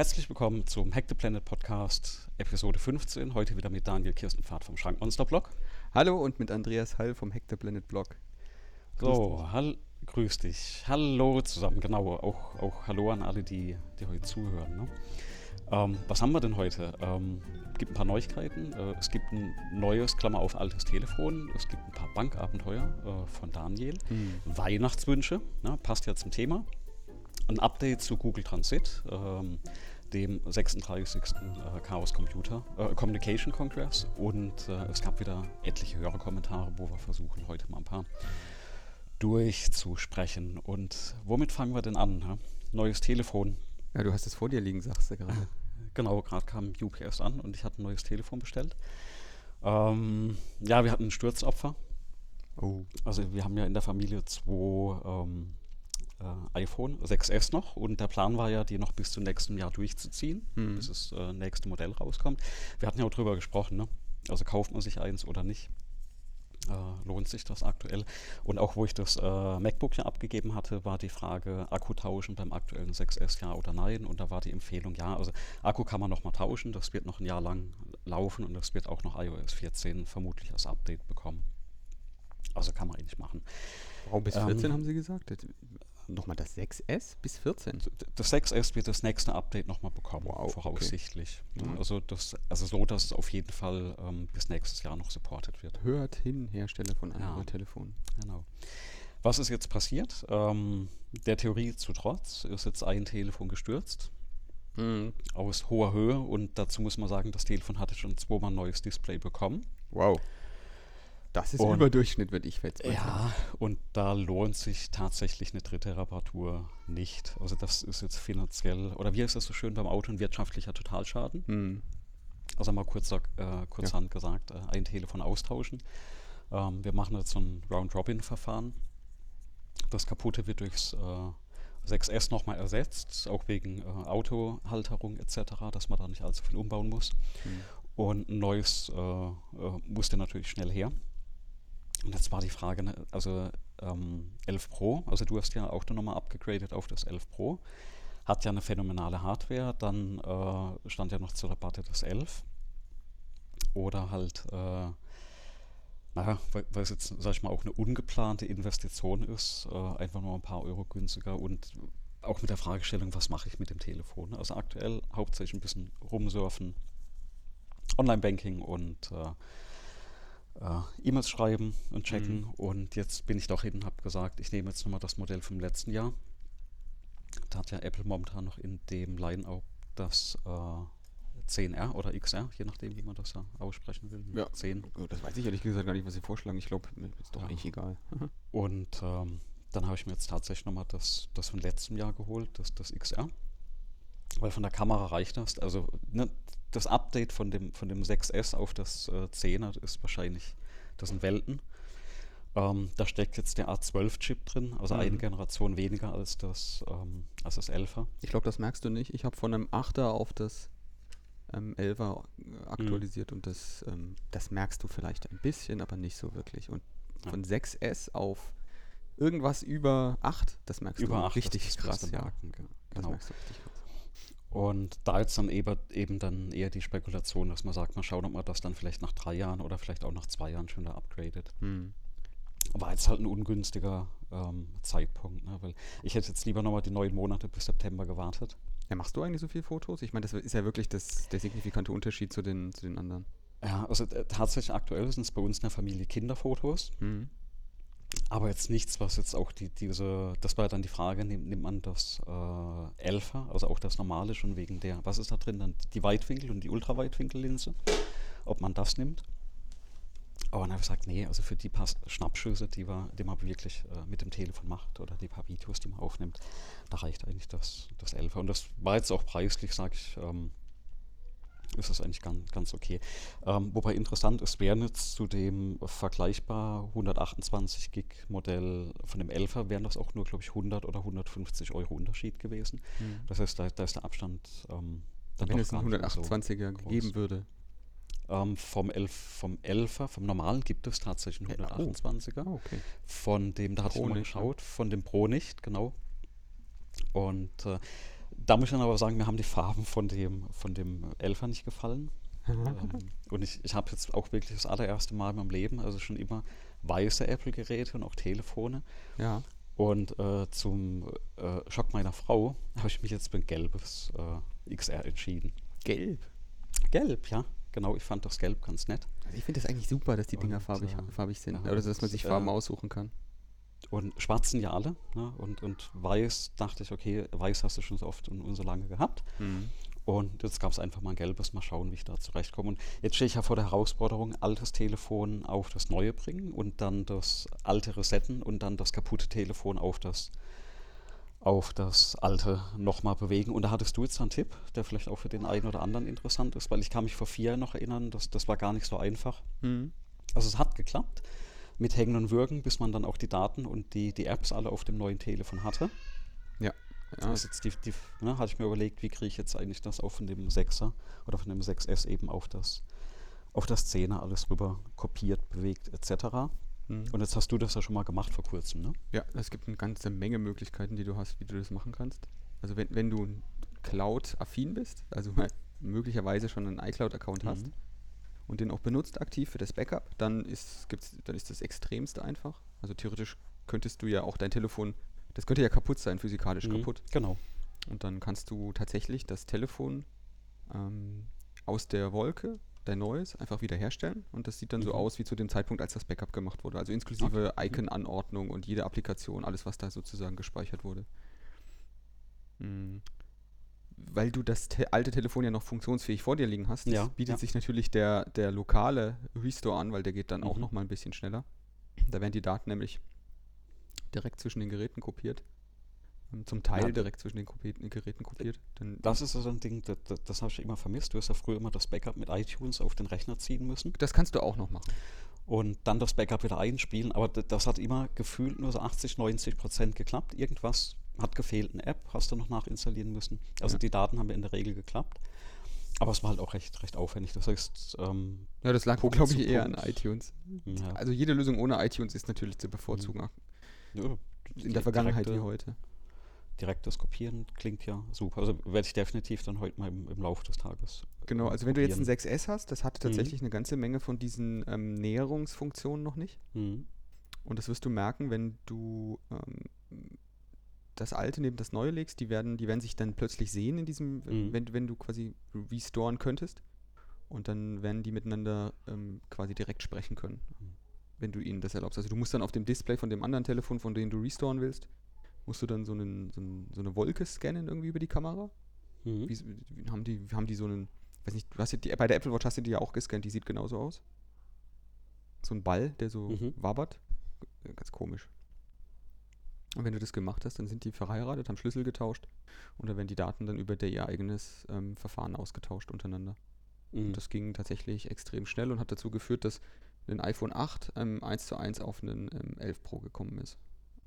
Herzlich willkommen zum Hack the Planet Podcast, Episode 15. Heute wieder mit Daniel Kirstenpfad vom Schrankmonster Blog. Hallo und mit Andreas Hall vom Hack the Planet Blog. Grüß so. Hall, grüß dich. Hallo zusammen, genau. Auch, auch Hallo an alle, die, die heute zuhören. Ne? Ähm, was haben wir denn heute? Ähm, es gibt ein paar Neuigkeiten. Äh, es gibt ein neues, Klammer auf, altes Telefon. Es gibt ein paar Bankabenteuer äh, von Daniel. Hm. Weihnachtswünsche, ne? passt ja zum Thema ein Update zu Google Transit, ähm, dem 36. Äh, Chaos Computer äh, Communication Congress und äh, es gab wieder etliche Hörerkommentare, wo wir versuchen, heute mal ein paar durchzusprechen. Und womit fangen wir denn an? Hä? Neues Telefon. Ja, du hast es vor dir liegen, sagst du gerade. Genau, gerade kam UPS an und ich hatte ein neues Telefon bestellt. Ähm, ja, wir hatten ein Sturzopfer. Oh. Also wir haben ja in der Familie zwei ähm, äh, iPhone 6S noch und der Plan war ja, die noch bis zum nächsten Jahr durchzuziehen, mhm. bis das äh, nächste Modell rauskommt. Wir hatten ja auch drüber gesprochen, ne? also kauft man sich eins oder nicht. Äh, lohnt sich das aktuell? Und auch wo ich das äh, MacBook ja abgegeben hatte, war die Frage, Akku tauschen beim aktuellen 6S ja oder nein? Und da war die Empfehlung ja. Also Akku kann man nochmal tauschen, das wird noch ein Jahr lang laufen und das wird auch noch iOS 14 vermutlich als Update bekommen. Also kann man eigentlich machen. Warum bis 14 ähm, haben Sie gesagt? Nochmal das 6S bis 14? Das 6S wird das nächste Update nochmal bekommen, wow, voraussichtlich. Okay. Mhm. Also, das, also so, dass es auf jeden Fall ähm, bis nächstes Jahr noch supported wird. Hört hin, Hersteller von Android-Telefonen. Ja, genau. Was ist jetzt passiert? Ähm, der Theorie zu trotz ist jetzt ein Telefon gestürzt. Mhm. Aus hoher Höhe und dazu muss man sagen, das Telefon hatte schon zweimal ein neues Display bekommen. Wow. Das ist und, Überdurchschnitt, würde ich jetzt mal Ja, sagen. und da lohnt sich tatsächlich eine dritte Reparatur nicht. Also das ist jetzt finanziell, oder wie ist das so schön beim Auto, ein wirtschaftlicher Totalschaden. Hm. Also mal kurz, äh, kurzhand ja. gesagt, äh, ein Telefon austauschen. Ähm, wir machen jetzt so ein Round-Robin-Verfahren. Das kaputte wird durchs äh, 6S nochmal ersetzt, auch wegen äh, Autohalterung etc., dass man da nicht allzu viel umbauen muss. Hm. Und ein neues äh, äh, musste natürlich schnell her. Und jetzt war die Frage, ne, also ähm, 11 Pro, also du hast ja auch nochmal abgegradet auf das 11 Pro, hat ja eine phänomenale Hardware, dann äh, stand ja noch zur Debatte das 11 oder halt, äh, naja, weil, es jetzt, sag ich mal, auch eine ungeplante Investition ist, äh, einfach nur ein paar Euro günstiger und auch mit der Fragestellung, was mache ich mit dem Telefon? Also aktuell hauptsächlich ein bisschen rumsurfen, Online-Banking und äh, äh, E-Mails schreiben und checken. Mhm. Und jetzt bin ich doch hin und habe gesagt, ich nehme jetzt nochmal das Modell vom letzten Jahr. Da hat ja Apple momentan noch in dem Line-Up das äh, 10R oder XR, je nachdem, wie man das ja aussprechen will. Ja, 10. Das weiß ich ehrlich gesagt gar nicht, was sie vorschlagen. Ich glaube, ist doch ja. eigentlich egal. und ähm, dann habe ich mir jetzt tatsächlich nochmal das, das von letztem Jahr geholt, das, das XR. Weil von der Kamera reicht das. Also ne, das Update von dem, von dem 6S auf das äh, 10er ist wahrscheinlich, das sind Welten. Ähm, da steckt jetzt der A12-Chip drin, also mhm. eine Generation weniger als das, ähm, als das 11er. Ich glaube, das merkst du nicht. Ich habe von einem 8er auf das ähm, 11er aktualisiert mhm. und das, ähm, das merkst du vielleicht ein bisschen, aber nicht so wirklich. Und von ja. 6S auf irgendwas über 8, das merkst über du 8, richtig krass. Ja. Merken, genau. Das merkst du richtig krass. Und da jetzt dann eben, eben dann eher die Spekulation, dass man sagt, mal schauen, ob man das dann vielleicht nach drei Jahren oder vielleicht auch nach zwei Jahren schon da upgradet. Hm. War jetzt halt ein ungünstiger ähm, Zeitpunkt, ne? weil ich hätte jetzt lieber nochmal die neun Monate bis September gewartet. Ja, machst du eigentlich so viele Fotos? Ich meine, das ist ja wirklich das, der signifikante Unterschied zu den, zu den anderen. Ja, also äh, tatsächlich aktuell sind es bei uns in der Familie Kinderfotos. Mhm. Aber jetzt nichts, was jetzt auch die, diese, das war dann die Frage, nimmt, nimmt man das äh, Elfer, also auch das normale schon wegen der, was ist da drin, dann die Weitwinkel- und die Ultraweitwinkellinse, ob man das nimmt. Aber dann habe ich gesagt, nee, also für die paar Schnappschüsse, die, wir, die man wirklich äh, mit dem Telefon macht oder die paar Videos, die man aufnimmt, da reicht eigentlich das, das Elfer. Und das war jetzt auch preislich, sage ich, ähm, ist das eigentlich ganz, ganz okay. Ähm, wobei interessant ist, wären jetzt zu dem vergleichbar 128 Gig Modell von dem 11er, wären das auch nur, glaube ich, 100 oder 150 Euro Unterschied gewesen. Mhm. Das heißt, da, da, ist der Abstand ähm, dann Wenn es einen 128er so geben würde. Ähm, vom, 11, vom 11er, vom normalen gibt es tatsächlich einen 128er. Oh. Oh, okay. Von dem, da hatte ich mal geschaut, von dem Pro nicht, genau. Und äh, da muss ich dann aber sagen, mir haben die Farben von dem, von dem Elfer nicht gefallen. ähm, und ich, ich habe jetzt auch wirklich das allererste Mal in meinem Leben, also schon immer weiße Apple-Geräte und auch Telefone. Ja. Und äh, zum äh, Schock meiner Frau habe ich mich jetzt für ein gelbes äh, XR entschieden. Gelb. Gelb, ja. Genau, ich fand das Gelb ganz nett. Also ich finde das eigentlich super, dass die Dinger Und, farbig, äh, farbig sind. ja, Oder dass man sich Farben äh, aussuchen kann. Und schwarz sind ja alle. Ne? Und, und weiß dachte ich, okay, weiß hast du schon so oft und, und so lange gehabt. Und jetzt gab es einfach mal ein gelbes, mal schauen, wie ich da zurechtkomme. Und jetzt stehe ich ja vor der Herausforderung, altes Telefon auf das neue bringen und dann das alte resetten und dann das kaputte Telefon auf das, auf das alte nochmal bewegen. Und da hattest du jetzt einen Tipp, der vielleicht auch für den einen oder anderen interessant ist, weil ich kann mich vor vier Jahren noch erinnern, das, das war gar nicht so einfach. Mhm. Also es hat geklappt mit Hängen und Würgen, bis man dann auch die Daten und die, die Apps alle auf dem neuen Telefon hatte. Ja. Das ist jetzt die, die, ne, hatte ich mir überlegt, wie kriege ich jetzt eigentlich das auch von dem 6er oder von dem 6S eben auf das, auf das 10er alles rüber kopiert, bewegt etc. Mhm. Und jetzt hast du das ja schon mal gemacht vor kurzem, ne? Ja, es gibt eine ganze Menge Möglichkeiten, die du hast, wie du das machen kannst. Also wenn, wenn du Cloud-affin bist, also möglicherweise schon einen iCloud-Account hast Mhm. Und den auch benutzt aktiv für das Backup, dann ist, gibt's, dann ist das extremste einfach. Also theoretisch könntest du ja auch dein Telefon, das könnte ja kaputt sein, physikalisch Mhm. kaputt. Genau. Und dann kannst du tatsächlich das Telefon ähm, aus der Wolke, dein neues, einfach wieder herstellen. Und das sieht dann so Mhm. aus wie zu dem Zeitpunkt, als das Backup gemacht wurde. Also inklusive Icon-Anordnung und jede Applikation, alles, was da sozusagen gespeichert wurde. Mhm. Weil du das te alte Telefon ja noch funktionsfähig vor dir liegen hast, Ja, bietet ja. sich natürlich der, der lokale Restore an, weil der geht dann auch Mhm. noch mal ein bisschen schneller. Da werden die Daten nämlich direkt zwischen den Geräten kopiert. Ähm, Zum Teil Ja, direkt zwischen den Kopi Geräten kopiert. Dann Das ist so ein Ding, das, das, das habe ich immer vermisst. Du hast ja früher immer das Backup mit iTunes auf den Rechner ziehen müssen Das kannst du auch noch machen. und dann das Backup wieder einspielen. Aber das hat immer gefühlt nur so 80, 90 Prozent geklappt. Irgendwas hat gefehlt, eine App hast du noch nachinstallieren müssen. Also Ja. die Daten haben ja in der Regel geklappt. Aber es war halt auch recht, recht aufwendig. Das heißt, ähm, Ja, das lag, glaube ich, eher an iTunes. ja, Also jede Lösung ohne iTunes ist natürlich zu bevorzugen. ja, In der Vergangenheit wie direkte- heute. Direktes Kopieren klingt ja super. Also werde ich definitiv dann heute mal im, im Laufe des Tages. Genau, äh, also wenn du jetzt ein probieren. 6S hast, das hatte Mhm. tatsächlich eine ganze Menge von diesen ähm, Näherungsfunktionen noch nicht. Mhm. Und das wirst du merken, wenn du ähm, das alte neben das neue legst, die werden, die werden sich dann plötzlich sehen in diesem, Mhm. wenn, wenn du quasi restoren könntest. Und dann werden die miteinander ähm, quasi direkt sprechen können, Mhm. wenn du ihnen das erlaubst. Also du musst dann auf dem Display von dem anderen Telefon, von dem du restoren willst, musst du dann so, einen, so, einen, so eine Wolke scannen irgendwie über die Kamera. Mhm. Wie, wie haben die, haben die so einen, weiß nicht, du hast die, bei der Apple Watch hast du die ja auch gescannt, die sieht genauso aus. So ein Ball, der so Mhm. wabbert. G- Ganz komisch. Und wenn du das gemacht hast, dann sind die verheiratet, haben Schlüssel getauscht und dann werden die Daten dann über der ihr eigenes ähm, Verfahren ausgetauscht untereinander. Mhm. Und das ging tatsächlich extrem schnell und hat dazu geführt, dass ein iPhone 8 ähm, 1 zu 1 auf einen ähm, 11 Pro gekommen ist.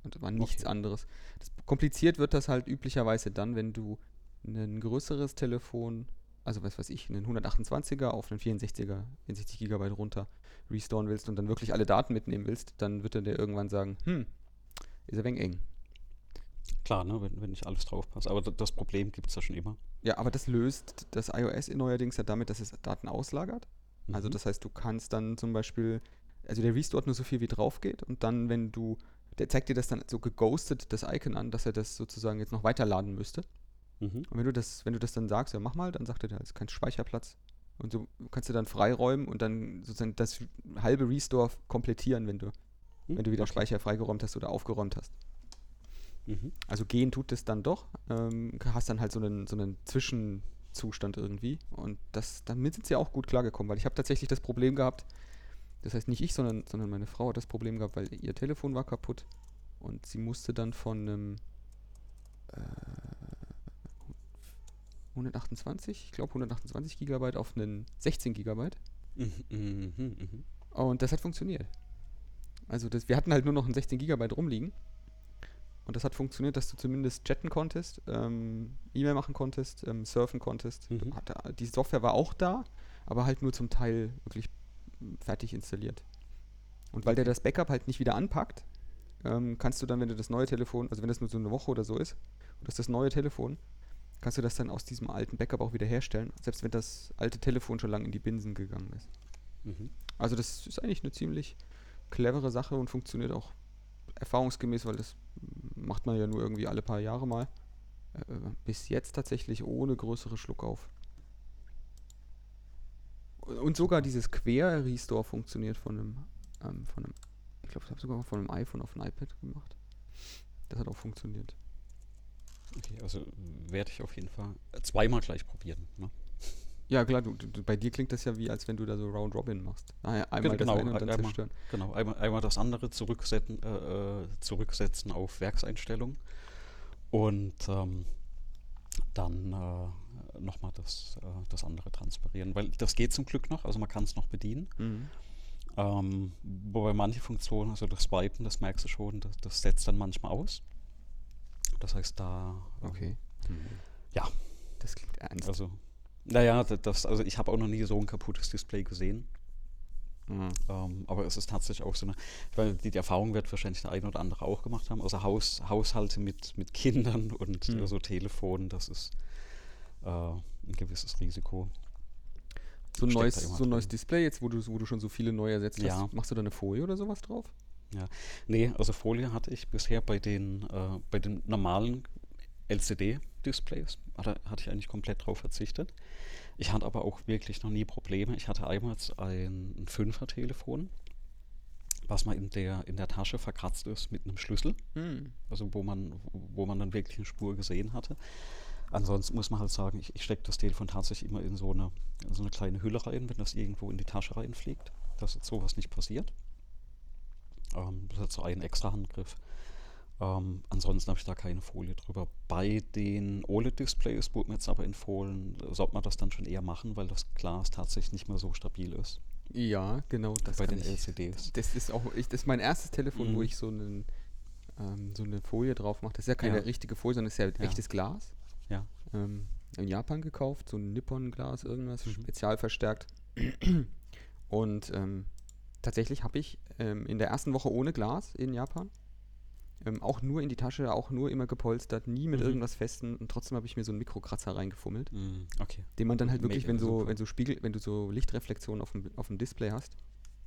Und war nichts Okay. anderes. Das, kompliziert wird das halt üblicherweise dann, wenn du ein größeres Telefon, also was weiß ich, einen 128er auf einen 64er, 64 GB runter restoren willst und dann wirklich alle Daten mitnehmen willst, dann wird er dir irgendwann sagen, hm, ist ein wenig eng. Klar, ne, wenn, wenn nicht alles drauf passt. Aber das Problem gibt es ja schon immer. Ja, aber das löst das iOS neuerdings ja damit, dass es Daten auslagert. Also Mhm. das heißt, du kannst dann zum Beispiel, also der restort nur so viel wie drauf geht und dann, wenn du, der zeigt dir das dann so geghostet, das Icon an, dass er das sozusagen jetzt noch weiterladen müsste. Mhm. Und wenn du das, wenn du das dann sagst, ja mach mal, dann sagt er, da ist kein Speicherplatz. Und so kannst du dann freiräumen und dann sozusagen das halbe Restore komplettieren, wenn du, Mhm. wenn du wieder Okay. Speicher freigeräumt hast oder aufgeräumt hast. Mhm. Also gehen tut es dann doch. Ähm, hast dann halt so einen, so einen Zwischenzustand irgendwie. Und das, damit sind sie auch gut klargekommen, weil ich habe tatsächlich das Problem gehabt, das heißt nicht ich, sondern, sondern meine Frau hat das Problem gehabt, weil ihr Telefon war kaputt und sie musste dann von einem äh, 128, ich glaube 128 Gigabyte auf einen 16 Gigabyte. Mhm. Mhm. Mhm. Und das hat funktioniert. Also das, wir hatten halt nur noch ein 16 Gigabyte rumliegen. Und das hat funktioniert, dass du zumindest chatten konntest, ähm, E-Mail machen konntest, ähm, surfen konntest. Mhm. Die Software war auch da, aber halt nur zum Teil wirklich fertig installiert. Und weil der das Backup halt nicht wieder anpackt, ähm, kannst du dann, wenn du das neue Telefon, also wenn das nur so eine Woche oder so ist, und das ist das neue Telefon, kannst du das dann aus diesem alten Backup auch wieder herstellen, selbst wenn das alte Telefon schon lange in die Binsen gegangen ist. Mhm. Also das ist eigentlich eine ziemlich clevere Sache und funktioniert auch erfahrungsgemäß, weil das macht man ja nur irgendwie alle paar Jahre mal. Äh, bis jetzt tatsächlich ohne größere Schluck auf. Und sogar dieses Quer-Restore funktioniert von einem, ähm, von einem, ich glaube, ich habe sogar von einem iPhone auf ein iPad gemacht. Das hat auch funktioniert. Okay, also werde ich auf jeden Fall zweimal gleich probieren. Ne? Ja, klar, du, du, bei dir klingt das ja wie, als wenn du da so Round Robin machst. Ah, einmal genau, das eine und dann einmal, zerstören. Genau, einmal, einmal das andere zurücksetzen, äh, äh, zurücksetzen auf Werkseinstellung und ähm, dann äh, nochmal das, äh, das andere transferieren. Weil das geht zum Glück noch, also man kann es noch bedienen. Mhm. Ähm, wobei manche Funktionen, also das Swipen, das merkst du schon, das, das setzt dann manchmal aus. Das heißt, da. ähm, Okay. Ja, Das klingt ernst. also. Naja, da- das, also ich habe auch noch nie so ein kaputtes Display gesehen. Mhm. Ähm, aber es ist tatsächlich auch so eine, weil die, die Erfahrung wird wahrscheinlich der eine oder andere auch gemacht haben. Also Haus, Haushalte mit, mit Kindern und Hm. äh, so Telefonen, das ist äh, ein gewisses Risiko. So ein neues, so ein neues. Display, jetzt wo du, wo du schon so viele neu ersetzt Ja. hast, machst du da eine Folie oder sowas drauf? Nee, also Folie hatte ich bisher bei den, äh, bei den normalen LCD-Displays, hatte, hatte ich eigentlich komplett drauf verzichtet. Ich hatte aber auch wirklich noch nie Probleme. Ich hatte einmal ein, ein 5er-Telefon, was mal in der, in der Tasche verkratzt ist mit einem Schlüssel. Also wo man, wo man dann wirklich eine Spur gesehen hatte. Ansonsten muss man halt sagen, ich, ich stecke das Telefon tatsächlich immer in so eine, in so eine kleine Hülle rein, wenn das irgendwo in die Tasche reinfliegt, dass jetzt sowas nicht passiert. Ähm, das hat so einen extra Handgriff. Ähm, ansonsten habe ich da keine Folie drüber. Bei den OLED-Displays wurde mir jetzt aber empfohlen, sollte man das dann schon eher machen, weil das Glas tatsächlich nicht mehr so stabil ist. Ja, genau. Das bei den ich, LCDs. Das ist auch, ich, das ist mein erstes Telefon, wo Mhm. ich so, einen, ähm, so eine Folie drauf mache. Das ist ja keine Ja. richtige Folie, sondern das ist ja, Ja. echtes Glas. Ja. Ähm, in Japan gekauft, so ein Nippon-Glas, irgendwas, Mhm. spezial verstärkt. Und ähm, tatsächlich habe ich ähm, in der ersten Woche ohne Glas in Japan ähm, auch nur in die Tasche, auch nur immer gepolstert, nie mit Mhm. irgendwas Festen und trotzdem habe ich mir so einen Mikrokratzer reingefummelt, Mm, okay. den man dann halt wirklich, Mega, wenn so, super. wenn so Spiegel, wenn du so Lichtreflexionen auf dem, auf dem Display hast,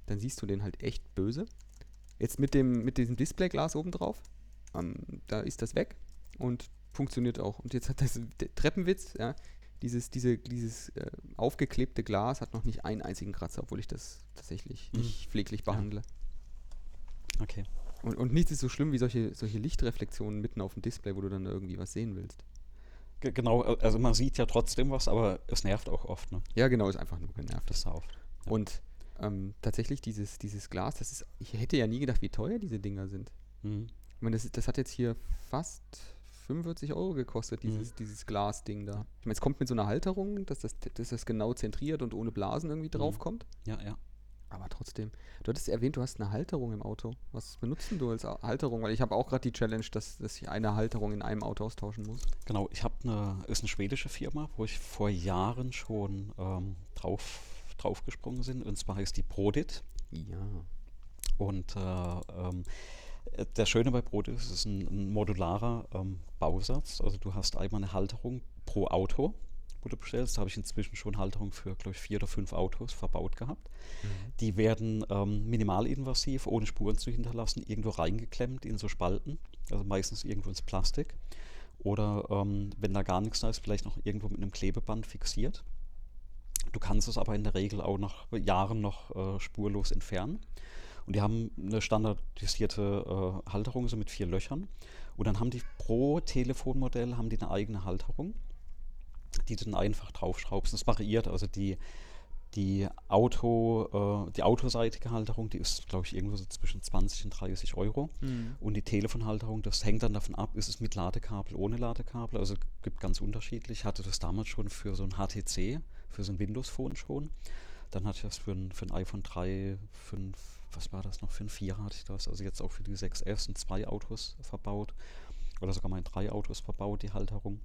dann siehst du den halt echt böse. Jetzt mit dem, mit diesem Displayglas oben drauf, ähm, da ist das weg und funktioniert auch. Und jetzt hat das der Treppenwitz, ja, dieses, diese, dieses äh, aufgeklebte Glas hat noch nicht einen einzigen Kratzer, obwohl ich das tatsächlich Mhm. nicht pfleglich Ja. behandle. Okay. Und, und nichts ist so schlimm wie solche, solche Lichtreflexionen mitten auf dem Display, wo du dann irgendwie was sehen willst. Ge- Genau, äh, also man sieht ja trotzdem was, aber es nervt auch oft, ne? Ja, genau, ist einfach nur genervt. Das sauft. Ja. Und ähm, tatsächlich dieses, dieses Glas, das ist, ich hätte ja nie gedacht, wie teuer diese Dinger sind. Mhm. Ich meine, das, das hat jetzt hier fast 45 Euro gekostet, Mhm. dieses, dieses Glasding da. Ich meine, es kommt mit so einer Halterung, dass das, dass das genau zentriert und ohne Blasen irgendwie Mhm. draufkommt. Ja, ja. Aber trotzdem, du hattest erwähnt, du hast eine Halterung im Auto. Was benutzt denn du als Halterung? Weil ich habe auch gerade die Challenge, dass, dass ich eine Halterung in einem Auto austauschen muss. Genau, ich habe eine, ist eine schwedische Firma, wo ich vor Jahren schon ähm, drauf, draufgesprungen bin. Und zwar heißt die Prodit. Ja. Und äh, ähm, äh, der Schöne bei Prodit ist, es ist ein, ein modularer ähm, Bausatz. Also du hast einmal eine Halterung pro Auto, du bestellst. Da habe ich inzwischen schon Halterung für, glaube ich, vier oder fünf Autos verbaut gehabt. Die werden ähm, minimalinvasiv, ohne Spuren zu hinterlassen, irgendwo reingeklemmt in so Spalten, also meistens irgendwo ins Plastik. Oder ähm, wenn da gar nichts da ist, vielleicht noch irgendwo mit einem Klebeband fixiert. Du kannst es aber in der Regel auch nach Jahren noch äh, spurlos entfernen. Und die haben eine standardisierte äh, Halterung, so mit vier Löchern. Und dann haben die pro Telefonmodell haben die eine eigene Halterung, die du dann einfach draufschraubst. Das variiert, also die, die, Auto, äh, die autoseitige Halterung, die ist, glaube ich, irgendwo so zwischen 20 und 30 Euro. Mhm. Und die Telefonhalterung, das hängt dann davon ab, ist es mit Ladekabel, ohne Ladekabel. Also gibt ganz unterschiedlich. Ich hatte das damals schon für so ein HTC, für so ein Windows-Phone schon. Dann hatte ich das für ein, für ein iPhone 3, 5, was war das noch, für ein 4 hatte ich das. Also jetzt auch für die 6S in zwei Autos verbaut. Oder sogar mal in drei Autos verbaut, die Halterung.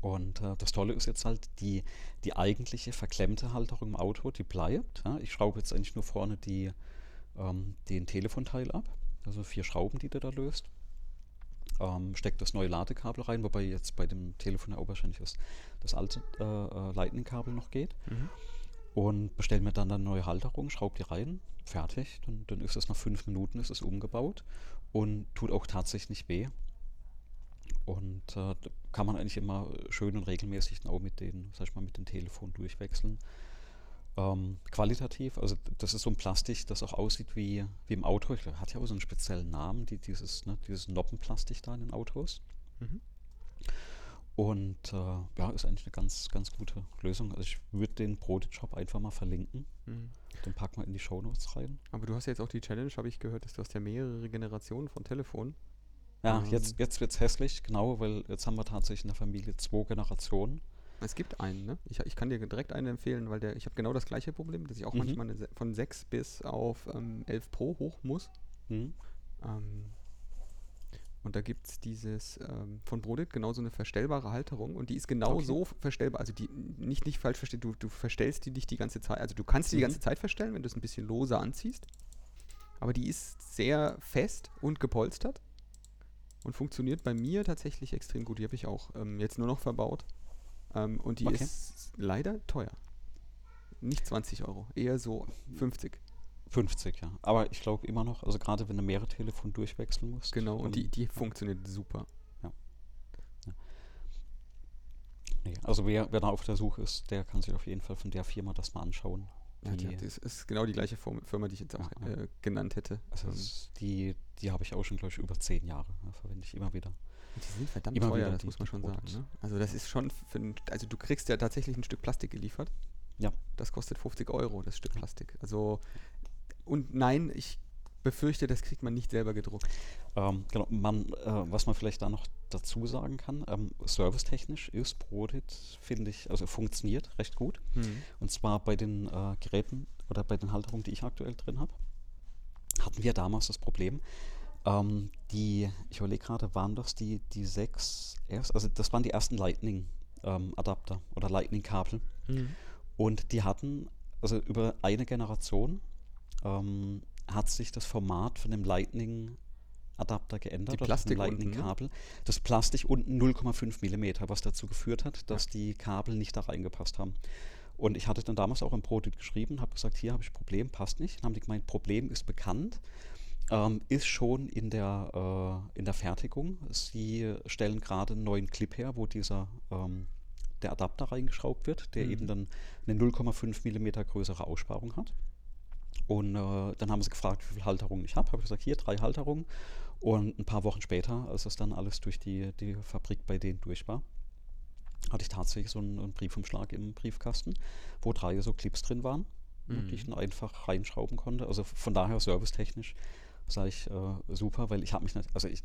Und äh, das Tolle ist jetzt halt, die, die eigentliche verklemmte Halterung im Auto, die bleibt. Ja? Ich schraube jetzt eigentlich nur vorne die, ähm, den Telefonteil ab. Also vier Schrauben, die du da löst. ähm, steckt das neue Ladekabel rein, wobei jetzt bei dem Telefon ja auch wahrscheinlich das, das alte äh, äh, Lightning-Kabel noch geht. Mhm. Und bestelle mir dann eine neue Halterung, schraube die rein, fertig. Dann, dann ist es nach fünf Minuten ist es umgebaut und tut auch tatsächlich weh. Und äh, da kann man eigentlich immer schön und regelmäßig auch mit den, sag ich mal, mit dem Telefon durchwechseln. Ähm, qualitativ, also das ist so ein Plastik, das auch aussieht wie, wie im Auto. Ich glaub, hat ja auch so einen speziellen Namen, die, dieses, ne, dieses Noppenplastik da in den Autos. Mhm. Und äh, ja, ist eigentlich eine ganz, ganz gute Lösung. Also ich würde den Broadit-Shop einfach mal verlinken. Mhm. Den packen wir in die Shownotes rein. Aber du hast ja jetzt auch die Challenge, habe ich gehört, dass du hast ja mehrere Generationen von Telefonen. Ja, Ähm. jetzt, jetzt wird es hässlich, genau, weil jetzt haben wir tatsächlich in der Familie zwei Generationen. Es gibt einen, ne? Ich, ich kann dir direkt einen empfehlen, weil der, ich habe genau das gleiche Problem, dass ich auch Mhm. manchmal eine, von 6 bis auf ähm, 11 Pro hoch muss. Hm? Ähm, und da gibt es dieses ähm, von Brodit genau so eine verstellbare Halterung und die ist genau Okay. so verstellbar. Also die nicht, nicht falsch verstehen, du, du verstellst die nicht die ganze Zeit. Also du kannst die die Mhm. ganze Zeit verstellen, wenn du es ein bisschen loser anziehst. Aber die ist sehr fest und gepolstert und funktioniert bei mir tatsächlich extrem gut. Die habe ich auch ähm, jetzt nur noch verbaut. Ähm, und die Okay. ist leider teuer. Nicht 20 Euro, eher so 50. 50, ja. Aber ich glaube immer noch, also gerade wenn du mehrere Telefone durchwechseln musst. Genau, und die, die funktioniert super. nee, also wer, wer da auf der Suche ist, der kann sich auf jeden Fall von der Firma das mal anschauen. Ja, Die- die, das ist genau die gleiche Firma, die ich jetzt auch Ja, ja. äh, genannt hätte. Also Ähm, die, die habe ich auch schon, glaube ich, über zehn Jahre. Ja, verwende ich immer wieder. die sind verdammt immer teuer, wieder das die- muss man schon sagen. Ne? Also das ist schon, für ein, also du kriegst ja tatsächlich ein Stück Plastik geliefert. Ja. Das kostet 50 Euro, das Stück Plastik. Also, und nein, ich befürchte, das kriegt man nicht selber gedruckt. Ähm, genau, man, äh, was man vielleicht da noch dazu sagen kann, ähm, servicetechnisch ist Brodit, finde ich, also funktioniert recht gut. Und zwar bei den äh, Geräten oder bei den Halterungen, die ich aktuell drin habe, hatten wir damals das Problem, ähm, die, ich überlege gerade, waren das die, die 6S, also das waren die ersten Lightning-Adapter oder Lightning-Kabel. Und die hatten, also über eine Generation, ähm, hat sich das Format von dem Lightning-Adapter geändert, Die oder von dem Plastik unten, ne? Das Plastik unten 0,5 Millimeter, was dazu geführt hat, dass die Kabel nicht da reingepasst haben. Und ich hatte dann damals auch im Prototyp geschrieben, habe gesagt, hier habe ich ein Problem, passt nicht. Dann haben die gemeint, Problem ist bekannt, ähm, ist schon in der, äh, in der Fertigung. Sie stellen gerade einen neuen Clip her, wo dieser ähm, der Adapter reingeschraubt wird, der Mhm. eben dann eine 0,5 Millimeter größere Aussparung hat. Und äh, dann haben sie gefragt, wie viele Halterungen ich habe. Habe ich gesagt, hier drei Halterungen. Und ein paar Wochen später, als das dann alles durch die, die Fabrik bei denen durch war, hatte ich tatsächlich so einen, einen Briefumschlag im Briefkasten, wo drei so Clips drin waren, ne, die ich dann einfach reinschrauben konnte. Also von daher servicetechnisch sage ich äh, super, weil ich habe mich nicht, also ich,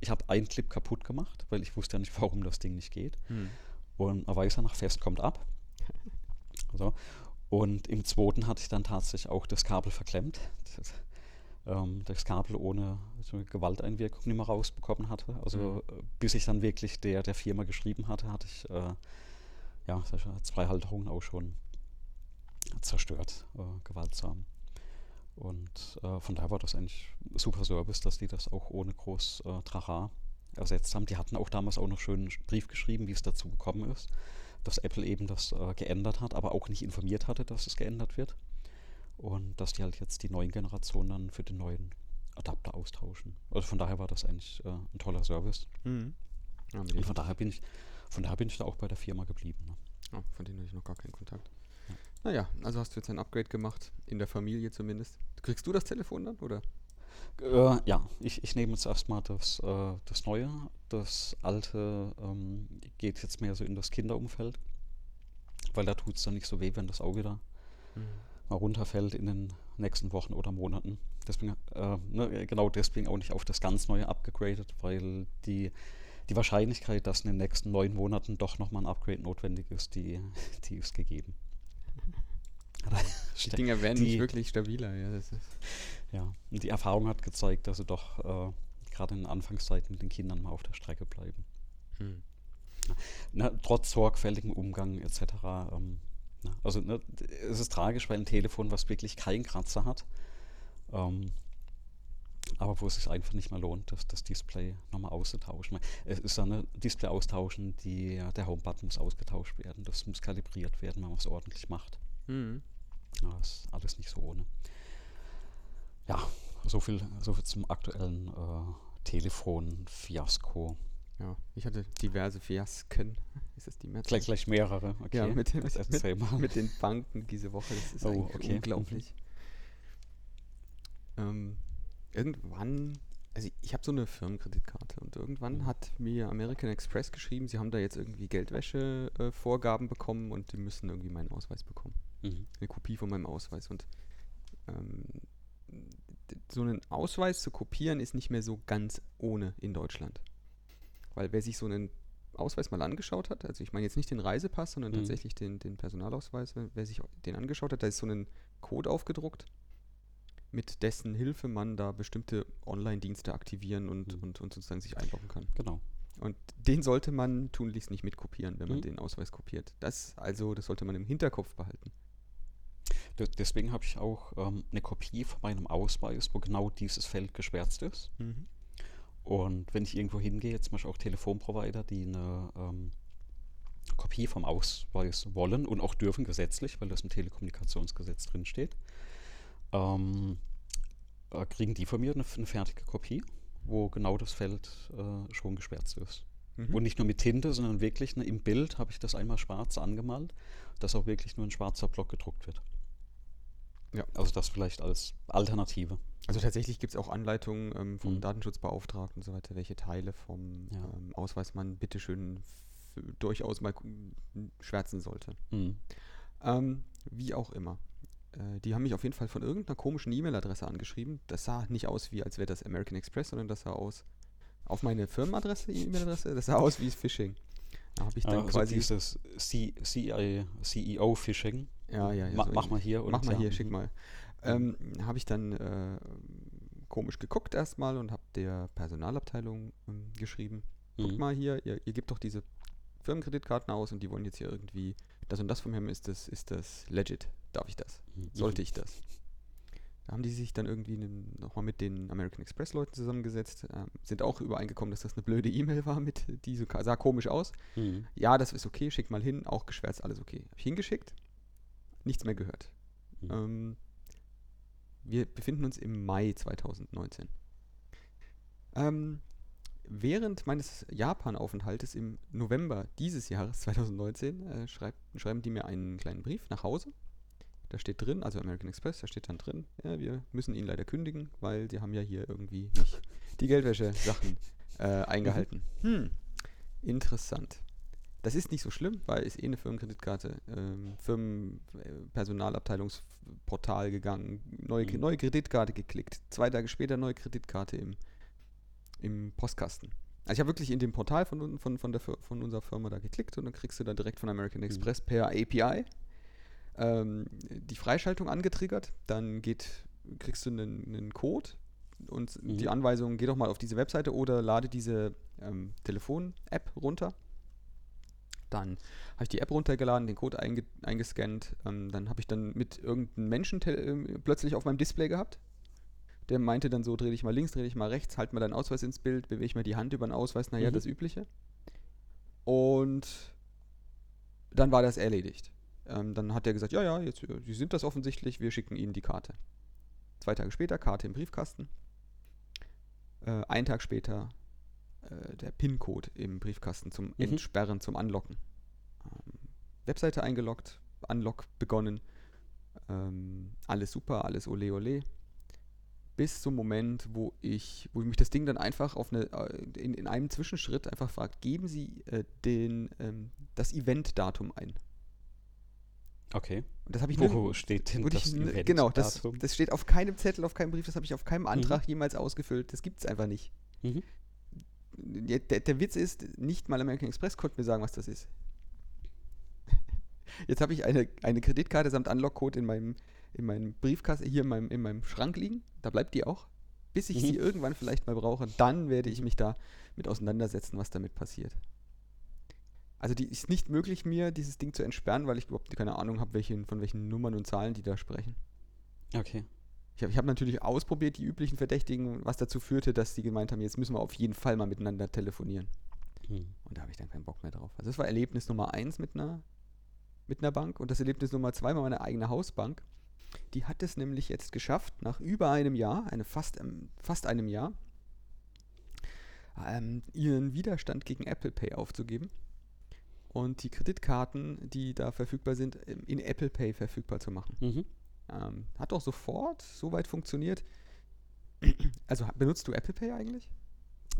ich habe einen Clip kaputt gemacht, weil ich wusste ja nicht, warum das Ding nicht geht. Und man weiß ja, nach Fest kommt ab. So. Und im zweiten hatte ich dann tatsächlich auch das Kabel verklemmt. Das, ähm, das Kabel ohne so Gewalteinwirkung nicht mehr rausbekommen hatte. Also äh, bis ich dann wirklich der, der Firma geschrieben hatte, hatte ich äh, ja, zwei Halterungen auch schon zerstört, äh, gewaltsam. Und äh, von daher war das eigentlich super Service, dass die das auch ohne groß äh, Trara ersetzt haben. Die hatten auch damals auch noch schön einen Brief geschrieben, wie es dazu gekommen ist, dass Apple eben das äh, geändert hat, aber auch nicht informiert hatte, dass es geändert wird. Und dass die halt jetzt die neuen Generationen dann für den neuen Adapter austauschen. Also von daher war das eigentlich äh, ein toller Service. Mhm. Ja, Und von daher bin ich, von daher bin ich da auch bei der Firma geblieben. Ne? Ah, von denen hatte ich noch gar keinen Kontakt. Naja, also hast du jetzt ein Upgrade gemacht, in der Familie zumindest. Kriegst du das Telefon dann, oder? Äh, ja, ich, ich nehme jetzt erstmal das, äh, das Neue. Das Alte ähm, geht jetzt mehr so in das Kinderumfeld, weil da tut es dann nicht so weh, wenn das auch wieder mal runterfällt in den nächsten Wochen oder Monaten. Deswegen, äh, ne, genau deswegen auch nicht auf das ganz Neue abgegradet, weil die, die Wahrscheinlichkeit, dass in den nächsten neun Monaten doch nochmal ein Upgrade notwendig ist, die, die ist gegeben. Die Dinger werden nicht Die- wirklich stabiler, ja. Ja, und die Erfahrung hat gezeigt, dass sie doch äh, gerade in den Anfangszeiten mit den Kindern mal auf der Strecke bleiben. hm. Ne, trotz sorgfältigem Umgang etc. Ähm, ne, also ne, es ist tragisch, weil ein Telefon, was wirklich keinen Kratzer hat, ähm, aber wo es sich einfach nicht mehr lohnt, das, das Display nochmal auszutauschen. Es ist eine Display austauschen, die, der Homebutton muss ausgetauscht werden, das muss kalibriert werden, wenn man es ordentlich macht. Mhm. Ja, das ist alles nicht so ohne. Ja, so viel, so viel zum aktuellen äh, Telefon-Fiasko. Ja, ich hatte diverse Fiasken. Ist das die Mehrzahl? Gleich, gleich mehrere. Okay. Ja, mit, mit, mit, mit den Banken diese Woche. Das ist Oh, okay. unglaublich. Ähm, irgendwann, also ich, habe so eine Firmenkreditkarte und irgendwann hat mir American Express geschrieben, sie haben da jetzt irgendwie Geldwäsche-Vorgaben bekommen und die müssen irgendwie meinen Ausweis bekommen. Mhm. Eine Kopie von meinem Ausweis. Und ähm, so einen Ausweis zu kopieren ist nicht mehr so ganz ohne in Deutschland. Weil wer sich so einen Ausweis mal angeschaut hat, also ich meine jetzt nicht den Reisepass, sondern Mhm. tatsächlich den, den Personalausweis, wer sich den angeschaut hat, da ist so ein Code aufgedruckt, mit dessen Hilfe man da bestimmte Online-Dienste aktivieren und, Mhm. und, und sozusagen sich einloggen kann. Genau. Und den sollte man tunlichst nicht mitkopieren, wenn man Mhm. den Ausweis kopiert. Das also, das sollte man im Hinterkopf behalten. De deswegen habe ich auch ähm, eine Kopie von meinem Ausweis, wo genau dieses Feld geschwärzt ist. Und wenn ich irgendwo hingehe, zum Beispiel auch Telefonprovider, die eine ähm, Kopie vom Ausweis wollen und auch dürfen gesetzlich, weil das im Telekommunikationsgesetz drin steht, ähm, äh, kriegen die von mir eine, eine fertige Kopie, wo genau das Feld äh, schon geschwärzt ist. Mhm. Und nicht nur mit Tinte, sondern wirklich ne, im Bild habe ich das einmal schwarz angemalt, dass auch wirklich nur ein schwarzer Block gedruckt wird. Ja. Also das vielleicht als Alternative. Also tatsächlich gibt es auch Anleitungen ähm, vom Mhm. Datenschutzbeauftragten und so weiter, welche Teile vom Ja. ähm, Ausweis man bitteschön durchaus mal ku- schwärzen sollte. Mhm. Ähm, wie auch immer. Äh, die haben mich auf jeden Fall von irgendeiner komischen E-Mail-Adresse angeschrieben. Das sah nicht aus wie, als wäre das American Express, sondern das sah aus auf meine Firmenadresse, E-Mail-Adresse, das sah aus wie Phishing. Da habe ich dann also quasi. dieses CEO-Phishing. Ja, ja, ja. Ma so mach mal hier. Und Mach mal ja, hier, schick mhm. mal. Ähm, habe ich dann äh, komisch geguckt erstmal und habe der Personalabteilung ähm, geschrieben, guck Mhm. mal hier, ihr, ihr gebt doch diese Firmenkreditkarten aus und die wollen jetzt hier irgendwie das und das von mir haben, ist das, ist das legit? Darf ich das? Mhm. Sollte ich das? Da haben die sich dann irgendwie nochmal mit den American Express Leuten zusammengesetzt, ähm, sind auch übereingekommen, dass das eine blöde E-Mail war mit, die so, sah komisch aus. Mhm. Ja, das ist okay, schick mal hin, auch geschwärzt, alles okay. Hab ich hingeschickt, nichts mehr gehört. Mhm. Ähm, wir befinden uns im Mai 2019. Ähm, während meines Japan-Aufenthaltes im November dieses Jahres 2019 äh, schreibt, schreiben die mir einen kleinen Brief nach Hause. Da steht drin, also American Express, da steht dann drin, ja, wir müssen ihn leider kündigen, weil sie haben ja hier irgendwie nicht die Geldwäsche-Sachen äh, eingehalten. Hm, interessant. Das ist nicht so schlimm, weil ist eh eine Firmenkreditkarte, ähm, Firmenpersonalabteilungsportal gegangen, neue, Mhm. neue Kreditkarte geklickt, zwei Tage später neue Kreditkarte im, im Postkasten. Also ich habe wirklich in dem Portal von, von, von, der, von unserer Firma da geklickt und dann kriegst du da direkt von American Express per API ähm, die Freischaltung angetriggert, dann geht, kriegst du einen, einen Code und Mhm. die Anweisung, geh doch mal auf diese Webseite oder lade diese ähm, Telefon-App runter. Dann habe ich die App runtergeladen, den Code einge eingescannt. Ähm, dann habe ich dann mit irgendeinem Menschen ähm, plötzlich auf meinem Display gehabt. Der meinte dann so, dreh dich mal links, dreh dich mal rechts, halt mal deinen Ausweis ins Bild, bewege mal die Hand über den Ausweis, naja, Mhm. das Übliche. Und dann war das erledigt. Ähm, dann hat er gesagt, ja, ja, jetzt, äh, Sie sind das offensichtlich, wir schicken Ihnen die Karte. Zwei Tage später, Karte im Briefkasten. Äh, ein Tag später äh, der PIN-Code im Briefkasten zum Mhm. Entsperren, zum Anlocken. Ähm, Webseite eingeloggt, Unlock begonnen. Ähm, alles super, alles ole ole. Bis zum Moment, wo ich, wo mich das Ding dann einfach auf eine, äh, in, in einem Zwischenschritt einfach fragt, geben Sie äh, den, ähm, das Event-Datum ein. Okay. Und das habe ich Wo, steht denn das ich, Event Genau, das, das steht auf keinem Zettel, auf keinem Brief, das habe ich auf keinem Antrag jemals ausgefüllt. Das gibt es einfach nicht. Mhm. Der, der Witz ist, nicht mal American Express konnte mir sagen, was das ist. Jetzt habe ich eine, eine Kreditkarte samt Unlock-Code in meinem, in meinem Briefkasten, hier in meinem, in meinem Schrank liegen. Da bleibt die auch. Bis ich Mhm. sie irgendwann vielleicht mal brauche, dann werde ich mich da mit auseinandersetzen, was damit passiert. Also die ist nicht möglich, mir dieses Ding zu entsperren, weil ich überhaupt keine Ahnung habe, welche, von welchen Nummern und Zahlen die da sprechen. Okay. Ich habe hab natürlich ausprobiert, die üblichen Verdächtigen, was dazu führte, dass sie gemeint haben, jetzt müssen wir auf jeden Fall mal miteinander telefonieren. Hm. Und da habe ich dann keinen Bock mehr drauf. Also das war Erlebnis Nummer eins mit einer, mit einer Bank. Und das Erlebnis Nummer zwei war meine eigene Hausbank. Die hat es nämlich jetzt geschafft, nach über einem Jahr, eine fast, ähm, fast einem Jahr, ähm, ihren Widerstand gegen Apple Pay aufzugeben und die Kreditkarten, die da verfügbar sind, in Apple Pay verfügbar zu machen. Mhm. Ähm, hat auch sofort soweit funktioniert. Also benutzt du Apple Pay eigentlich?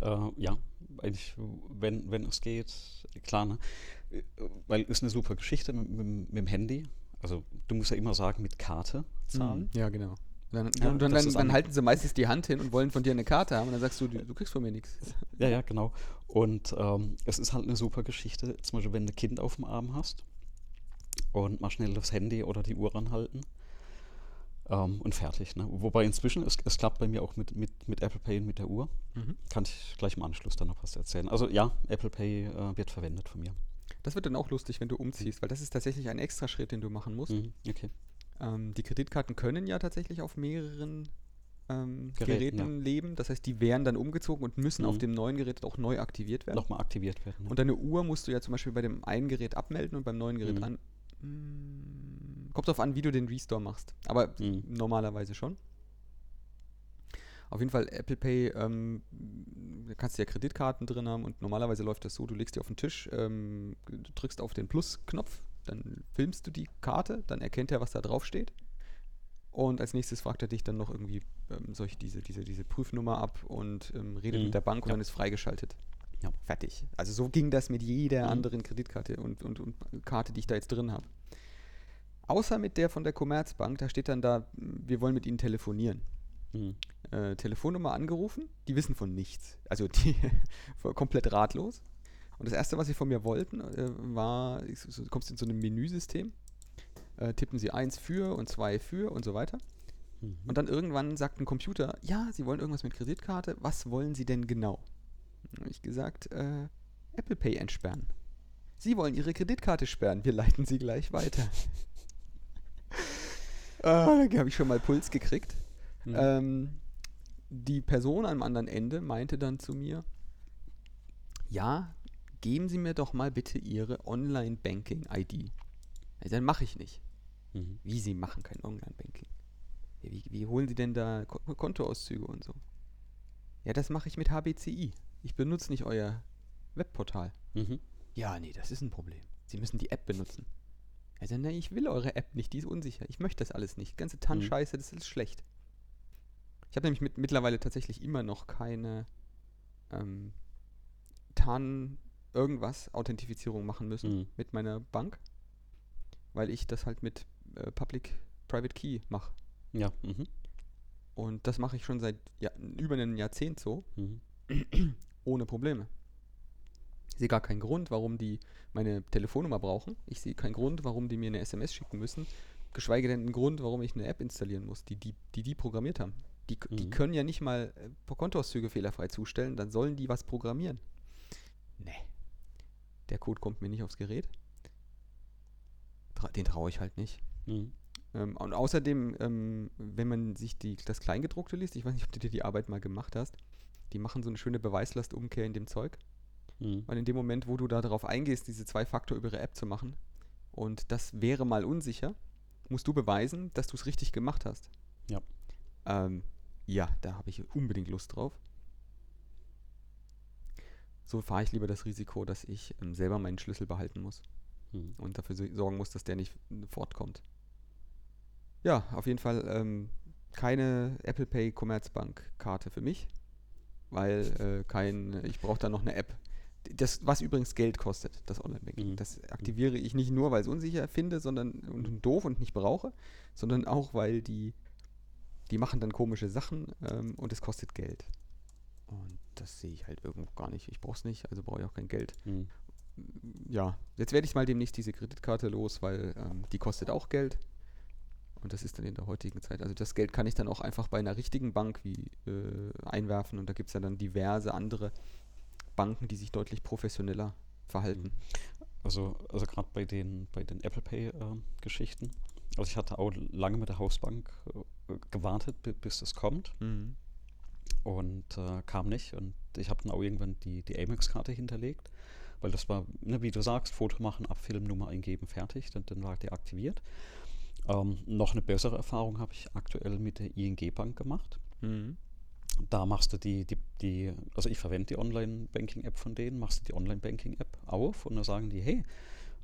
Äh, ja, eigentlich, wenn, wenn es geht, klar, ne? Weil ist eine super Geschichte mit, mit, mit dem Handy. Also du musst ja immer sagen, mit Karte zahlen. Ja, genau. Dann, Ja, und dann, dann, dann halten sie meistens die Hand hin und wollen von dir eine Karte haben und dann sagst du, du, du kriegst von mir nichts. Ja, ja, genau. Und ähm, es ist halt eine super Geschichte, zum Beispiel, wenn du ein Kind auf dem Arm hast und mal schnell das Handy oder die Uhr ranhalten ähm, und fertig. Ne? Wobei inzwischen, es, es klappt bei mir auch mit, mit, mit Apple Pay und mit der Uhr. Kann ich gleich im Anschluss dann noch was erzählen. Also ja, Apple Pay äh, wird verwendet von mir. Das wird dann auch lustig, wenn du umziehst, weil das ist tatsächlich ein extra Schritt, den du machen musst. Mhm, okay. Ähm, die Kreditkarten können ja tatsächlich auf mehreren ähm, Geräten, Geräten, leben. Das heißt, die werden dann umgezogen und müssen auf Mhm. dem neuen Gerät auch neu aktiviert werden. Nochmal aktiviert werden. Ne? Und deine Uhr musst du ja zum Beispiel bei dem einen Gerät abmelden und beim neuen Gerät Mhm. an. Mm, Kommt drauf an, wie du den Restore machst. Aber Mhm. normalerweise schon. Auf jeden Fall Apple Pay, ähm, da kannst du ja Kreditkarten drin haben und normalerweise läuft das so, du legst die auf den Tisch, ähm, du drückst auf den Plus-Knopf, dann filmst du die Karte, dann erkennt er, was da drauf steht. Und als nächstes fragt er dich dann noch irgendwie, ähm, soll ich diese, diese, diese Prüfnummer ab und ähm, redet Mhm, mit der Bank und ja. dann ist freigeschaltet. Ja. Fertig. Also so ging das mit jeder Mhm. anderen Kreditkarte und, und, und Karte, die ich da jetzt drin habe. Außer mit der von der Commerzbank, da steht dann da, wir wollen mit Ihnen telefonieren. Mhm. Äh, Telefonnummer angerufen, die wissen von nichts. Also die komplett ratlos. Und das erste, was sie von mir wollten, äh, war, du kommst in so einem Menüsystem, äh, tippen sie eins für und zwei für und so weiter. Mhm. Und dann irgendwann sagt ein Computer, ja, Sie wollen irgendwas mit Kreditkarte, was wollen Sie denn genau? Habe ich gesagt, äh, Apple Pay entsperren. Sie wollen Ihre Kreditkarte sperren, wir leiten Sie gleich weiter. ah, da habe ich schon mal Puls gekriegt. Mhm. Ähm, die Person am anderen Ende meinte dann zu mir, ja, geben Sie mir doch mal bitte Ihre Online-Banking-ID. Also, dann mache ich nicht. Mhm. Wie Sie machen kein Online-Banking? Ja, wie, wie holen Sie denn da Ko Kontoauszüge und so? Ja, das mache ich mit HBCI. Ich benutze nicht euer Webportal. Mhm. Ja, nee, das ist ein Problem. Sie müssen die App benutzen. Also, nee, ich will eure App nicht, die ist unsicher. Ich möchte das alles nicht. Ganze TAN-Scheiße, das ist schlecht. Ich habe nämlich mit, mittlerweile tatsächlich immer noch keine ähm, TAN irgendwas Authentifizierung machen müssen Mhm. mit meiner Bank, weil ich das halt mit äh, Public Private Key mache. Ja. Mhm. Und das mache ich schon seit ja, über einem Jahrzehnt so, Mhm. ohne Probleme. Ich sehe gar keinen Grund, warum die meine Telefonnummer brauchen. Ich sehe keinen Grund, warum die mir eine SMS schicken müssen. Geschweige denn einen Grund, warum ich eine App installieren muss, die die, die, die programmiert haben. Die, k- die Mhm. können ja nicht mal äh, Kontoauszüge fehlerfrei zustellen, dann sollen die was programmieren. Nee. Der Code kommt mir nicht aufs Gerät. Tra den traue ich halt nicht. Mhm. Ähm, und außerdem, ähm, wenn man sich die, das Kleingedruckte liest, ich weiß nicht, ob du dir die Arbeit mal gemacht hast, die machen so eine schöne Beweislastumkehr in dem Zeug. Mhm. Weil in dem Moment, wo du da darauf eingehst, diese zwei Faktor über ihre App zu machen, und das wäre mal unsicher, musst du beweisen, dass du es richtig gemacht hast. Ja. Ähm, ja, da habe ich unbedingt Lust drauf. So fahre ich lieber das Risiko, dass ich ähm, selber meinen Schlüssel behalten muss Mhm. und dafür so- sorgen muss, dass der nicht äh, fortkommt. Ja, auf jeden Fall ähm, keine Apple Pay Commerzbank Karte für mich, weil äh, kein, ich brauche da noch eine App. Das, was übrigens Geld kostet, das Online-Banking. Mhm. Das aktiviere ich nicht nur, weil ich es unsicher finde, sondern und, und doof und nicht brauche, sondern auch, weil die, die machen dann komische Sachen ähm, und es kostet Geld. Und das sehe ich halt irgendwo gar nicht. Ich brauche es nicht, also brauche ich auch kein Geld Mhm. ja, jetzt werde ich mal demnächst diese Kreditkarte los, weil ähm, die kostet auch Geld. Und das ist dann in der heutigen Zeit. Also das Geld kann ich dann auch einfach bei einer richtigen Bank wie äh, einwerfen und da gibt es ja dann diverse andere Banken, die sich deutlich professioneller verhalten. Also, also gerade bei den, bei den Apple Pay-Geschichten. also ich hatte auch lange mit der Hausbank äh, gewartet, bis es kommt. Mhm. Und äh, kam nicht. Und ich habe dann auch irgendwann die, die Amex-Karte hinterlegt, weil das war, ne, wie du sagst, Foto machen, abfilmen, Nummer eingeben, fertig. Dann, dann war die aktiviert. Ähm, noch eine bessere Erfahrung habe ich aktuell mit der ING Bank gemacht. Mhm. Da machst du die, die, die, also ich verwende die Online-Banking-App von denen, machst du die Online-Banking-App auf und dann sagen die, hey,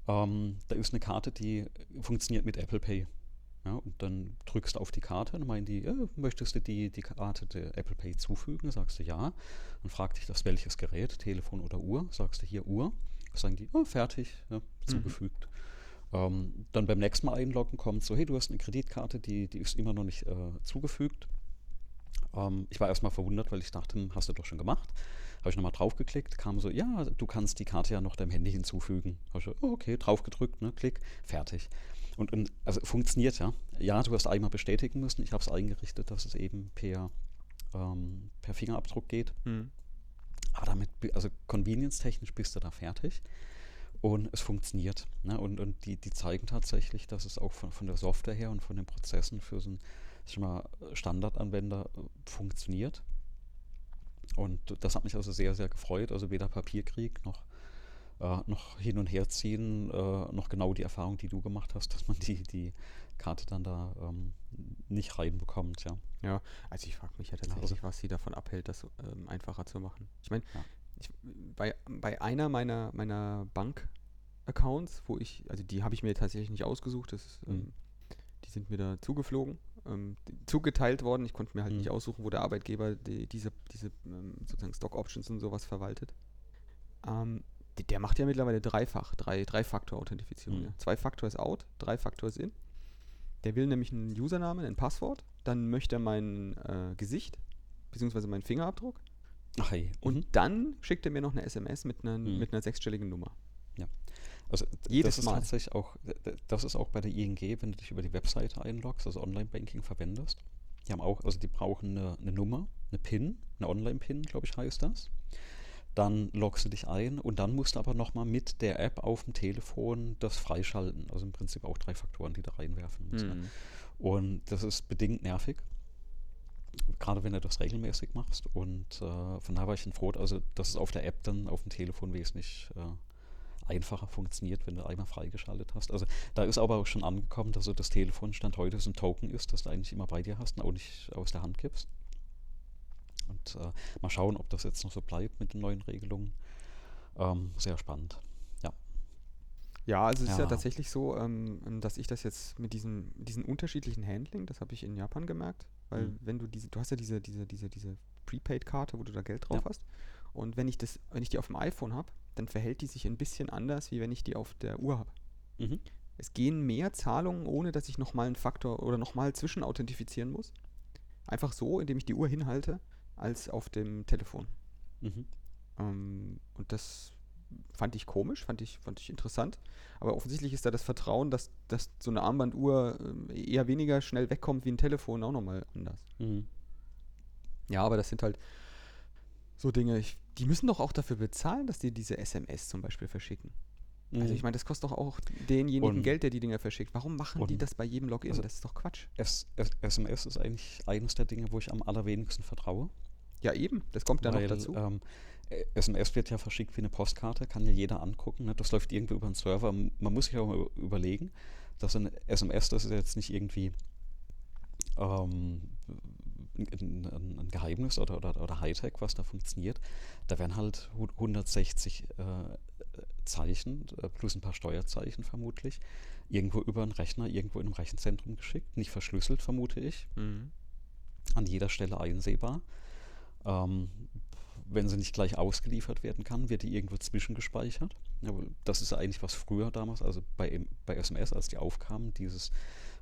ähm, da ist eine Karte, die funktioniert mit Apple Pay. Ja, und dann drückst du auf die Karte und meinen die, äh, möchtest du die, die Karte der Apple Pay zufügen? Sagst du ja. Dann fragt dich das, welches Gerät, Telefon oder Uhr. Sagst du hier Uhr. Sagen die, oh, fertig, ja, mhm. zugefügt. Mhm. Ähm, dann beim nächsten Mal einloggen kommt so, hey, du hast eine Kreditkarte, die, die ist immer noch nicht äh, zugefügt. Ähm, ich war erstmal verwundert, weil ich dachte, hm, hast du doch schon gemacht. Habe ich nochmal draufgeklickt, kam so, ja, du kannst die Karte ja noch deinem Handy hinzufügen. Habe ich so, oh, okay, draufgedrückt, ne, klick, fertig. Und, und, also funktioniert ja. Ja, du hast einmal bestätigen müssen. Ich habe es eingerichtet, dass es eben per, ähm, per Fingerabdruck geht. Mhm. Aber damit, also convenience-technisch bist du da fertig. Und es funktioniert. Ne? Und, und die, die zeigen tatsächlich, dass es auch von, von der Software her und von den Prozessen für so einen Standardanwender äh, funktioniert. Und das hat mich also sehr, sehr gefreut. Also weder Papierkrieg noch, äh, noch hin und her ziehen, äh, noch genau die Erfahrung, die du gemacht hast, dass man die, die Karte dann da ähm, nicht reinbekommt. Ja, ja also ich frage mich ja tatsächlich, also, was sie davon abhält, das ähm, einfacher zu machen. Ich meine, ja. bei, bei einer meiner, meiner Bank-Accounts, wo ich, also die habe ich mir tatsächlich nicht ausgesucht, das ist, mhm. ähm, die sind mir da zugeflogen ähm, zugeteilt worden. Ich konnte mir halt mhm. nicht aussuchen, wo der Arbeitgeber die, diese, diese ähm, sozusagen Stock Options und sowas verwaltet. Ähm, die, der macht ja mittlerweile dreifach, drei, Drei-Faktor-Authentifizierung. Mhm. Ja. Zwei-Faktor ist out, Drei-Faktor ist in. Der will nämlich einen Username, ein Passwort, dann möchte er mein äh, Gesicht, beziehungsweise meinen Fingerabdruck. Ach hey. Und mhm. dann schickt er mir noch eine SMS mit einer, mhm. mit einer sechsstelligen Nummer. Ja. Also Jedes das ist Mal. tatsächlich auch, das ist auch bei der ING, wenn du dich über die Webseite einloggst, also Online-Banking verwendest. Die haben auch, also die brauchen eine, eine Nummer, eine PIN, eine Online-PIN, glaube ich, heißt das. Dann loggst du dich ein und dann musst du aber nochmal mit der App auf dem Telefon das freischalten. Also im Prinzip auch drei Faktoren, die da reinwerfen musst. Mhm. Und das ist bedingt nervig gerade wenn du das regelmäßig machst. Und äh, von daher war ich froh, also dass es auf der App dann auf dem Telefon wesentlich äh, einfacher funktioniert, wenn du einmal freigeschaltet hast. Also da ist aber auch schon angekommen, dass so das Telefon Stand heute so ein Token ist, das du eigentlich immer bei dir hast und auch nicht aus der Hand gibst. Und äh, mal schauen, ob das jetzt noch so bleibt mit den neuen Regelungen. Ähm, sehr spannend. Ja. Ja, also es ja. ist ja tatsächlich so, ähm, dass ich das jetzt mit diesem, diesen unterschiedlichen Handling, das habe ich in Japan gemerkt, weil mhm. wenn du diese, du hast ja diese, diese, diese, diese Prepaid-Karte, wo du da Geld drauf ja. hast. Und wenn ich das, wenn ich die auf dem iPhone habe, dann verhält die sich ein bisschen anders, wie wenn ich die auf der Uhr habe. Mhm. Es gehen mehr Zahlungen, ohne dass ich nochmal einen Faktor oder nochmal zwischenauthentifizieren muss. Einfach so, indem ich die Uhr hinhalte, als auf dem Telefon. Mhm. Ähm, und das fand ich komisch, fand ich, fand ich interessant. Aber offensichtlich ist da das Vertrauen, dass, dass so eine Armbanduhr äh, eher weniger schnell wegkommt wie ein Telefon auch nochmal anders. Mhm. Ja, aber das sind halt so Dinge, ich, die müssen doch auch dafür bezahlen, dass die diese SMS zum Beispiel verschicken. Also mhm. Ich meine, das kostet doch auch denjenigen und, Geld, der die Dinger verschickt. Warum machen die das bei jedem Login? Also das ist doch Quatsch. S S SMS ist eigentlich eines der Dinge, wo ich am allerwenigsten vertraue. Ja, eben. Das kommt dann noch dazu. Ähm, SMS wird ja verschickt wie eine Postkarte, kann ja jeder angucken. Ne? Das läuft irgendwie über einen Server. Man muss sich auch mal überlegen, dass ein SMS, das ist jetzt nicht irgendwie ähm, ein, ein Geheimnis oder, oder, oder Hightech, was da funktioniert. Da werden halt 160 äh, Zeichen äh, plus ein paar Steuerzeichen vermutlich irgendwo über einen Rechner, irgendwo in einem Rechenzentrum geschickt, nicht verschlüsselt, vermute ich. Mhm. An jeder Stelle einsehbar. Ähm, wenn sie nicht gleich ausgeliefert werden kann, wird die irgendwo zwischengespeichert. Aber das ist eigentlich was früher damals, also bei, bei SMS, als die aufkamen, dieses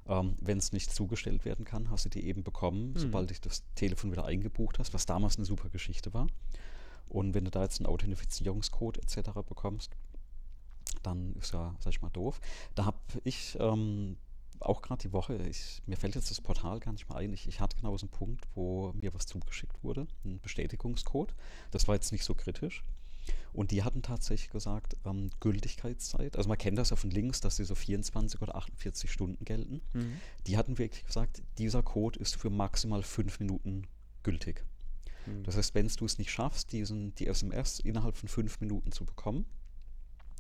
ähm, Wenn es nicht zugestellt werden kann, hast du die eben bekommen, mhm. sobald du das Telefon wieder eingebucht hast, was damals eine super Geschichte war. Und wenn du da jetzt einen Authentifizierungscode etc. bekommst, dann ist ja, sag ich mal, doof. Da habe ich ähm, auch gerade die Woche, ich, mir fällt jetzt das Portal gar nicht mehr ein, ich, ich hatte genau so einen Punkt, wo mir was zugeschickt wurde, ein Bestätigungscode. Das war jetzt nicht so kritisch. Und die hatten tatsächlich gesagt, ähm, Gültigkeitszeit, also man kennt das ja von links, dass sie so 24 oder 48 Stunden gelten. Mhm. Die hatten wirklich gesagt, dieser Code ist für maximal fünf Minuten gültig. Mhm. Das heißt, wenn du es nicht schaffst, diesen, die SMS innerhalb von fünf Minuten zu bekommen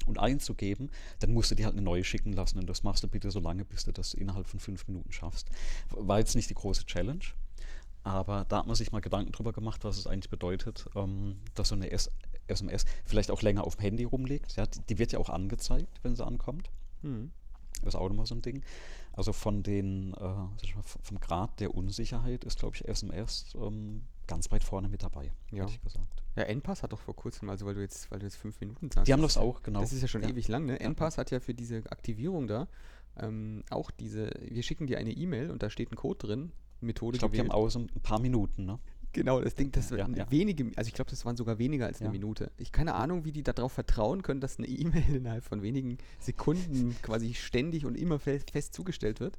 und einzugeben, dann musst du dir halt eine neue schicken lassen. Und das machst du bitte so lange, bis du das innerhalb von fünf Minuten schaffst. War jetzt nicht die große Challenge, aber da hat man sich mal Gedanken drüber gemacht, was es eigentlich bedeutet, ähm, dass so eine S SMS vielleicht auch länger auf dem Handy rumliegt. Ja, die, die wird ja auch angezeigt, wenn sie ankommt. Mhm. Das ist auch nochmal so ein Ding. Also von den, äh, vom Grad der Unsicherheit ist, glaube ich, SMS ähm, ganz weit vorne mit dabei, Ja. hätte ich gesagt. Ja, NPass hat doch vor kurzem, also weil du jetzt, weil du jetzt fünf Minuten sagst. Die haben das ja- auch, genau. Das ist ja schon Ja. ewig lang, ne? Ja. NPass hat ja für diese Aktivierung da ähm, auch diese, wir schicken dir eine E-Mail und da steht ein Code drin, Methode Ich glaube, die haben so ein paar Minuten, ne? Genau, das Ding, das Ja, ja. wenige, also ich glaube, das waren sogar weniger als eine Ja. Minute. Ich keine Ahnung, wie die darauf vertrauen können, dass eine E-Mail innerhalb von wenigen Sekunden quasi ständig und immer fest, fest zugestellt wird.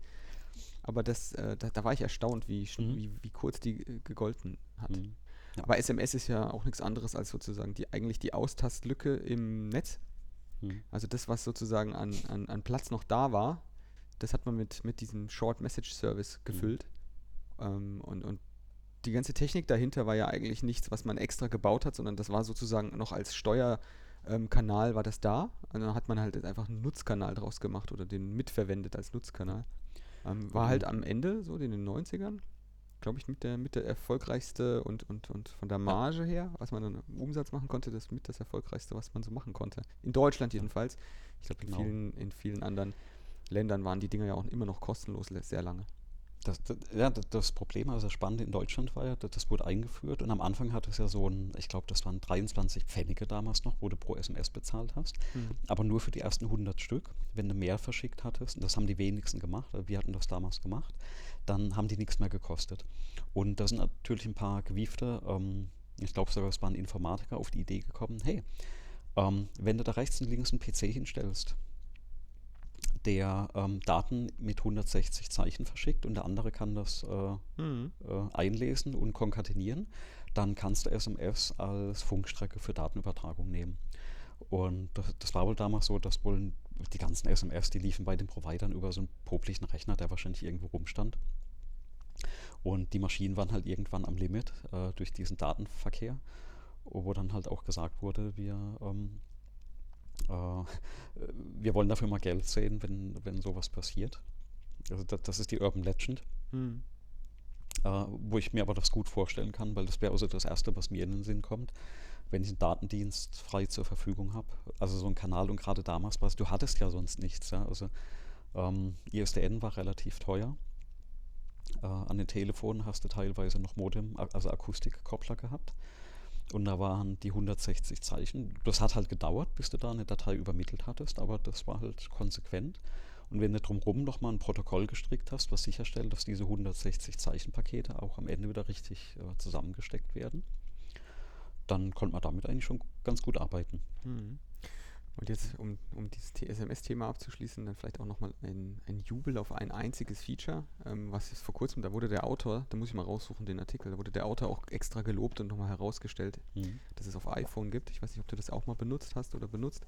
Aber das, äh, da, da war ich erstaunt, wie, Mhm. wie, wie kurz die äh, gegolten hat. Mhm. Aber SMS ist ja auch nichts anderes als sozusagen die eigentlich die Austastlücke im Netz. Mhm. Also das, was sozusagen an, an, an Platz noch da war, das hat man mit, mit diesem Short Message Service gefüllt. Ähm, und, und die ganze Technik dahinter war ja eigentlich nichts, was man extra gebaut hat, sondern das war sozusagen noch als Steuerkanal ähm, war das da. Und dann hat man halt einfach einen Nutzkanal draus gemacht oder den mitverwendet als Nutzkanal. Ähm, war Mhm. halt am Ende, so in den 90ern, glaube ich, mit der, mit der erfolgreichste und, und, und von der Marge her, was man dann im Umsatz machen konnte, das mit das erfolgreichste, was man so machen konnte. In Deutschland jedenfalls. Ich glaube, in, Genau. vielen, in vielen anderen Ländern waren die Dinger ja auch immer noch kostenlos sehr lange. Das, das, ja, das, Problem, also das Spannende in Deutschland war ja, das, wurde eingeführt und am Anfang hat es ja so ein, ich glaube, das waren 23 Pfennige damals noch, wo du pro SMS bezahlt hast, aber nur für die ersten 100 Stück. Wenn du mehr verschickt hattest, und das haben die wenigsten gemacht, wir hatten das damals gemacht, dann haben die nichts mehr gekostet. Und da sind natürlich ein paar Gewiefte, ähm, ich glaube sogar, es waren Informatiker, auf die Idee gekommen, hey, ähm, wenn du da rechts und links einen PC hinstellst, der ähm, Daten mit 160 Zeichen verschickt und der andere kann das äh, äh, einlesen und konkatenieren, dann kannst du SMS als Funkstrecke für Datenübertragung nehmen. Und das, das war wohl damals so, dass wohl die ganzen SMS, die liefen bei den Providern über so einen poplichen Rechner, der wahrscheinlich irgendwo rumstand. Und die Maschinen waren halt irgendwann am Limit äh, durch diesen Datenverkehr, wo dann halt auch gesagt wurde, wir, ähm, äh, wir wollen dafür mal Geld sehen, wenn, wenn sowas passiert. Also das, das ist die Urban Legend Mhm. äh, wo ich mir aber das gut vorstellen kann, weil das wäre also das Erste, was mir in den Sinn kommt, wenn ich einen Datendienst frei zur Verfügung habe. Also so ein Kanal und gerade damals war es, du hattest ja sonst nichts. Ja? Also ähm, ISDN war relativ teuer. Äh, an den Telefonen hast du teilweise noch Modem, also Akustikkoppler gehabt. Und da waren die 160 Zeichen. Das hat halt gedauert, bis du da eine Datei übermittelt hattest, aber das war halt konsequent. Und wenn du drumherum nochmal ein Protokoll gestrickt hast, was sicherstellt, dass diese 160 Zeichenpakete auch am Ende wieder richtig äh, zusammengesteckt werden, dann konnte man damit eigentlich schon ganz gut arbeiten. Mhm. Und jetzt, um, um dieses SMS-Thema abzuschließen, dann vielleicht auch nochmal ein, ein Jubel auf ein einziges Feature, ähm, was ist vor kurzem, da wurde der Autor, da muss ich mal raussuchen, den Artikel, da wurde der Autor auch extra gelobt und nochmal herausgestellt, Mhm. dass es auf iPhone gibt. Ich weiß nicht, ob du das auch mal benutzt hast oder benutzt.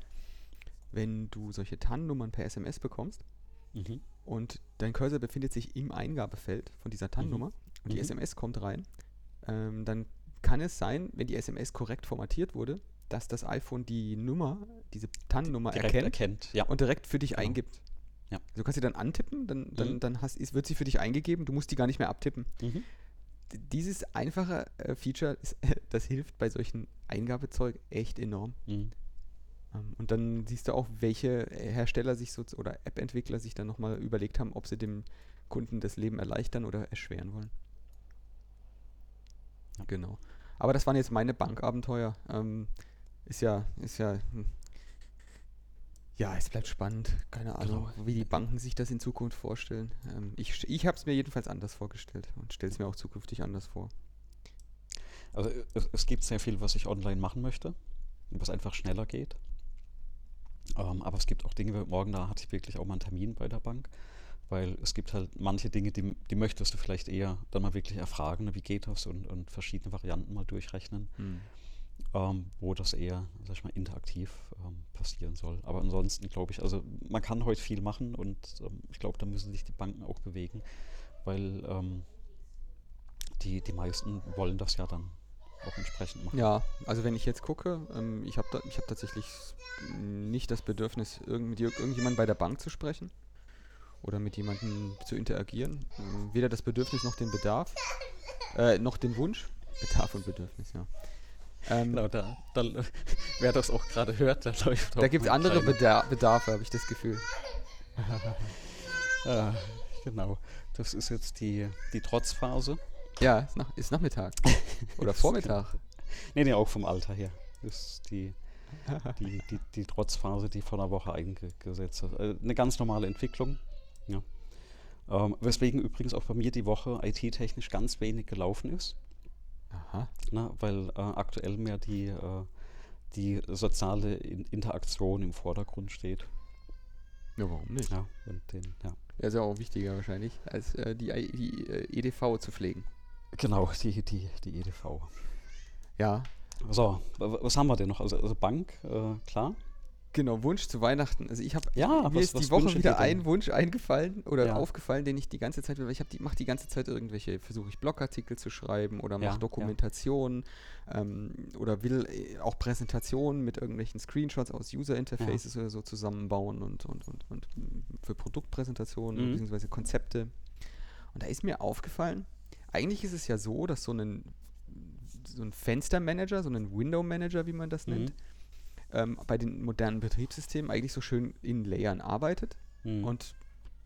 Wenn du solche TAN-Nummern per SMS bekommst Mhm. und dein Cursor befindet sich im Eingabefeld von dieser TAN-Nummer und die Mhm. SMS kommt rein, ähm, dann kann es sein, wenn die SMS korrekt formatiert wurde, dass das iPhone die Nummer, diese TAN-Nummer erkennt erkennt, ja. und direkt für dich Genau. eingibt. Ja. Du kannst sie dann antippen, dann, dann, Mhm. dann hast, wird sie für dich eingegeben, du musst die gar nicht mehr abtippen. Mhm. Dieses einfache äh, Feature, ist, das hilft bei solchen Eingabezeug echt enorm. Mhm. Ähm, und dann siehst du auch, welche Hersteller sich so oder App-Entwickler sich dann nochmal überlegt haben, ob sie dem Kunden das Leben erleichtern oder erschweren wollen. Ja. Genau. Aber das waren jetzt meine Bankabenteuer. Ähm, ist ja, ist ja, hm. ja, es bleibt spannend. Keine Ahnung, Genau. wie die Banken sich das in Zukunft vorstellen. Ähm, ich ich habe es mir jedenfalls anders vorgestellt und stelle es mir auch zukünftig anders vor. Also äh, es, es gibt sehr viel, was ich online machen möchte was einfach schneller geht. Ähm, aber es gibt auch Dinge, morgen da hatte ich wirklich auch mal einen Termin bei der Bank, weil es gibt halt manche Dinge, die, die möchtest du vielleicht eher dann mal wirklich erfragen, wie geht das und, und verschiedene Varianten mal durchrechnen. Ähm, wo das eher, sag ich mal, interaktiv ähm, passieren soll. Aber ansonsten glaube ich, also man kann heute viel machen und ähm, ich glaube, da müssen sich die Banken auch bewegen, weil ähm, die, die meisten wollen das ja dann auch entsprechend machen. Ja, also wenn ich jetzt gucke, ähm, ich habe hab tatsächlich nicht das Bedürfnis, irgend, mit irgendjemandem bei der Bank zu sprechen oder mit jemandem zu interagieren. Ähm, weder das Bedürfnis noch den Bedarf, äh, noch den Wunsch. Bedarf und Bedürfnis, ja. Ähm, genau, da, da, wer das auch gerade hört, da läuft Da gibt es andere Bedar Bedarfe, habe ich das Gefühl. ja, genau. Das ist jetzt die, die Trotzphase. Ja, ist, nach, ist Nachmittag. Oder Vormittag. nee, nee, auch vom Alter her. Ist die, die, die, die Trotzphase, die vor einer Woche eingesetzt hat. Also eine ganz normale Entwicklung. Ja. Ähm, weswegen übrigens auch bei mir die Woche IT-technisch ganz wenig gelaufen ist. Aha. Na, weil äh, aktuell mehr die, äh, die soziale In Interaktion im Vordergrund steht. Ja, warum nicht? Ja, und den, ja. Ja, ist ja auch wichtiger wahrscheinlich, als äh, die, die äh, EDV zu pflegen. Genau, die, die, die EDV. Ja. So, was haben wir denn noch? Also, also Bank, äh, klar. Genau, Wunsch zu Weihnachten. Also ich habe ja, mir was, ist die Woche wieder ein Wunsch eingefallen oder ja. aufgefallen, den ich die ganze Zeit, weil ich habe die mache die ganze Zeit irgendwelche, versuche ich Blogartikel zu schreiben oder mache ja, Dokumentationen ja. ähm, oder will äh, auch Präsentationen mit irgendwelchen Screenshots aus User Interfaces oder so zusammenbauen und, und, und, und für Produktpräsentationen mhm. bzw. Konzepte. Und da ist mir aufgefallen, eigentlich ist es ja so, dass so ein so ein Fenstermanager, so ein Window Manager, wie man das mhm. nennt, ähm, bei den modernen Betriebssystemen eigentlich so schön in Layern arbeitet mhm. und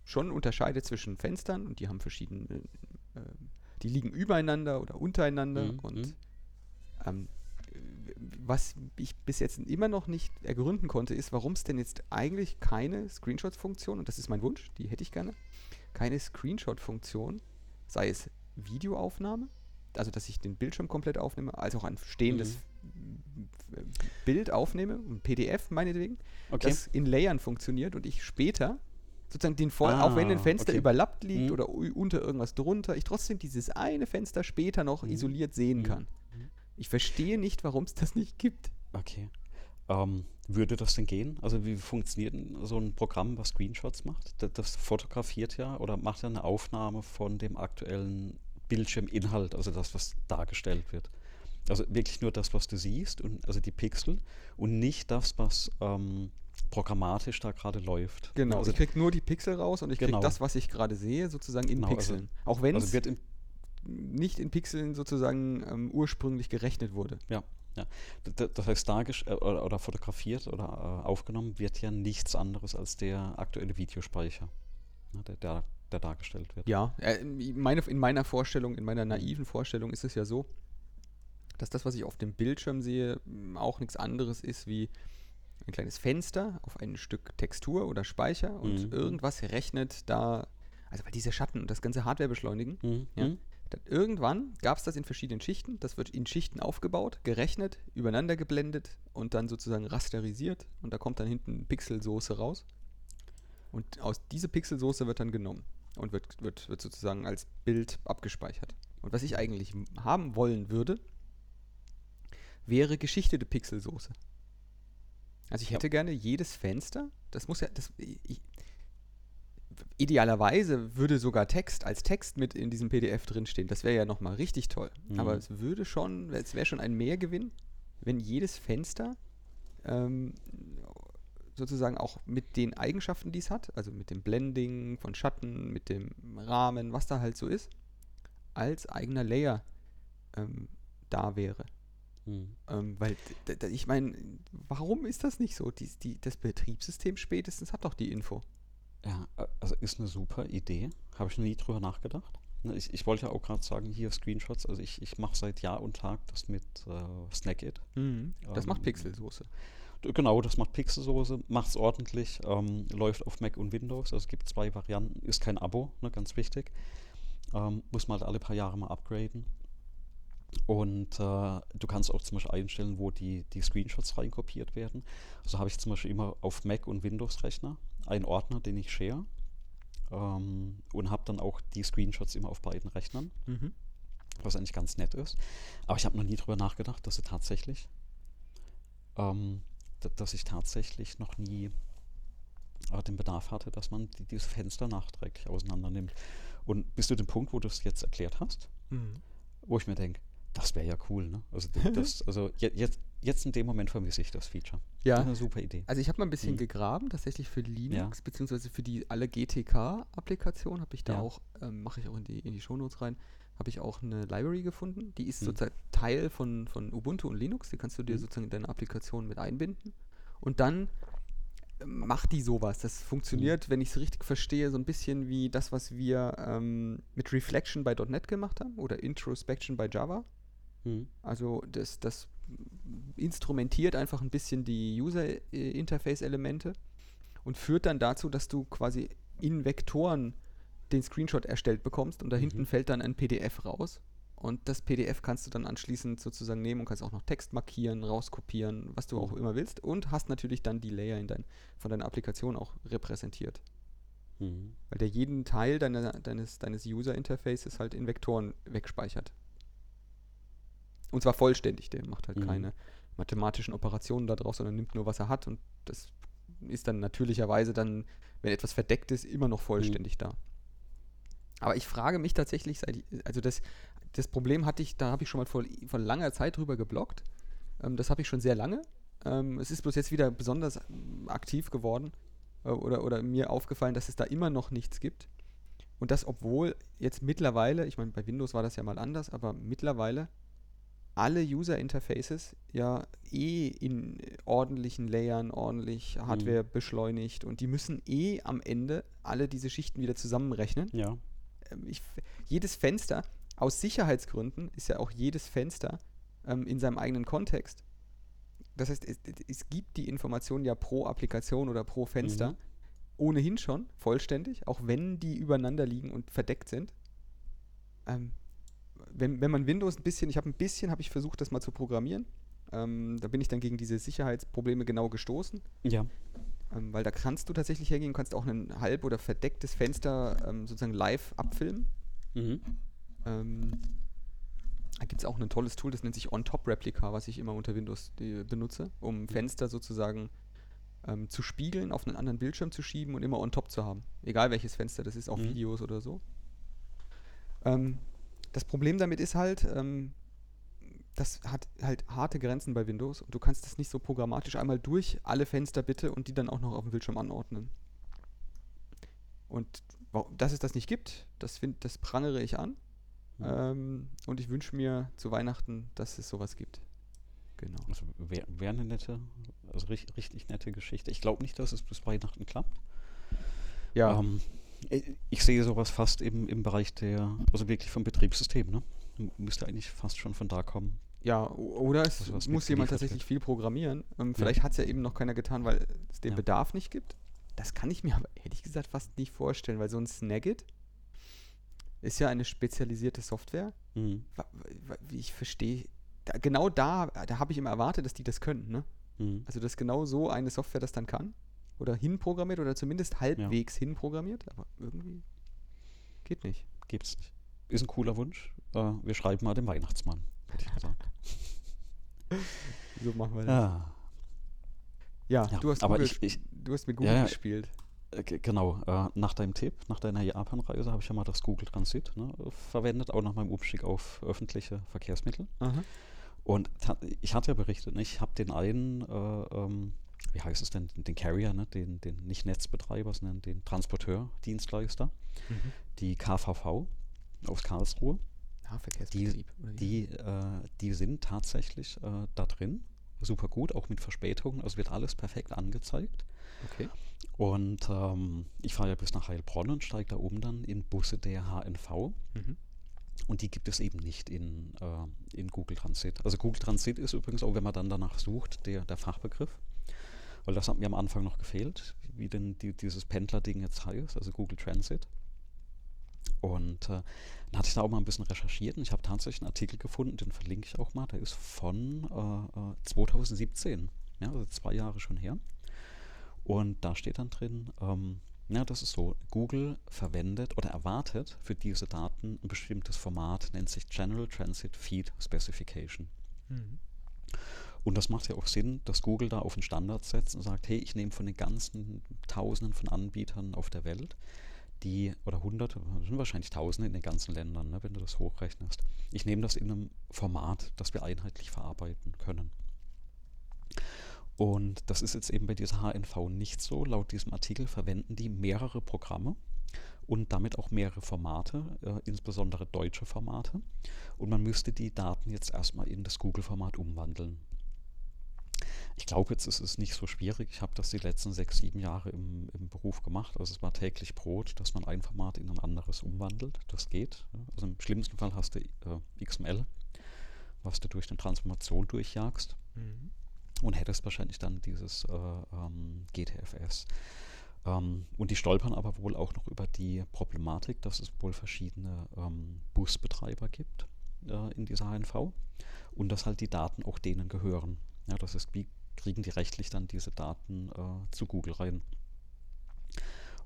schon unterscheidet zwischen Fenstern und die haben verschiedene, äh, die liegen übereinander oder untereinander mhm. und mhm. ähm, was ich bis jetzt immer noch nicht ergründen konnte, ist, warum es denn jetzt eigentlich keine Screenshot-Funktion, und das ist mein Wunsch, die hätte ich gerne, keine Screenshot-Funktion, sei es Videoaufnahme, also dass ich den Bildschirm komplett aufnehme, als auch ein stehendes mhm. Bild aufnehme, ein PDF meinetwegen, okay. das in Layern funktioniert und ich später sozusagen den Voll, ah, auch wenn ein Fenster okay. überlappt liegt mhm. oder unter irgendwas drunter, ich trotzdem dieses eine Fenster später noch mhm. isoliert sehen mhm. kann. Ich verstehe nicht, warum es das nicht gibt. Okay. Ähm, würde das denn gehen? Also wie funktioniert so ein Programm, was Screenshots macht? Das, das fotografiert ja oder macht ja eine Aufnahme von dem aktuellen Bildschirminhalt, also das, was dargestellt wird. Also wirklich nur das, was du siehst, und, also die Pixel und nicht das, was ähm, programmatisch da gerade läuft. Genau, also ich kriege nur die Pixel raus und ich kriege genau. das, was ich gerade sehe, sozusagen in genau, also Pixeln. Also, Auch wenn also es nicht in Pixeln sozusagen ähm, ursprünglich gerechnet wurde. Ja. Ja. Das heißt, dargestellt äh, oder, oder, fotografiert oder äh, aufgenommen wird ja nichts anderes als der aktuelle Videospeicher, ne, der, der, der, dargestellt wird. Ja, äh, meine, in meiner Vorstellung, in meiner naiven Vorstellung ist es ja so, dass das, was ich auf dem Bildschirm sehe, auch nichts anderes ist wie ein kleines Fenster auf ein Stück Textur oder Speicher und mhm. irgendwas rechnet da, also weil diese Schatten und das ganze Hardware beschleunigen, mhm. ja, mhm. irgendwann gab es das in verschiedenen Schichten, das wird in Schichten aufgebaut, gerechnet, übereinander geblendet und dann sozusagen rasterisiert und da kommt dann hinten Pixelsoße raus. Und aus dieser Pixelsoße wird dann genommen und wird, wird, wird sozusagen als Bild abgespeichert. Und was ich eigentlich haben wollen würde, wäre geschichtete Pixelsoße. Also ich hätte ja. gerne jedes Fenster, das muss ja, das, ich, idealerweise würde sogar Text als Text mit in diesem PDF drinstehen. Das wäre ja nochmal richtig toll. Mhm. Aber es würde schon, es wäre schon ein Mehrgewinn, wenn jedes Fenster ähm, sozusagen auch mit den Eigenschaften, die es hat, also mit dem Blending von Schatten, mit dem Rahmen, was da halt so ist, als eigener Layer ähm, da wäre. Mhm. Ähm, weil, ich meine, warum ist das nicht so? Die, die, das Betriebssystem spätestens hat doch die Info. Ja, also ist eine super Idee. Habe ich noch nie drüber nachgedacht. Ne, ich, ich wollte ja auch gerade sagen, hier Screenshots, also ich, ich mache seit Jahr und Tag das mit äh, Snackit. Mhm. Das ähm, macht Pixelsoße. Genau, das macht Pixelsoße, macht es ordentlich, ähm, läuft auf Mac und Windows. Also es gibt zwei Varianten, ist kein Abo, ne, ganz wichtig. Ähm, muss man halt alle paar Jahre mal upgraden. Und äh, du kannst auch zum Beispiel einstellen, wo die, die Screenshots reinkopiert werden. Also habe ich zum Beispiel immer auf Mac und Windows-Rechner einen Ordner, den ich share. Ähm, und habe dann auch die Screenshots immer auf beiden Rechnern. Mhm. Was eigentlich ganz nett ist. Aber ich habe noch nie darüber nachgedacht, dass sie tatsächlich ähm, dass ich tatsächlich noch nie äh, den Bedarf hatte, dass man die, dieses Fenster nachträglich auseinander nimmt. Und bis zu dem Punkt, wo du es jetzt erklärt hast, mhm. wo ich mir denke, das wäre ja cool, ne? Also, das, also jetzt, jetzt in dem Moment vermisse ich das Feature. Ja. Das ist eine super Idee. Also ich habe mal ein bisschen mhm. gegraben, tatsächlich für Linux, ja. beziehungsweise für die alle GTK-Applikationen habe ich da ja. auch, ähm, mache ich auch in die, in die Shownotes rein, habe ich auch eine Library gefunden. Die ist mhm. sozusagen Teil von, von Ubuntu und Linux. Die kannst du dir mhm. sozusagen in deine Applikation mit einbinden. Und dann ähm, macht die sowas. Das funktioniert, mhm. wenn ich es richtig verstehe, so ein bisschen wie das, was wir ähm, mit Reflection bei .NET gemacht haben oder Introspection bei Java. Mhm. Also das, das instrumentiert einfach ein bisschen die User-Interface-Elemente und führt dann dazu, dass du quasi in Vektoren den Screenshot erstellt bekommst und da mhm. hinten fällt dann ein PDF raus. Und das PDF kannst du dann anschließend sozusagen nehmen und kannst auch noch Text markieren, rauskopieren, was du auch mhm. immer willst. Und hast natürlich dann die Layer in dein, von deiner Applikation auch repräsentiert. Mhm. Weil der jeden Teil deiner, deines, deines User-Interfaces halt in Vektoren wegspeichert. Und zwar vollständig, der macht halt mhm. keine mathematischen Operationen daraus, sondern nimmt nur, was er hat. Und das ist dann natürlicherweise dann, wenn etwas verdeckt ist, immer noch vollständig mhm. da. Aber ich frage mich tatsächlich, also das, das Problem hatte ich, da habe ich schon mal vor, vor langer Zeit drüber geblockt. Ähm, das habe ich schon sehr lange. Ähm, es ist bloß jetzt wieder besonders aktiv geworden äh, oder, oder mir aufgefallen, dass es da immer noch nichts gibt. Und das, obwohl jetzt mittlerweile, ich meine, bei Windows war das ja mal anders, aber mittlerweile alle User Interfaces ja eh in ordentlichen Layern, ordentlich mhm. Hardware mhm. beschleunigt und die müssen eh am Ende alle diese Schichten wieder zusammenrechnen. Ja. Ähm, ich, jedes Fenster, aus Sicherheitsgründen ist ja auch jedes Fenster ähm, in seinem eigenen Kontext. Das heißt, es, es, gibt die Information ja pro Applikation oder pro Fenster mhm. ohnehin schon vollständig, auch wenn die übereinander liegen und verdeckt sind. Ähm, wenn, wenn man Windows ein bisschen, ich habe ein bisschen, habe ich versucht, das mal zu programmieren. Ähm, da bin ich dann gegen diese Sicherheitsprobleme genau gestoßen. Ja. Ähm, weil da kannst du tatsächlich hergehen, kannst auch ein halb oder verdecktes Fenster ähm, sozusagen live abfilmen. Mhm. Ähm, da gibt es auch ein tolles Tool, das nennt sich On-Top-Replica, was ich immer unter Windows die, benutze, um mhm. Fenster sozusagen ähm, zu spiegeln, auf einen anderen Bildschirm zu schieben und immer on-top zu haben. Egal welches Fenster das ist, auch mhm. Videos oder so. Ähm, das Problem damit ist halt, ähm, das hat halt harte Grenzen bei Windows und du kannst das nicht so programmatisch einmal durch alle Fenster bitte und die dann auch noch auf dem Bildschirm anordnen. Und dass es das nicht gibt, das, find, das prangere ich an. Mhm. Ähm, und ich wünsche mir zu Weihnachten, dass es sowas gibt. Genau. Also wäre wär eine nette, also richtig, richtig nette Geschichte. Ich glaube nicht, dass es bis Weihnachten klappt. Ja. Ähm, ich sehe sowas fast im, im Bereich der, also wirklich vom Betriebssystem, ne? Müsste eigentlich fast schon von da kommen. Ja, oder es also muss jemand tatsächlich wird. viel programmieren. Ähm, vielleicht ja. hat es ja eben noch keiner getan, weil es den ja. Bedarf nicht gibt. Das kann ich mir aber ehrlich gesagt fast nicht vorstellen, weil so ein Snagit ist ja eine spezialisierte Software. Mhm. Ich verstehe, da, genau da, da habe ich immer erwartet, dass die das können. Ne? Mhm. Also, dass genau so eine Software das dann kann. Oder hinprogrammiert oder zumindest halbwegs ja. hinprogrammiert. Aber irgendwie geht nicht. Gibt's nicht. Ist ein cooler Wunsch. Uh, wir schreiben mal den Weihnachtsmann hätte ich gesagt. so machen wir das. Ja, ja, ja du, hast aber ich, ich, du hast mit Google gespielt. Äh, genau, äh, nach deinem Tipp, nach deiner Japan-Reise habe ich ja mal das Google Transit ne, verwendet, auch nach meinem Umstieg auf öffentliche Verkehrsmittel. Aha. Und ich hatte ja berichtet, ne, ich habe den einen, äh, ähm, wie heißt es denn, den Carrier, ne, den, den nicht Netzbetreiber, sondern den Transporteur, Dienstleister, mhm. die KVV aus Karlsruhe. Nahverkehrsbetrieb. Die, die, äh, die sind tatsächlich äh, da drin. Super gut, auch mit Verspätungen. Also wird alles perfekt angezeigt. Okay. Und ähm, ich fahre ja bis nach Heilbronn und steige da oben dann in Busse der HNV. Mhm. Und die gibt es eben nicht in, äh, in Google Transit. Also Google Transit ist übrigens auch, wenn man dann danach sucht, der, der Fachbegriff. Weil das hat mir am Anfang noch gefehlt, wie denn die, dieses Pendler-Ding jetzt heißt, also Google Transit. Und äh, dann hatte ich da auch mal ein bisschen recherchiert und ich habe tatsächlich einen Artikel gefunden, den verlinke ich auch mal, der ist von äh, 2017, äh, ja, also zwei Jahre schon her. Und da steht dann drin, ähm, ja, das ist so, Google verwendet oder erwartet für diese Daten ein bestimmtes Format, nennt sich General Transit Feed Specification. Mhm. Und das macht ja auch Sinn, dass Google da auf einen Standard setzt und sagt, hey, ich nehme von den ganzen Tausenden von Anbietern auf der Welt, die, oder hunderte, sind wahrscheinlich Tausende in den ganzen Ländern, ne, wenn du das hochrechnest. Ich nehme das in einem Format, das wir einheitlich verarbeiten können. Und das ist jetzt eben bei dieser HNV nicht so. Laut diesem Artikel verwenden die mehrere Programme und damit auch mehrere Formate, äh, insbesondere deutsche Formate. Und man müsste die Daten jetzt erstmal in das Google-Format umwandeln. Ich glaube, jetzt ist es nicht so schwierig. Ich habe das die letzten sechs, sieben Jahre im, im, Beruf gemacht. Also es war täglich Brot, dass man ein Format in ein anderes umwandelt. Das geht. Also im schlimmsten Fall hast du äh, XML, was du durch eine Transformation durchjagst. Mhm. Und hättest wahrscheinlich dann dieses äh, ähm, GTFS. Ähm, und die stolpern aber wohl auch noch über die Problematik, dass es wohl verschiedene ähm, Busbetreiber gibt äh, in dieser HNV und dass halt die Daten auch denen gehören. Ja, das ist, wie kriegen die rechtlich dann diese Daten äh, zu Google rein?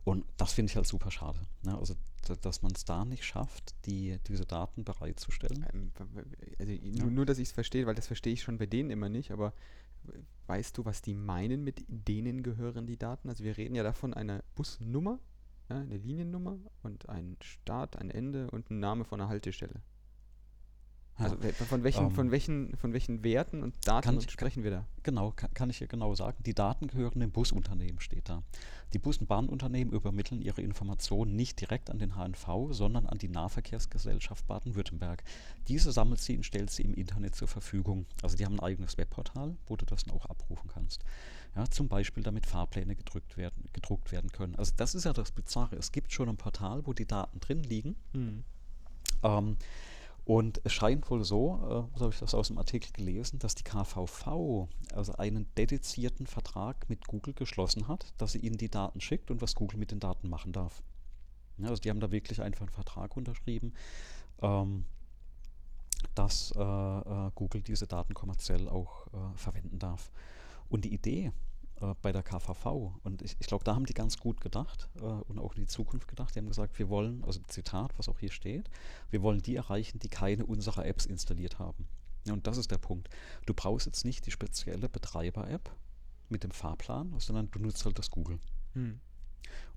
Und das finde ich halt super schade. Ne? Also, dass man es da nicht schafft, die, diese Daten bereitzustellen. Also, ja. nur, dass ich es verstehe, weil das verstehe ich schon bei denen immer nicht, aber Weißt du, was die meinen mit denen gehören die Daten? Also wir reden ja davon eine Busnummer, ja, eine Liniennummer und ein Start, ein Ende und ein Name von einer Haltestelle. Also von welchen, ähm, von, welchen, von welchen Werten und Daten ich, sprechen wir da? Genau, kann, kann, ich hier genau sagen. Die Daten gehören dem Busunternehmen, steht da. Die Bus- und Bahnunternehmen übermitteln ihre Informationen nicht direkt an den HNV, sondern an die Nahverkehrsgesellschaft Baden-Württemberg. Diese sammelt sie und stellt sie im Internet zur Verfügung. Also die haben ein eigenes Webportal, wo du das dann auch abrufen kannst. Ja, zum Beispiel, damit Fahrpläne gedruckt werden, gedruckt werden können. Also das ist ja das Bizarre. Es gibt schon ein Portal, wo die Daten drin liegen. Hm. Ähm, und es scheint wohl so, äh, habe ich das aus dem Artikel gelesen, dass die KVV also einen dedizierten Vertrag mit Google geschlossen hat, dass sie ihnen die Daten schickt und was Google mit den Daten machen darf. Ja, also die haben da wirklich einfach einen Vertrag unterschrieben, ähm, dass äh, äh, Google diese Daten kommerziell auch äh, verwenden darf. Und die Idee äh, bei der KVV. Und ich, ich glaube, da haben die ganz gut gedacht äh, und auch in die Zukunft gedacht. Die haben gesagt, wir wollen, also Zitat, was auch hier steht, wir wollen die erreichen, die keine unserer Apps installiert haben. Ja, und das ist der Punkt. Du brauchst jetzt nicht die spezielle Betreiber-App mit dem Fahrplan, sondern du nutzt halt das Google. Hm.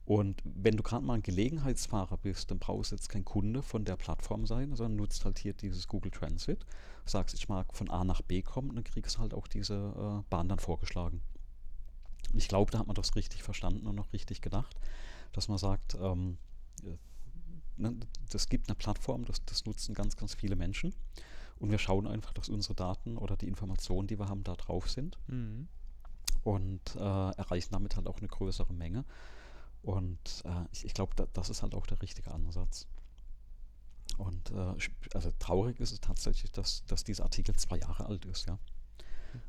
Und wenn du gerade mal ein Gelegenheitsfahrer bist, dann brauchst du jetzt kein Kunde von der Plattform sein, sondern nutzt halt hier dieses Google Transit, sagst, ich mag von A nach B kommen und dann kriegst du halt auch diese äh, Bahn dann vorgeschlagen. Ich glaube, da hat man das richtig verstanden und auch richtig gedacht, dass man sagt, ähm, äh, ne, das gibt eine Plattform, das, das nutzen ganz, ganz viele Menschen. Und wir schauen einfach, dass unsere Daten oder die Informationen, die wir haben, da drauf sind. Mhm. Und äh, erreichen damit halt auch eine größere Menge. Und äh, ich, ich glaube, da, das ist halt auch der richtige Ansatz. Und äh, also traurig ist es tatsächlich, dass, dass dieser Artikel zwei Jahre alt ist, ja.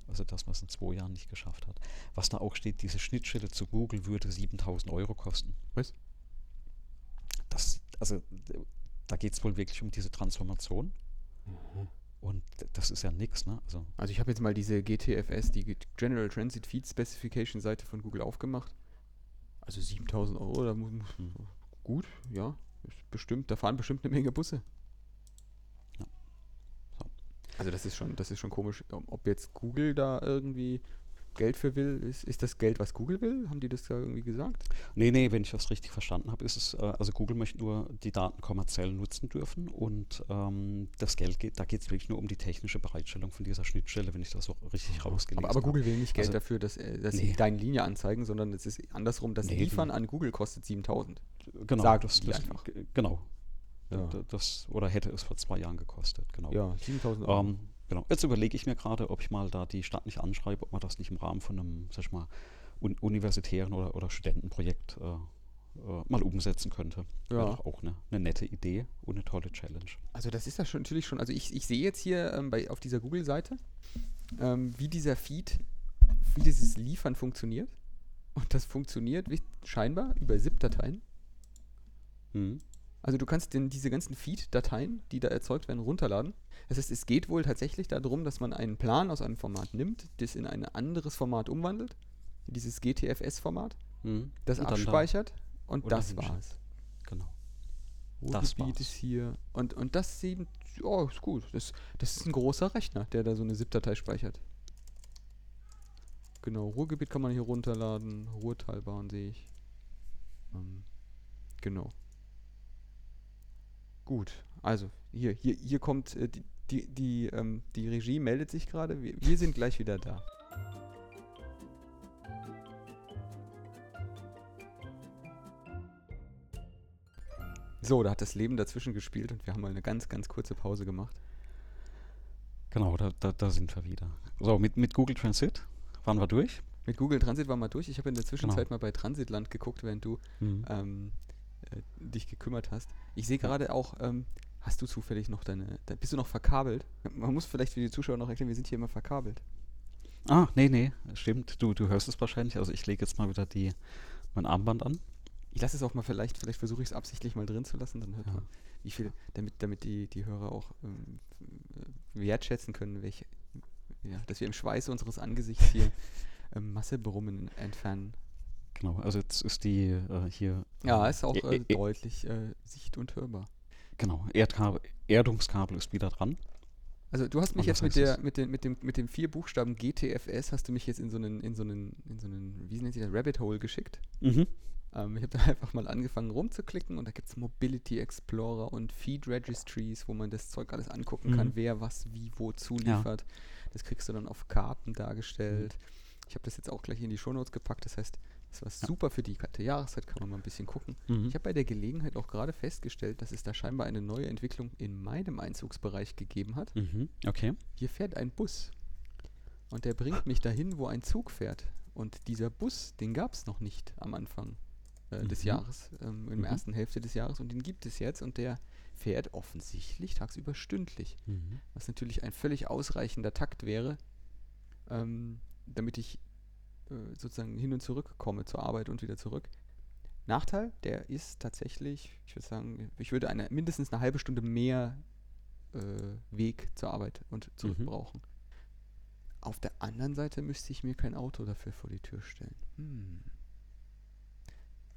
Also dass man es in zwei Jahren nicht geschafft hat. Was da auch steht, diese Schnittstelle zu Google würde 7000 Euro kosten. Was? Das, also da geht es wohl wirklich um diese Transformation. Mhm. Und das ist ja nichts, ne? Also, also ich habe jetzt mal diese GTFS, die General Transit Feed Specification Seite von Google aufgemacht. Also 7000 Euro, da muss, mhm. gut, ja, bestimmt, da fahren bestimmt eine Menge Busse. Also das ist schon, das ist schon komisch, ob jetzt Google da irgendwie Geld für will, ist, ist das Geld, was Google will? Haben die das da irgendwie gesagt? Nee, nee, wenn ich das richtig verstanden habe, ist es, äh, also Google möchte nur die Daten kommerziell nutzen dürfen und ähm, das Geld geht, da geht es wirklich nur um die technische Bereitstellung von dieser Schnittstelle, wenn ich das so richtig rausgelesen habe. Aber, aber Google will nicht Geld also, dafür, dass, äh, dass nee. sie deine Linie anzeigen, sondern es ist andersrum, das nee, Liefern an Google kostet 7000. Genau, Sagt das, das einfach. Genau, ja. Das, oder hätte es vor zwei Jahren gekostet, genau. Ja, 7000 Euro. Ähm, genau. Jetzt überlege ich mir gerade, ob ich mal da die Stadt nicht anschreibe, ob man das nicht im Rahmen von einem, sag ich mal, un universitären oder, oder Studentenprojekt äh, äh, mal umsetzen könnte. Ja. Wäre doch auch eine, eine, nette Idee und eine tolle Challenge. Also das ist ja schon natürlich schon, also ich, ich sehe jetzt hier ähm, bei, auf dieser Google-Seite, ähm, wie dieser Feed, wie dieses Liefern funktioniert. Und das funktioniert scheinbar über ZIP-Dateien. Mhm. Also du kannst denn diese ganzen Feed-Dateien, die da erzeugt werden, runterladen. Das heißt, es geht wohl tatsächlich darum, dass man einen Plan aus einem Format nimmt, das in ein anderes Format umwandelt, dieses GTFS-Format, mhm. das und abspeichert da und das war's. Genau. Ruhrgebiet ist hier. Und, und das sieht, oh, ist gut. Das, das ist ein großer Rechner, der da so eine ZIP-Datei speichert. genau, Ruhrgebiet kann man hier runterladen. Ruhrtalbahn sehe ich. Ähm, genau. Gut, also hier, hier, hier kommt äh, die, die, die, ähm, die Regie meldet sich gerade. Wir, wir sind gleich wieder da. So, da hat das Leben dazwischen gespielt und wir haben mal eine ganz, ganz kurze Pause gemacht. Genau, da, da, da sind wir wieder. So, mit, mit Google Transit waren wir durch. Mit Google Transit waren wir durch. Ich habe in der Zwischenzeit genau. mal bei Transitland geguckt, während du mhm. ähm, äh, dich gekümmert hast. Ich sehe gerade auch, ähm, hast du zufällig noch deine, da bist du noch verkabelt? Man muss vielleicht für die Zuschauer noch erklären, wir sind hier immer verkabelt. Ah, nee, nee, stimmt. Du, du hörst es wahrscheinlich. Also ich lege jetzt mal wieder die, mein Armband an. Ich lasse es auch mal vielleicht, vielleicht versuche ich es absichtlich mal drin zu lassen, dann hört ja. man, wie viel, damit, damit die, die Hörer auch ähm, wertschätzen können, welche, ja, dass wir im Schweiße unseres Angesichts hier ähm, Massebrummen entfernen. Genau, also jetzt ist die äh, hier. Ja, ist auch äh, äh, deutlich äh, sicht- und hörbar. Genau, Erdkabel, Erdungskabel ist wieder dran. Also du hast mich jetzt mit der mit dem mit dem mit dem vier Buchstaben GTFS hast du mich jetzt in so einen in so einen in so einen wie nennt sich das Rabbit Hole geschickt. Mhm. Ähm, ich habe da einfach mal angefangen rumzuklicken und da gibt es Mobility Explorer und Feed Registries, wo man das Zeug alles angucken mhm. kann, wer was wie wo zuliefert. Ja. Das kriegst du dann auf Karten dargestellt. Mhm. Ich habe das jetzt auch gleich in die Shownotes gepackt. Das heißt, das war ja. super für die kalte Jahreszeit, kann man mal ein bisschen gucken. Mhm. Ich habe bei der Gelegenheit auch gerade festgestellt, dass es da scheinbar eine neue Entwicklung in meinem Einzugsbereich gegeben hat. Mhm. Okay. Hier fährt ein Bus. Und der bringt mich dahin, wo ein Zug fährt. Und dieser Bus, den gab es noch nicht am Anfang äh, mhm. des Jahres, ähm, in der mhm. ersten Hälfte des Jahres. Und den gibt es jetzt. Und der fährt offensichtlich tagsüber stündlich. Mhm. Was natürlich ein völlig ausreichender Takt wäre, ähm, damit ich sozusagen hin und zurück komme zur Arbeit und wieder zurück. Nachteil, der ist tatsächlich, ich würde sagen, ich würde eine mindestens eine halbe Stunde mehr äh, Weg zur Arbeit und zurück mhm. brauchen. Auf der anderen Seite müsste ich mir kein Auto dafür vor die Tür stellen. Hm.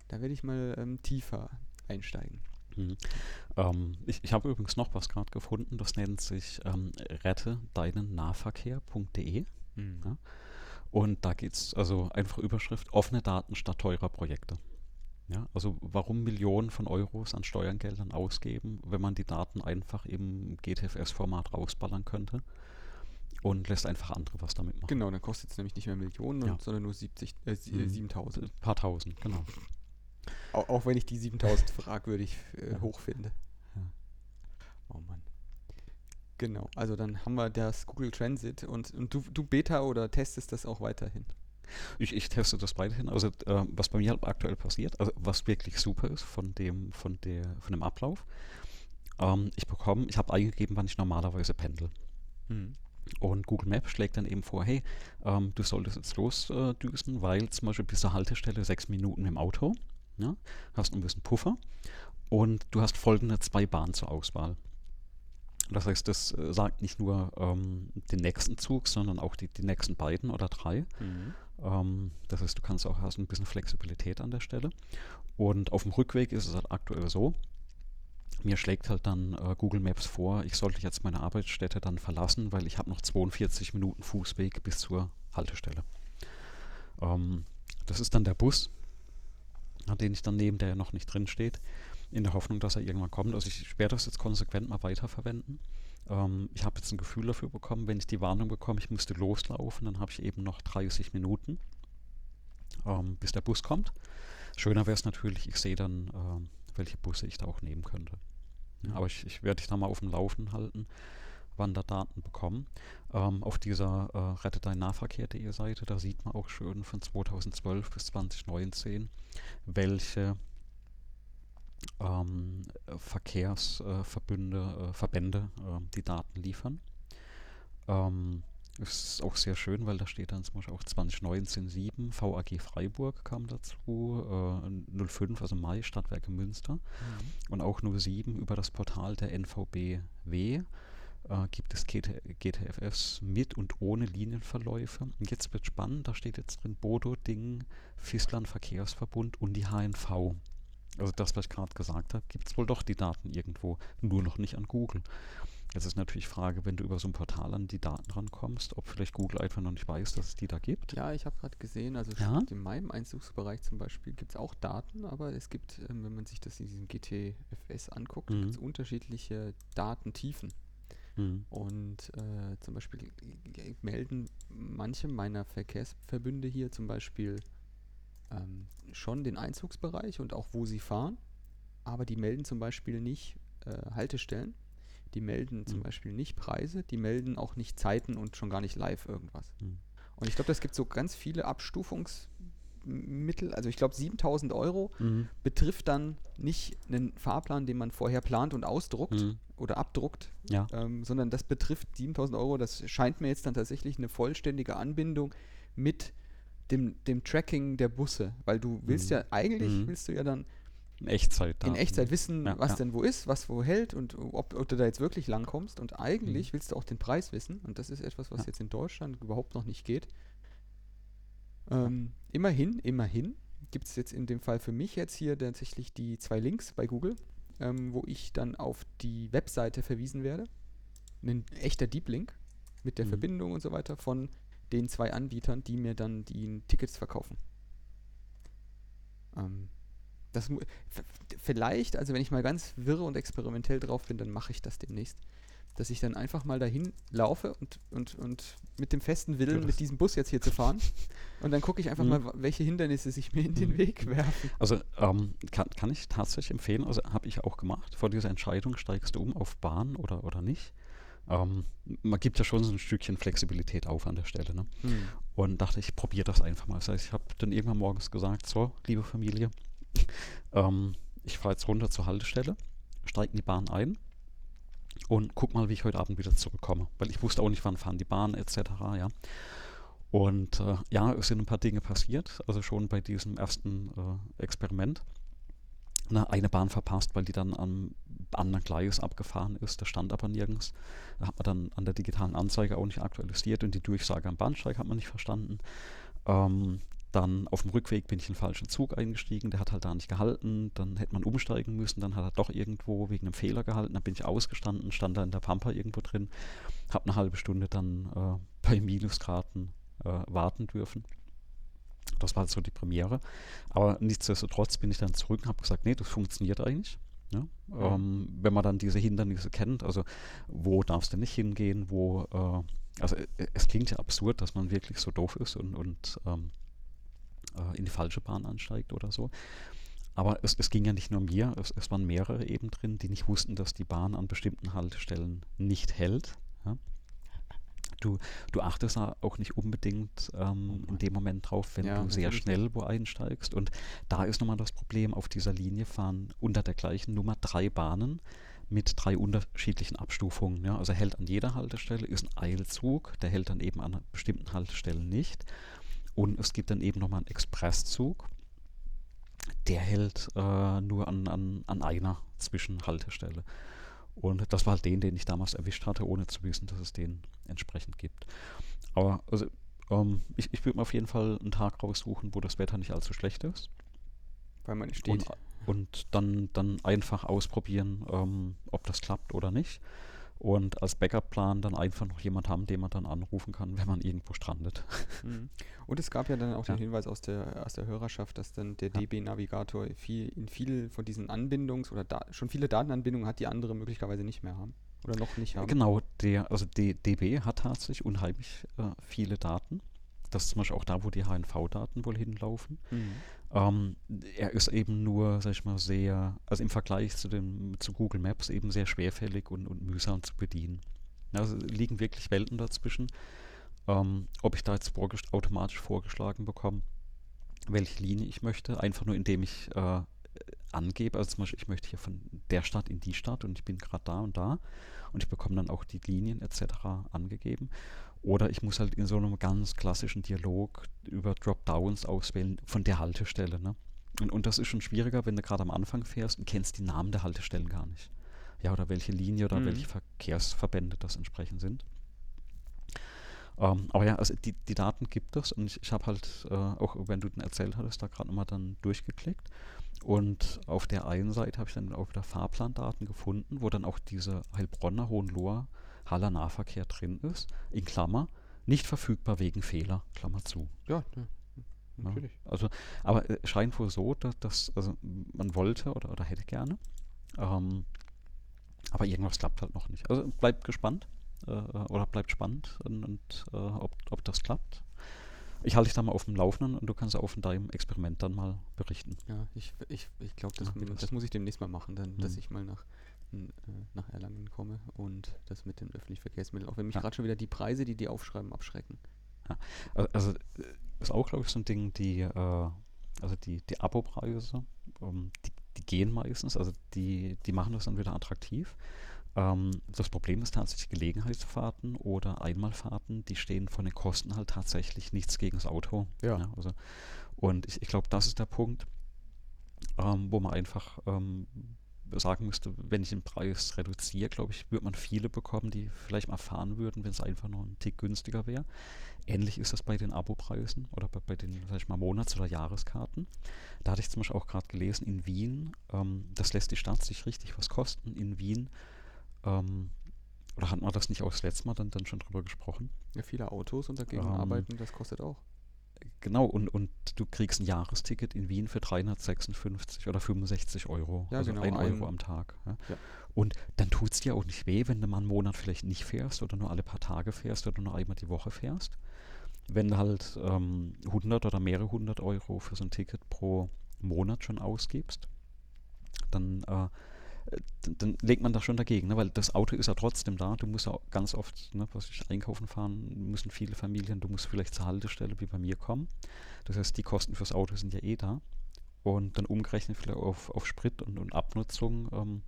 Da werde ich mal ähm, tiefer einsteigen. Mhm. Ähm, ich ich habe übrigens noch was gerade gefunden, das nennt sich ähm, rette deinen Nahverkehr.de. Mhm. Ja? Und da geht es also einfach Überschrift offene Daten statt teurer Projekte. Ja, also warum Millionen von Euros an Steuergeldern ausgeben, wenn man die Daten einfach im GTFS-Format rausballern könnte und lässt einfach andere was damit machen. Genau, dann kostet es nämlich nicht mehr Millionen, ja. sondern nur 70, äh, 7000. Ein paar tausend, genau. Auch, auch wenn ich die 7000 fragwürdig äh, ja. hoch finde. Ja. Oh Mann. Genau, also dann haben wir das Google Transit und, und du, du Beta oder testest das auch weiterhin? Ich, ich teste das weiterhin. Also äh, was bei mir halt aktuell passiert, also was wirklich super ist von dem, von der, von dem Ablauf, ähm, ich bekomme, ich habe eingegeben, wann ich normalerweise pendel. Mhm. Und Google Maps schlägt dann eben vor, hey, ähm, du solltest jetzt losdüsen, äh, weil zum Beispiel bis zur Haltestelle sechs Minuten im Auto, ja, hast ein bisschen Puffer und du hast folgende zwei Bahnen zur Auswahl. Das heißt, das äh, sagt nicht nur ähm, den nächsten Zug, sondern auch die, die nächsten beiden oder drei. Mhm. Ähm, das heißt, du kannst auch hast ein bisschen Flexibilität an der Stelle. Und auf dem Rückweg ist es halt aktuell so, mir schlägt halt dann äh, Google Maps vor, ich sollte jetzt meine Arbeitsstätte dann verlassen, weil ich habe noch 42 Minuten Fußweg bis zur Haltestelle. Ähm, das ist dann der Bus, den ich dann neben, der ja noch nicht drin steht in der Hoffnung, dass er irgendwann kommt. Also ich werde das jetzt konsequent mal weiterverwenden. Ähm, ich habe jetzt ein Gefühl dafür bekommen, wenn ich die Warnung bekomme, ich müsste loslaufen, dann habe ich eben noch 30 Minuten, ähm, bis der Bus kommt. Schöner wäre es natürlich, ich sehe dann, ähm, welche Busse ich da auch nehmen könnte. Ja, aber ich, ich werde dich da mal auf dem Laufen halten, wann da Daten bekommen. Ähm, auf dieser äh, Rettet dein Nahverkehr.de Seite, da sieht man auch schön von 2012 bis 2019, welche ähm, Verkehrsverbünde, äh, Verbände äh, die Daten liefern. Ähm, ist auch sehr schön, weil da steht dann zum Beispiel auch 2019 7, VAG Freiburg kam dazu, äh, 05, also Mai, Stadtwerke Münster mhm. und auch 07 über das Portal der NVBW äh, gibt es GT GTFS mit und ohne Linienverläufe. Und jetzt wird spannend, da steht jetzt drin Bodo, Ding, Fisland Verkehrsverbund und die HNV. Also das, was ich gerade gesagt habe, gibt es wohl doch die Daten irgendwo, nur noch nicht an Google. Jetzt ist natürlich die Frage, wenn du über so ein Portal an die Daten rankommst, ob vielleicht Google einfach noch nicht weiß, dass es die da gibt. Ja, ich habe gerade gesehen, also Ja? in meinem Einzugsbereich zum Beispiel gibt es auch Daten, aber es gibt, ähm, wenn man sich das in diesem GTFS anguckt, Mhm. gibt es unterschiedliche Datentiefen. Mhm. Und äh, zum Beispiel äh, melden manche meiner Verkehrsverbünde hier zum Beispiel ähm, schon den Einzugsbereich und auch wo sie fahren, aber die melden zum Beispiel nicht äh, Haltestellen, die melden zum Mhm. Beispiel nicht Preise, die melden auch nicht Zeiten und schon gar nicht live irgendwas. Mhm. Und ich glaube, das gibt so ganz viele Abstufungsmittel. Also ich glaube, 7000 Euro Mhm. betrifft dann nicht einen Fahrplan, den man vorher plant und ausdruckt Mhm. oder abdruckt, Ja. ähm, sondern das betrifft 7000 Euro. Das scheint mir jetzt dann tatsächlich eine vollständige Anbindung mit dem, dem Tracking der Busse, weil du willst Mhm. ja, eigentlich Mhm. willst du ja dann In Echtzeit. in Echtzeit wissen, Ja, was ja. denn wo ist, was wo hält und ob, ob du da jetzt wirklich lang kommst. Und eigentlich willst du auch den Preis wissen. Und das ist etwas, was Mhm. Ja. jetzt in Deutschland überhaupt noch nicht geht. Ähm, immerhin, immerhin gibt es jetzt in dem Fall für mich jetzt hier tatsächlich die zwei Links bei Google, ähm, wo ich dann auf die Webseite verwiesen werde. Ein echter Deep Link mit der Mhm. Verbindung und so weiter von den zwei Anbietern, die mir dann die Tickets verkaufen. Ähm, das vielleicht, also wenn ich mal ganz wirre und experimentell drauf bin, dann mache ich das demnächst. Dass ich dann einfach mal dahin laufe und, und, und mit dem festen Willen, das- mit diesem Bus jetzt hier zu fahren. Und dann gucke ich einfach Mhm. mal, welche Hindernisse sich mir in den Mhm. Weg werfen. Also ähm, kann, kann ich tatsächlich empfehlen, also habe ich auch gemacht, vor dieser Entscheidung, steigst du um auf Bahn oder, oder nicht. Ähm, man gibt ja schon so ein Stückchen Flexibilität auf an der Stelle. Ne? Und dachte, ich probiere das einfach mal. Das heißt, ich habe dann irgendwann morgens gesagt, so, liebe Familie, ähm, ich fahre jetzt runter zur Haltestelle, steige in die Bahn ein und guck mal, wie ich heute Abend wieder zurückkomme. Weil ich wusste auch nicht, wann fahren die Bahnen etc. Ja. Und äh, ja, es sind ein paar Dinge passiert, also schon bei diesem ersten äh, Experiment. Na, eine Bahn verpasst, weil die dann am anderen Gleis abgefahren ist, das stand aber nirgends. Da hat man dann an der digitalen Anzeige auch nicht aktualisiert und die Durchsage am Bahnsteig hat man nicht verstanden. Ähm, dann auf dem Rückweg bin ich in den falschen Zug eingestiegen, der hat halt da nicht gehalten, dann hätte man umsteigen müssen, dann hat er doch irgendwo wegen einem Fehler gehalten, dann bin ich ausgestanden, stand da in der Pampa irgendwo drin, habe eine halbe Stunde dann äh, bei Minusgraden äh, warten dürfen. Das war halt so die Premiere. Aber nichtsdestotrotz bin ich dann zurück und habe gesagt, nee, das funktioniert eigentlich. Ne? Ähm, wenn man dann diese Hindernisse kennt, also wo darfst du nicht hingehen, wo, äh, also äh, es klingt ja absurd, dass man wirklich so doof ist und, und ähm, äh, in die falsche Bahn ansteigt oder so. Aber es, es ging ja nicht nur mir, es, es waren mehrere eben drin, die nicht wussten, dass die Bahn an bestimmten Haltestellen nicht hält. Du, du achtest da auch nicht unbedingt ähm, in dem Moment drauf, wenn Ja, du sehr schnell wo einsteigst. Und da ist nochmal das Problem, auf dieser Linie fahren unter der gleichen Nummer drei Bahnen mit drei unterschiedlichen Abstufungen. Ja? Also hält an jeder Haltestelle, ist ein Eilzug, der hält dann eben an bestimmten Haltestellen nicht. Und es gibt dann eben nochmal einen Expresszug, der hält äh, nur an, an, an einer Zwischenhaltestelle. Und das war halt den, den ich damals erwischt hatte, ohne zu wissen, dass es den entsprechend gibt. Aber also, ähm, ich, ich würde mir auf jeden Fall einen Tag raussuchen, wo das Wetter nicht allzu schlecht ist. Weil man steht. Und, und dann, dann einfach ausprobieren, ähm, ob das klappt oder nicht. Und als Backup-Plan dann einfach noch jemand haben, den man dann anrufen kann, wenn man irgendwo strandet. Mhm. Und es gab ja dann auch Ja. den Hinweis aus der, aus der Hörerschaft, dass dann der Ja. DB-Navigator viel, in viel von diesen Anbindungs- oder da, schon viele Datenanbindungen hat, die andere möglicherweise nicht mehr haben. Oder noch nicht haben. Genau, der, also die DB hat tatsächlich unheimlich äh, viele Daten. Das ist zum Beispiel auch da, wo die HNV-Daten wohl hinlaufen. Mhm. Ähm, er ist eben nur, sag ich mal, sehr, also im Vergleich zu, dem, zu Google Maps eben sehr schwerfällig und, und mühsam zu bedienen. Also liegen wirklich Welten dazwischen. Ähm, ob ich da jetzt vorges automatisch vorgeschlagen bekomme, welche Linie ich möchte, einfach nur indem ich äh, angebe, also zum Beispiel, ich möchte hier von der Stadt in die Stadt und ich bin gerade da und da und ich bekomme dann auch die Linien etc. angegeben. Oder ich muss halt in so einem ganz klassischen Dialog über Dropdowns auswählen von der Haltestelle. Ne? Und, und das ist schon schwieriger, wenn du gerade am Anfang fährst und kennst die Namen der Haltestellen gar nicht. Ja, oder welche Linie oder Mhm. welche Verkehrsverbände das entsprechend sind. Ähm, aber ja, also die, die Daten gibt es und ich, ich habe halt, äh, auch wenn du den erzählt hattest, da gerade nochmal dann durchgeklickt. Und auf der einen Seite habe ich dann auch wieder Fahrplandaten gefunden, wo dann auch diese Heilbronner, Hohenloher, Haller Nahverkehr drin ist, in Klammer, nicht verfügbar wegen Fehler, Klammer zu. Ja, ja natürlich. Ja, also, aber äh, scheint wohl so, dass, dass also man wollte oder, oder hätte gerne. Ähm, aber irgendwas klappt halt noch nicht. Also bleibt gespannt äh, oder bleibt spannend und, und äh, ob, ob das klappt. Ich halte dich da mal auf dem Laufenden und du kannst auch von deinem Experiment dann mal berichten. Ja, ich, ich, ich glaube, das, ja, das muss ich demnächst mal machen, dann, dass hm. ich mal nach, äh, nach Erlangen komme und das mit den öffentlichen Verkehrsmitteln. Auch wenn mich ja. gerade schon wieder die Preise, die die aufschreiben, abschrecken. Ja. Also ist auch, glaube ich, so ein Ding, die, äh, also die, die Abo-Preise, ähm, die, die gehen meistens, also die, die machen das dann wieder attraktiv. Ähm, das Problem ist tatsächlich Gelegenheitsfahrten oder Einmalfahrten, die stehen von den Kosten halt tatsächlich nichts gegen das Auto. Ja. ja also, und ich, ich glaube, das ist der Punkt, ähm, wo man einfach ähm, sagen müsste, wenn ich den Preis reduziere, glaube ich, würde man viele bekommen, die vielleicht mal fahren würden, wenn es einfach noch ein Tick günstiger wäre. Ähnlich ist das bei den Abo-Preisen oder bei, bei, den, sag ich mal, Monats- oder Jahreskarten. Da hatte ich zum Beispiel auch gerade gelesen, in Wien, ähm, das lässt die Stadt sich richtig was kosten. In Wien, ähm, oder hatten wir das nicht auch das letzte Mal dann, dann schon drüber gesprochen? Ja, viele Autos und dagegen ähm, arbeiten, das kostet auch. Genau, und, und du kriegst ein Jahresticket in Wien für 356 oder 65 Euro. Ja, also genau. Ein Euro am Tag. Ja. Ja. Und dann tut es dir auch nicht weh, wenn du mal einen Monat vielleicht nicht fährst oder nur alle paar Tage fährst oder nur einmal die Woche fährst. Wenn du halt ähm, 100 oder mehrere hundert Euro für so ein Ticket pro Monat schon ausgibst, dann äh, dann legt man da schon dagegen, ne? weil das Auto ist ja trotzdem da. Du musst ja ganz oft, ne, was ich einkaufen fahren, müssen viele Familien, du musst vielleicht zur Haltestelle wie bei mir kommen. Das heißt, die Kosten fürs Auto sind ja eh da. Und dann umgerechnet vielleicht auf, auf Sprit und, und Abnutzung ähm,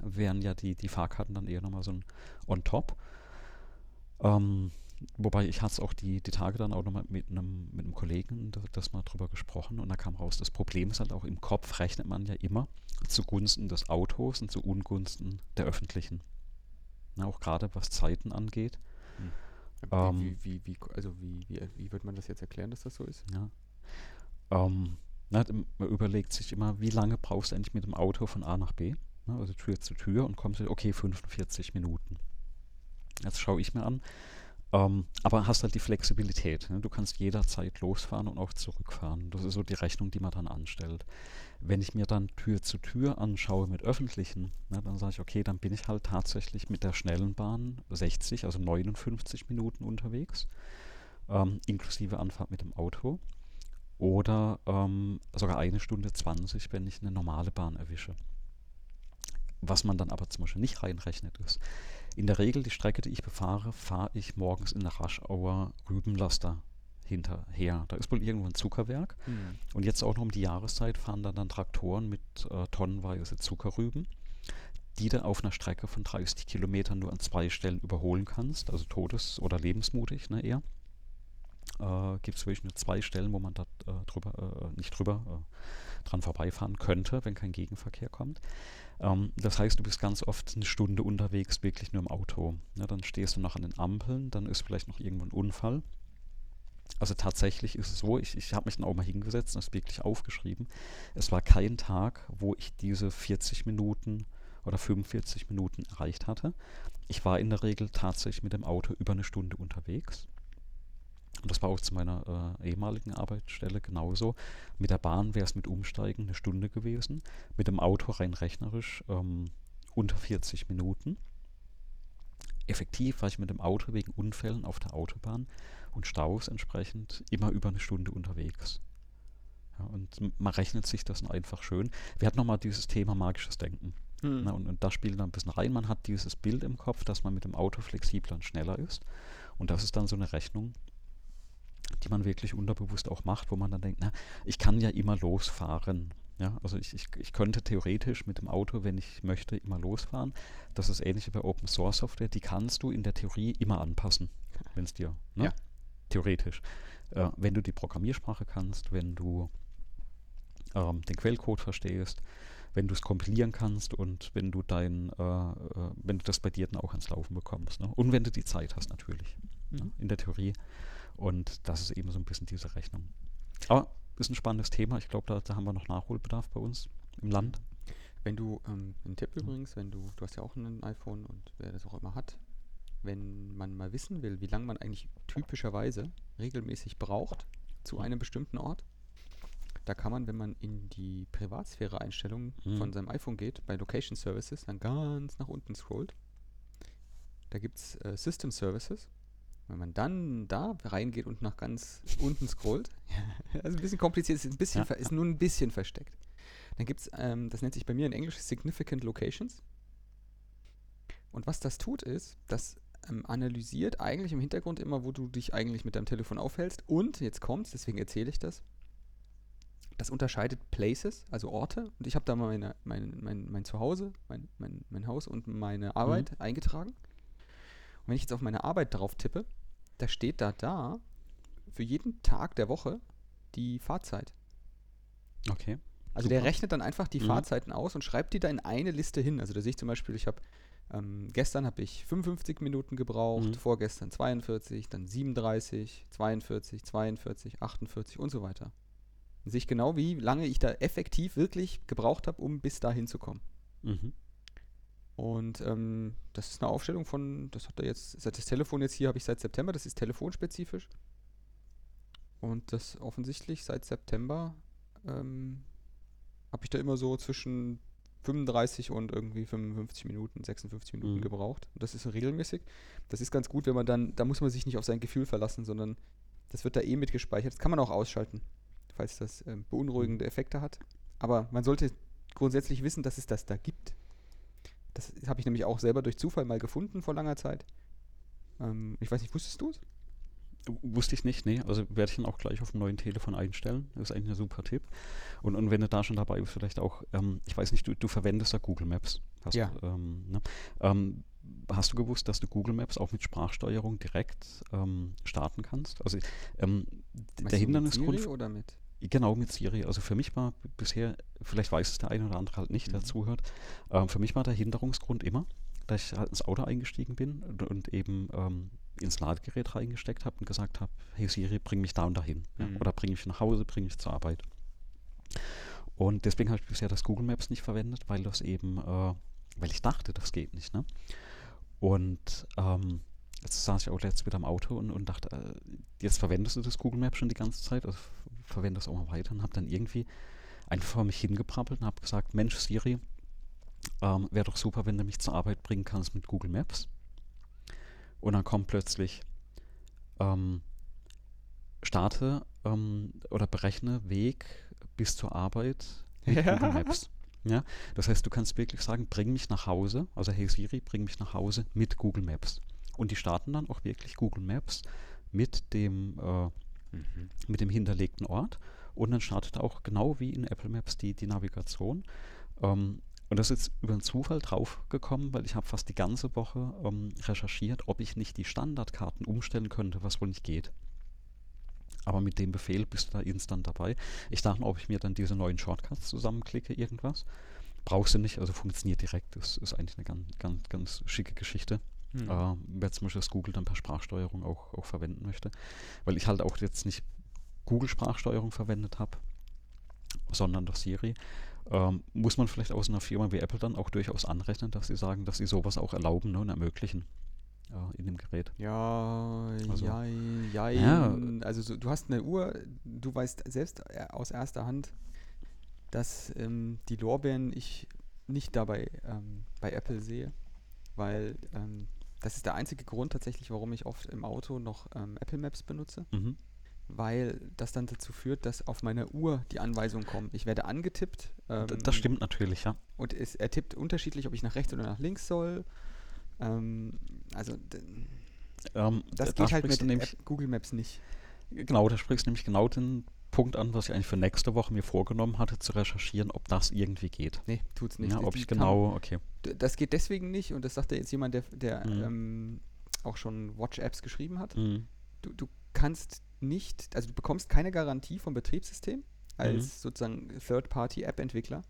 wären ja die, die Fahrkarten dann eher nochmal so ein On-Top. Ähm, Wobei ich hatte es auch die, die Tage dann auch nochmal mit einem, mit einem Kollegen das, das mal drüber gesprochen und da kam raus, das Problem ist halt auch im Kopf rechnet man ja immer zugunsten des Autos und zu Ungunsten der öffentlichen. Na, auch gerade was Zeiten angeht. Hm. Ähm, wie, wie, wie, also wie, wie, wie wird man das jetzt erklären, dass das so ist? Ja. Ähm, na, man überlegt sich immer, wie lange brauchst du eigentlich mit dem Auto von A nach B? Na, also Tür zu Tür und kommst du, okay, 45 Minuten. Jetzt schaue ich mir an, ähm, aber hast halt die Flexibilität. Ne? Du kannst jederzeit losfahren und auch zurückfahren. Das ist so die Rechnung, die man dann anstellt. Wenn ich mir dann Tür zu Tür anschaue mit öffentlichen, ne, dann sage ich, okay, dann bin ich halt tatsächlich mit der schnellen Bahn 60, also 59 Minuten unterwegs, ähm, inklusive Anfahrt mit dem Auto. Oder ähm, sogar eine Stunde 20, wenn ich eine normale Bahn erwische. Was man dann aber zum Beispiel nicht reinrechnet ist, in der Regel die Strecke, die ich befahre, fahre ich morgens in der Raschauer Rübenlaster hinterher. Da ist wohl irgendwo ein Zuckerwerk. Mhm. Und jetzt auch noch um die Jahreszeit fahren da dann Traktoren mit äh, tonnenweise Zuckerrüben, die du auf einer Strecke von 30 Kilometern nur an zwei Stellen überholen kannst, also todes- oder lebensmutig ne, eher. Äh, Gibt es wirklich nur zwei Stellen, wo man da äh, drüber, äh, nicht drüber, äh, dran vorbeifahren könnte, wenn kein Gegenverkehr kommt. Ähm, das heißt, du bist ganz oft eine Stunde unterwegs, wirklich nur im Auto. Ja, dann stehst du noch an den Ampeln, dann ist vielleicht noch irgendwo ein Unfall. Also tatsächlich ist es so, ich, ich habe mich dann auch mal hingesetzt und das wirklich aufgeschrieben. Es war kein Tag, wo ich diese 40 Minuten oder 45 Minuten erreicht hatte. Ich war in der Regel tatsächlich mit dem Auto über eine Stunde unterwegs. Und das war auch zu meiner äh, ehemaligen Arbeitsstelle genauso. Mit der Bahn wäre es mit Umsteigen eine Stunde gewesen. Mit dem Auto rein rechnerisch ähm, unter 40 Minuten. Effektiv war ich mit dem Auto wegen Unfällen auf der Autobahn und Staus entsprechend immer über eine Stunde unterwegs. Ja, und man rechnet sich das einfach schön. Wir hatten nochmal dieses Thema magisches Denken. Mhm. Na, und, und da spielt dann ein bisschen rein. Man hat dieses Bild im Kopf, dass man mit dem Auto flexibler und schneller ist. Und das ist dann so eine Rechnung, die man wirklich unterbewusst auch macht, wo man dann denkt, na, ich kann ja immer losfahren. Ja, also ich, ich, ich könnte theoretisch mit dem Auto, wenn ich möchte, immer losfahren. Das ist ähnlich wie bei Open Source Software, die kannst du in der Theorie immer anpassen, wenn es dir, ne? Ja. Theoretisch. Äh, wenn du die Programmiersprache kannst, wenn du ähm, den Quellcode verstehst, wenn du es kompilieren kannst und wenn du dein, äh, äh, wenn du das bei dir dann auch ans Laufen bekommst. Ne? Und wenn du die Zeit hast natürlich. mhm. in der Theorie. Und das ist eben so ein bisschen diese Rechnung. Aber ist ein spannendes Thema. Ich glaube, da, da, haben wir noch Nachholbedarf bei uns im Land. Wenn du, ähm, ein Tipp übrigens, wenn du, du hast ja auch ein iPhone und wer das auch immer hat, wenn man mal wissen will, wie lange man eigentlich typischerweise regelmäßig braucht zu mhm. einem bestimmten Ort, da kann man, wenn man in die Privatsphäre-Einstellungen mhm. von seinem iPhone geht, bei Location Services, dann ganz nach unten scrollt. Da gibt es äh, System Services. Wenn man dann da reingeht und nach ganz unten scrollt, also ein bisschen kompliziert, ist, ein bisschen ja. ist nur ein bisschen versteckt. Dann gibt es, ähm, das nennt sich bei mir in Englisch Significant Locations. Und was das tut, ist, das ähm, analysiert eigentlich im Hintergrund immer, wo du dich eigentlich mit deinem Telefon aufhältst. Und jetzt kommt's, deswegen erzähle ich das. Das unterscheidet Places, also Orte. Und ich habe da mal meine, mein, mein, mein Zuhause, mein, mein, mein Haus und meine Arbeit mhm. eingetragen. Wenn ich jetzt auf meine Arbeit drauf tippe, da steht da da für jeden Tag der Woche die Fahrzeit. Okay. Also Super. der rechnet dann einfach die mhm. Fahrzeiten aus und schreibt die da in eine Liste hin. Also da sehe ich zum Beispiel, ich habe ähm, gestern habe ich 55 Minuten gebraucht, mhm. vorgestern 42, dann 37, 42, 42, 48 und so weiter. Dann sehe ich genau, wie lange ich da effektiv wirklich gebraucht habe, um bis dahin zu kommen. Mhm. Und ähm, das ist eine Aufstellung von, das hat er jetzt, seit das Telefon jetzt hier habe ich seit September, das ist telefonspezifisch. Und das offensichtlich seit September ähm, habe ich da immer so zwischen 35 und irgendwie 55 Minuten, 56 Minuten mhm. gebraucht. Und das ist regelmäßig. Das ist ganz gut, wenn man dann, da muss man sich nicht auf sein Gefühl verlassen, sondern das wird da eh mitgespeichert. Das kann man auch ausschalten, falls das ähm, beunruhigende mhm. Effekte hat. Aber man sollte grundsätzlich wissen, dass es das da gibt. Das habe ich nämlich auch selber durch Zufall mal gefunden vor langer Zeit. Ähm, ich weiß nicht, wusstest du es? Wusste ich nicht, nee. Also werde ich ihn auch gleich auf dem neuen Telefon einstellen. Das ist eigentlich ein super Tipp. Und, und wenn du da schon dabei bist, vielleicht auch, ähm, ich weiß nicht, du, du verwendest da Google Maps. Hast, ja. Ähm, ne? ähm, hast du gewusst, dass du Google Maps auch mit Sprachsteuerung direkt ähm, starten kannst? Also ähm, der Hindernisgrund. Oder mit? Genau, mit Siri. Also für mich war bisher, vielleicht weiß es der eine oder andere halt nicht, der mhm. zuhört, ähm, für mich war der Hinderungsgrund immer, dass ich halt ins Auto eingestiegen bin und, und eben ähm, ins Ladegerät reingesteckt habe und gesagt habe, hey Siri, bring mich da und dahin. Mhm. Ja, oder bring mich nach Hause, bring mich zur Arbeit. Und deswegen habe ich bisher das Google Maps nicht verwendet, weil das eben, äh, weil ich dachte, das geht nicht. Ne? Und ähm, jetzt saß ich auch letztens wieder im Auto und, und dachte, äh, jetzt verwendest du das Google Maps schon die ganze Zeit, also verwende das auch mal weiter und habe dann irgendwie einfach vor mich hingebrabbelt und habe gesagt, Mensch Siri, ähm, wäre doch super, wenn du mich zur Arbeit bringen kannst mit Google Maps. Und dann kommt plötzlich, ähm, starte ähm, oder berechne Weg bis zur Arbeit mit ja. Google Maps. Ja, das heißt, du kannst wirklich sagen, bring mich nach Hause, also hey Siri, bring mich nach Hause mit Google Maps. Und die starten dann auch wirklich Google Maps mit dem, äh, mhm. mit dem hinterlegten Ort. Und dann startet auch genau wie in Apple Maps die, die Navigation. Ähm, und das ist über einen Zufall draufgekommen, weil ich habe fast die ganze Woche ähm, recherchiert, ob ich nicht die Standardkarten umstellen könnte, was wohl nicht geht. Aber mit dem Befehl bist du da instant dabei. Ich dachte, ob ich mir dann diese neuen Shortcuts zusammenklicke, irgendwas. Brauchst du nicht, also funktioniert direkt. Das ist eigentlich eine ganz, ganz, ganz schicke Geschichte. Hm. Äh, wer zum Beispiel das Google dann per Sprachsteuerung auch, auch verwenden möchte. Weil ich halt auch jetzt nicht Google-Sprachsteuerung verwendet habe, sondern doch Siri ähm, muss man vielleicht aus einer Firma wie Apple dann auch durchaus anrechnen, dass sie sagen, dass sie sowas auch erlauben ne, und ermöglichen äh, in dem Gerät. Ja, also, ja, ja, ja. Also so, du hast eine Uhr, du weißt selbst äh, aus erster Hand, dass ähm, die Lorbeeren ich nicht dabei ähm, bei Apple sehe, weil ähm, das ist der einzige Grund tatsächlich, warum ich oft im Auto noch ähm, Apple Maps benutze. Mhm weil das dann dazu führt, dass auf meiner Uhr die Anweisungen kommen. Ich werde angetippt. Ähm, das stimmt natürlich, ja. Und es, er tippt unterschiedlich, ob ich nach rechts oder nach links soll. Ähm, also ähm, das da geht halt mit nämlich, Google Maps nicht. Genau, da sprichst du nämlich genau den Punkt an, was ich eigentlich für nächste Woche mir vorgenommen hatte, zu recherchieren, ob das irgendwie geht. Nee, tut's nicht. Ja, ob ich genau, okay. Das geht deswegen nicht, und das sagt ja jetzt jemand, der, der mhm. ähm, auch schon Watch-Apps geschrieben hat. Mhm. Du, du kannst nicht, also du bekommst keine Garantie vom Betriebssystem als mhm. sozusagen Third-Party-App-Entwickler,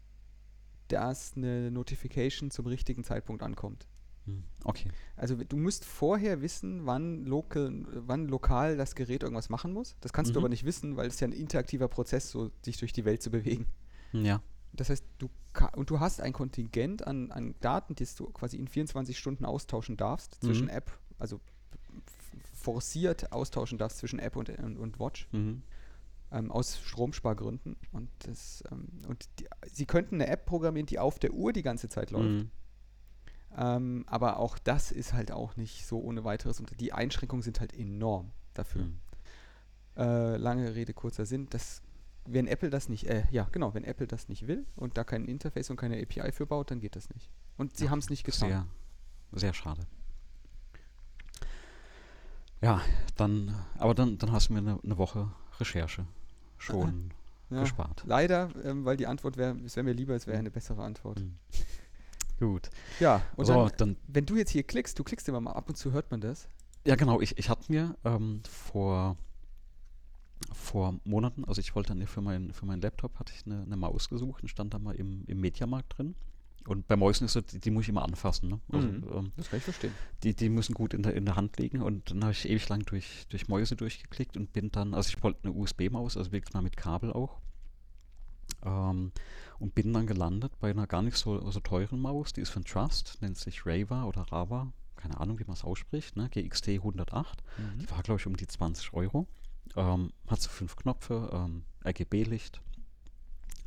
dass eine Notification zum richtigen Zeitpunkt ankommt. Hm, Okay. Also du musst vorher wissen, wann, lokal, wann lokal das Gerät irgendwas machen muss. Das kannst du Mhm. aber nicht wissen, weil es ja ein interaktiver Prozess, so sich durch die Welt zu bewegen. Ja. Das heißt, du und du hast ein Kontingent an, an Daten, das du quasi in 24 Stunden austauschen darfst zwischen Mhm. App, also forciert austauschen darfst zwischen App und, und, und Watch Mhm. ähm, aus Stromspargründen. Und, das, ähm, und die, sie könnten eine App programmieren, die auf der Uhr die ganze Zeit läuft. Mhm. Ähm, aber auch das ist halt auch nicht so ohne weiteres. Und die Einschränkungen sind halt enorm dafür. Mhm. Äh, lange Rede, kurzer Sinn. Das, wenn Apple das nicht, äh, ja genau, wenn Apple das nicht will und da kein Interface und keine API für baut, dann geht das nicht. Und sie Ja, haben es nicht getan. Sehr, sehr schade. Ja, dann, aber dann, dann hast du mir eine, eine Woche Recherche schon Ja, gespart. Leider, ähm, weil die Antwort wäre, es wäre mir lieber, es wäre eine bessere Antwort. Mhm. Gut. Ja, und so, dann, dann, wenn du jetzt hier klickst, du klickst immer mal ab und zu hört man das. ja genau, ich, ich hatte mir ähm, vor, vor Monaten, also ich wollte dann für, mein, für meinen Laptop, hatte ich eine, eine Maus gesucht und stand da mal im, im Mediamarkt drin. Und bei Mäusen ist so, die, die muss ich immer anfassen. Ne? Also, Mhm. ähm, Das kann ich verstehen. die, die müssen gut in der, in der Hand liegen und dann habe ich ewig lang durch, durch Mäuse durchgeklickt und bin dann, also ich wollte eine USB-Maus, also wirklich mal mit Kabel auch. Ähm, und bin dann gelandet bei einer gar nicht so, so teuren Maus, die ist von Trust, nennt sich Rava oder Rava, keine Ahnung, wie man es ausspricht, ne? GXT 108. Die war, glaube ich, um die 20 Euro. Ähm, hat so fünf Knöpfe, ähm, RGB-Licht,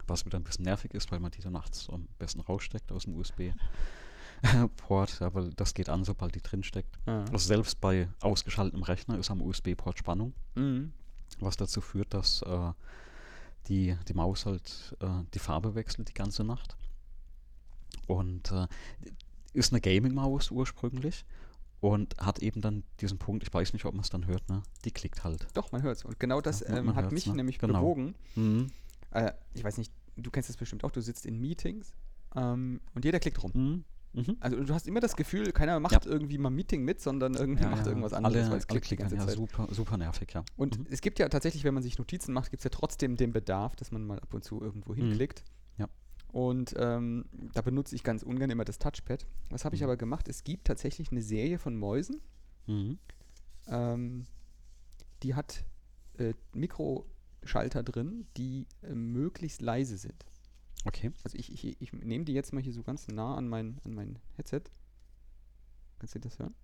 was wieder ein bisschen nervig ist, weil man die dann nachts am besten raussteckt aus dem USB-Port, aber das geht an, sobald die drin steckt. Ah. Also selbst bei ausgeschaltetem Rechner ist am USB-Port Spannung, Mhm. was dazu führt, dass äh, die, die Maus halt äh, die Farbe wechselt die ganze Nacht. Und äh, ist eine Gaming-Maus ursprünglich und hat eben dann diesen Punkt, ich weiß nicht, ob man es dann hört, ne? Die klickt halt. Doch, man hört es. Und genau das Ja, man- ähm, hat mich ne? nämlich Genau. bewogen. Mhm. Äh, ich weiß nicht, du kennst das bestimmt auch, du sitzt in Meetings ähm, und jeder klickt rum. Mhm. Mhm. Also du hast immer das Gefühl, keiner macht irgendwie mal ein Meeting mit, sondern irgendwie macht irgendwas anderes, alle, weil es klickt die ganze ja, Zeit. super, super nervig, ja. Und Mhm. es gibt ja tatsächlich, wenn man sich Notizen macht, gibt es ja trotzdem den Bedarf, dass man mal ab und zu irgendwo Mhm. hinklickt. Ja. Und ähm, da benutze ich ganz ungern immer das Touchpad. Was habe ich Mhm. aber gemacht? Es gibt tatsächlich eine Serie von Mäusen, Mhm. ähm, die hat äh, Mikroschalter drin, die äh, möglichst leise sind. Okay. Also ich, ich, ich nehme die jetzt mal hier so ganz nah an mein, an mein Headset. Kannst du das hören?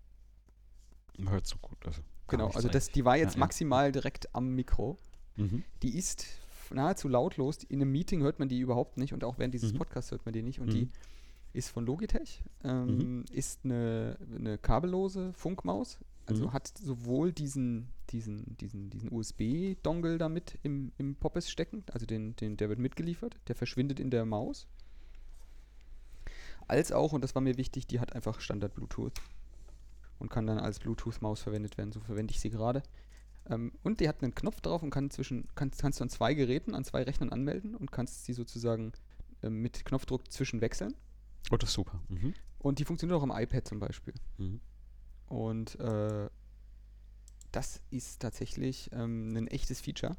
Man hört so gut. Also Genau, also das, die war jetzt Ja, ja. maximal direkt am Mikro. Mhm. Die ist nahezu lautlos. In einem Meeting hört man die überhaupt nicht und auch während dieses Mhm. Podcasts hört man die nicht. Und Mhm. die ist von Logitech, ähm, ist eine, eine kabellose Funkmaus. Also Mhm. hat sowohl diesen, diesen, diesen, diesen USB-Dongle damit im, im Poppes stecken, also den, den, der wird mitgeliefert, der verschwindet in der Maus. Als auch, und das war mir wichtig, die hat einfach Standard Bluetooth und kann dann als Bluetooth-Maus verwendet werden. So verwende ich sie gerade. Ähm, und die hat einen Knopf drauf und kann zwischen, kannst, kannst du an zwei Geräten, an zwei Rechnern anmelden und kannst sie sozusagen ähm, mit Knopfdruck zwischen wechseln. Oh, das ist super. Mhm. Und die funktioniert auch am iPad zum Beispiel. Mhm. Und äh, das ist tatsächlich ähm, ein echtes Feature,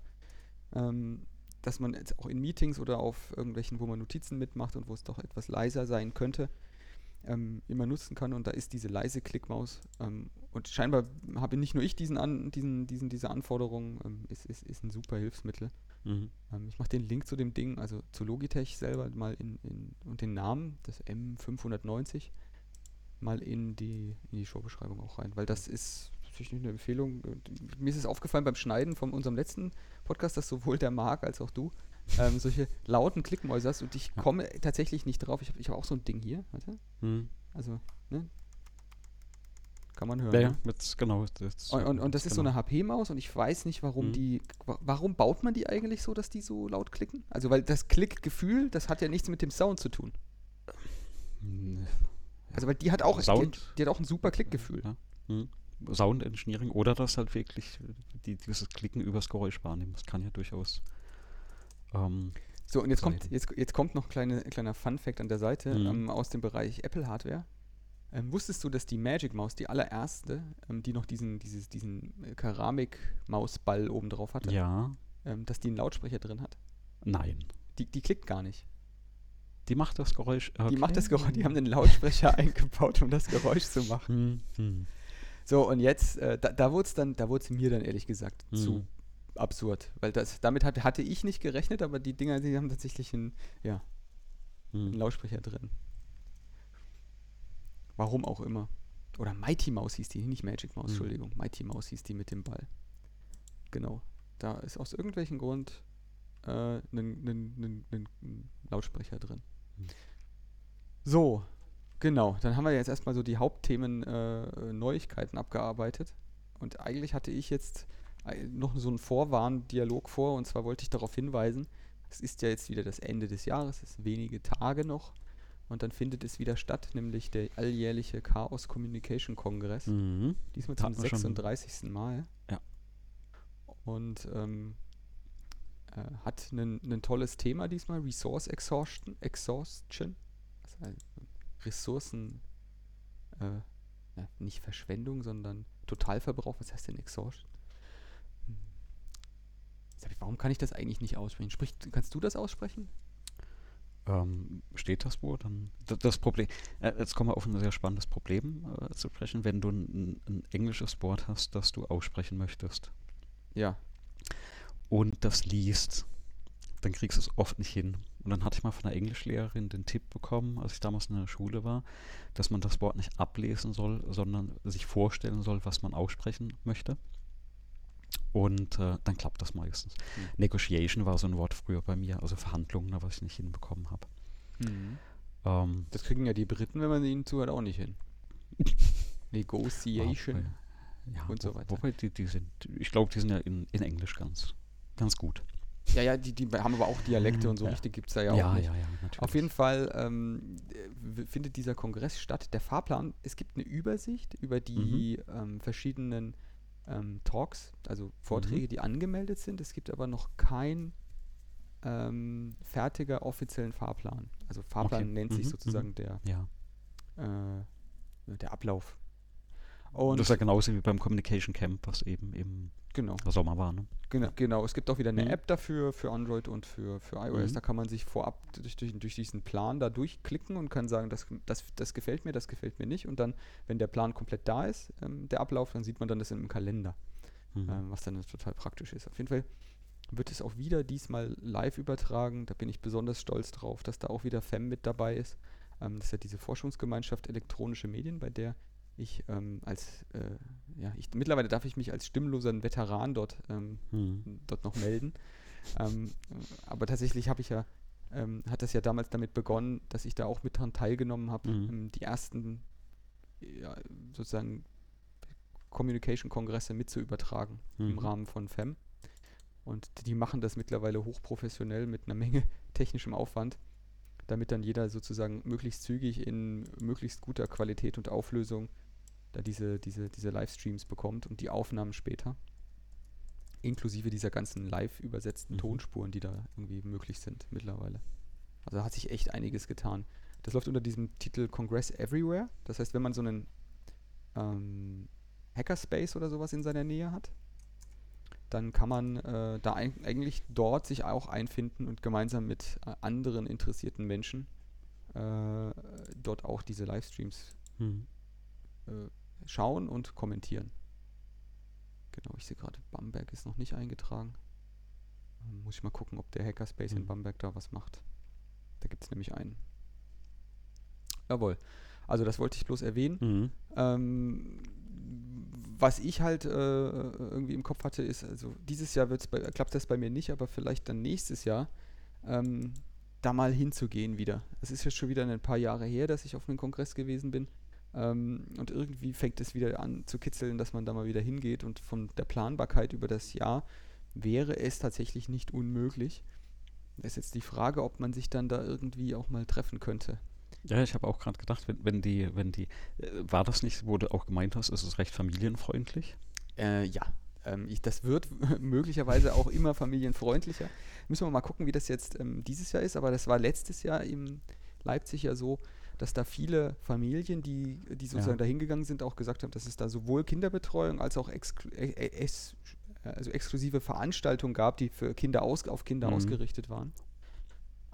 ähm, dass man jetzt auch in Meetings oder auf irgendwelchen, wo man Notizen mitmacht und wo es doch etwas leiser sein könnte, ähm, immer nutzen kann. Und da ist diese leise Klickmaus. Ähm, und scheinbar habe nicht nur ich diesen An, diesen, diesen, diese Anforderungen, ähm, ist, ist, ist ein super Hilfsmittel. Mhm. Ähm, ich mache den Link zu dem Ding, also zu Logitech selber mal in, in und den Namen, das M590, mal in die, in die Showbeschreibung auch rein, weil das ist natürlich eine Empfehlung. Mir ist es aufgefallen beim Schneiden von unserem letzten Podcast, dass sowohl der Marc als auch du ähm, solche lauten Klickmäuse hast und ich Ja. komme tatsächlich nicht drauf. Ich habe ich hab auch so ein Ding hier, warte, Mhm. also, ne? Kann man hören. Ja, ja, ne? jetzt, genau. Das, Und, und, und das ist so genau. eine HP-Maus und ich weiß nicht, warum Mhm. die, wa- warum baut man die eigentlich so, dass die so laut klicken? Also weil das Klickgefühl, das hat ja nichts mit dem Sound zu tun. Mhm. Also weil die hat auch, die, Sound. die hat auch ein super Klickgefühl. Ja. Mhm. Sound Engineering oder das halt wirklich die, dieses Klicken übers Geräusch wahrnehmen. Das kann ja durchaus. Ähm, So, und jetzt kommt, Seiten. jetzt, jetzt kommt noch kleine, kleiner Fun-Fact an der Seite Mhm. ähm, aus dem Bereich Apple-Hardware. Ähm, wusstest du, dass die Magic Maus, die allererste, ähm, die noch diesen, dieses, diesen äh, Keramik-Mausball oben drauf hatte, ja, ähm, dass die einen Lautsprecher drin hat? nein. Die, die klickt gar nicht. Die macht das Geräusch. Die okay. macht das Geräusch, die haben einen Lautsprecher eingebaut, um das Geräusch zu machen. Hm, hm. So, und jetzt, äh, da, da wurde es dann, da wurde mir dann ehrlich gesagt Hm. zu absurd. Weil das, damit hat, hatte ich nicht gerechnet, aber die Dinger, die haben tatsächlich einen, ja, einen Hm. Lautsprecher drin. Warum auch immer. Oder Mighty Mouse hieß die, nicht Magic Mouse, Mhm. Entschuldigung. Mighty Mouse hieß die mit dem Ball. Genau. Da ist aus irgendwelchem Grund äh, ein, ein Lautsprecher drin. So, genau. Dann haben wir jetzt erstmal so die Hauptthemen äh, Neuigkeiten abgearbeitet. Und eigentlich hatte ich jetzt äh, noch so einen Vorwarndialog vor. Und zwar wollte ich darauf hinweisen, es ist ja jetzt wieder das Ende des Jahres, es sind wenige Tage noch. Und dann findet es wieder statt, nämlich der alljährliche Chaos Communication Kongress. Mhm. Diesmal zum Hatten wir schon. 36. Mal. Ja. Und ähm, äh, hat ein tolles Thema diesmal, Resource Exhaustion. Exhaustion. Das heißt, Ressourcen, äh, ja, nicht Verschwendung, sondern Totalverbrauch. Was heißt denn Exhaustion? Hm. Ich- Warum kann ich das eigentlich nicht aussprechen? Spricht, kannst du das aussprechen? Ähm, steht das wo? Dann das Problem. Äh, jetzt kommen wir auf ein sehr spannendes Problem äh, zu sprechen, wenn du ein, ein englisches Wort hast, das du aussprechen möchtest Ja. Und das liest, dann kriegst du es oft nicht hin. Und dann hatte ich mal von einer Englischlehrerin den Tipp bekommen, als ich damals in der Schule war, dass man das Wort nicht ablesen soll, sondern sich vorstellen soll, was man aussprechen möchte. Und äh, dann klappt das meistens. Hm. Negotiation war so ein Wort früher bei mir, also Verhandlungen, ne, was ich nicht hinbekommen habe. Ähm, Das kriegen ja die Briten, wenn man ihnen zuhört, auch nicht hin. Negotiation. Ja, und so weiter. Wobei die, die sind, ich glaube, die sind ja in, in Englisch ganz, ganz gut. Ja, ja, die, die haben aber auch Dialekte und so Ja. richtig gibt es da ja, ja, auch nicht. ja, ja, natürlich. Auf jeden Fall ähm, findet dieser Kongress statt. Der Fahrplan, es gibt eine Übersicht über die Mhm. ähm, verschiedenen ähm, Talks, also Vorträge, Mhm. die angemeldet sind. Es gibt aber noch kein ähm, fertiger offiziellen Fahrplan. Also Fahrplan Okay. nennt sich Mhm, sozusagen der, Ja. äh, der Ablauf. Und Und das ist ja genauso wie beim Communication Camp, was eben im genau. Sommer war. Ne? Genau, genau, es gibt auch wieder eine Mhm. App dafür, für Android und für, für iOS. Mhm. Da kann man sich vorab durch, durch, durch diesen Plan da durchklicken und kann sagen, das, das, das gefällt mir, das gefällt mir nicht. Und dann, wenn der Plan komplett da ist, ähm, der Ablauf, dann sieht man dann das im Kalender, Mhm. ähm, was dann total praktisch ist. Auf jeden Fall wird es auch wieder diesmal live übertragen. Da bin ich besonders stolz drauf, dass da auch wieder FEM mit dabei ist. Ähm, das ist ja diese Forschungsgemeinschaft elektronische Medien, bei der ich ähm, als, äh, ja, ich, mittlerweile darf ich mich als stimmloser Veteran dort ähm, Mhm. dort noch melden. ähm, äh, aber tatsächlich habe ich ja, ähm, hat das ja damals damit begonnen, dass ich da auch mit dran teilgenommen habe, Mhm. ähm, die ersten ja, sozusagen Communication-Kongresse mit zu übertragen im Mhm. Rahmen von FEM. Und die machen das mittlerweile hochprofessionell mit einer Menge technischem Aufwand, damit dann jeder sozusagen möglichst zügig in möglichst guter Qualität und Auflösung da diese, diese, diese Livestreams bekommt und die Aufnahmen später. Inklusive dieser ganzen live übersetzten Mhm. Tonspuren, die da irgendwie möglich sind mittlerweile. Also da hat sich echt einiges getan. Das läuft unter diesem Titel Congress Everywhere. Das heißt, wenn man so einen ähm, Hackerspace oder sowas in seiner Nähe hat, dann kann man äh, da eig- eigentlich dort sich auch einfinden und gemeinsam mit äh, anderen interessierten Menschen äh, dort auch diese Livestreams Mhm. Äh, schauen und kommentieren. Genau, ich sehe gerade, Bamberg ist noch nicht eingetragen. Ähm, Muss ich mal gucken, ob der Hackerspace in Mhm. Bamberg da was macht. Da gibt es nämlich einen. Jawohl. Also das wollte ich bloß erwähnen. Mhm. Ähm, was ich halt äh, irgendwie im Kopf hatte, ist, also dieses Jahr bei, klappt das bei mir nicht, aber vielleicht dann nächstes Jahr ähm, da mal hinzugehen wieder. Es ist jetzt schon wieder ein paar Jahre her, dass ich auf einem Kongress gewesen bin. Ähm, und irgendwie fängt es wieder an zu kitzeln, dass man da mal wieder hingeht. Und von der Planbarkeit über das Jahr wäre es tatsächlich nicht unmöglich. Da ist jetzt die Frage, ob man sich dann da irgendwie auch mal treffen könnte. Ja, ich habe auch gerade gedacht, wenn, wenn die, wenn die, äh, war das nicht, wo du auch gemeint hast, ist es recht familienfreundlich? Äh, ja, ähm, ich, das wird möglicherweise auch immer familienfreundlicher. Müssen wir mal gucken, wie das jetzt ähm, dieses Jahr ist, aber das war letztes Jahr in Leipzig ja so, dass da viele Familien, die, die sozusagen Ja. da hingegangen sind, auch gesagt haben, dass es da sowohl Kinderbetreuung als auch exklu äh, es, also exklusive Veranstaltungen gab, die für Kinder aus, auf Kinder Mhm. ausgerichtet waren.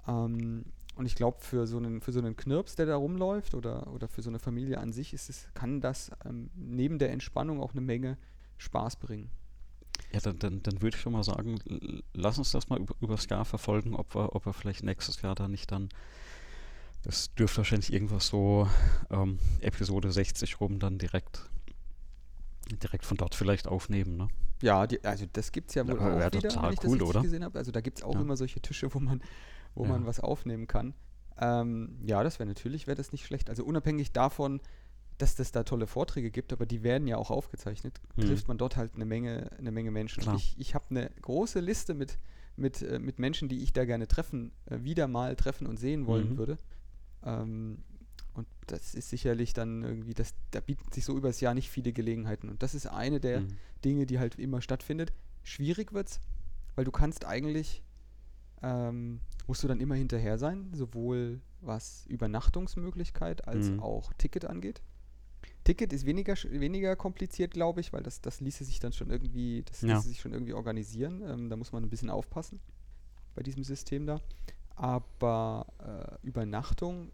Ähm, und ich glaube, für so einen, für so einen Knirps, der da rumläuft, oder, oder für so eine Familie an sich, ist es, kann das ähm, neben der Entspannung auch eine Menge Spaß bringen. Ja, dann, dann, dann würde ich schon mal sagen, lass uns das mal über, übers Jahr verfolgen, ob wir, ob wir vielleicht nächstes Jahr da nicht dann, das dürfte wahrscheinlich irgendwas so ähm, Episode 60 rum dann direkt, direkt von dort vielleicht aufnehmen, ne? Ja, die, also das gibt es ja wohl Ja, auch wieder, total wenn ich cool, das richtig oder? gesehen habe. Also da gibt es auch Ja. immer solche Tische, wo man, wo Ja. man was aufnehmen kann. Ähm, ja, das wäre natürlich, wäre das nicht schlecht. Also unabhängig davon, dass das da tolle Vorträge gibt, aber die werden ja auch aufgezeichnet, Mhm. trifft man dort halt eine Menge, eine Menge Menschen. Ich, ich habe eine große Liste mit, mit, äh, mit Menschen, die ich da gerne treffen, äh, wieder mal treffen und sehen wollen Mhm. würde. Ähm, und das ist sicherlich dann irgendwie, das, da bieten sich so übers Jahr nicht viele Gelegenheiten. Und das ist eine der Mhm. Dinge, die halt immer stattfindet. Schwierig wird's, weil du kannst eigentlich, ähm, musst du dann immer hinterher sein, sowohl was Übernachtungsmöglichkeit als Mhm. auch Ticket angeht. Ticket ist weniger, weniger kompliziert, glaube ich, weil das, das ließe sich dann schon irgendwie, das Ja. ließe sich schon irgendwie organisieren. Ähm, da muss man ein bisschen aufpassen bei diesem System da. Aber äh, Übernachtung,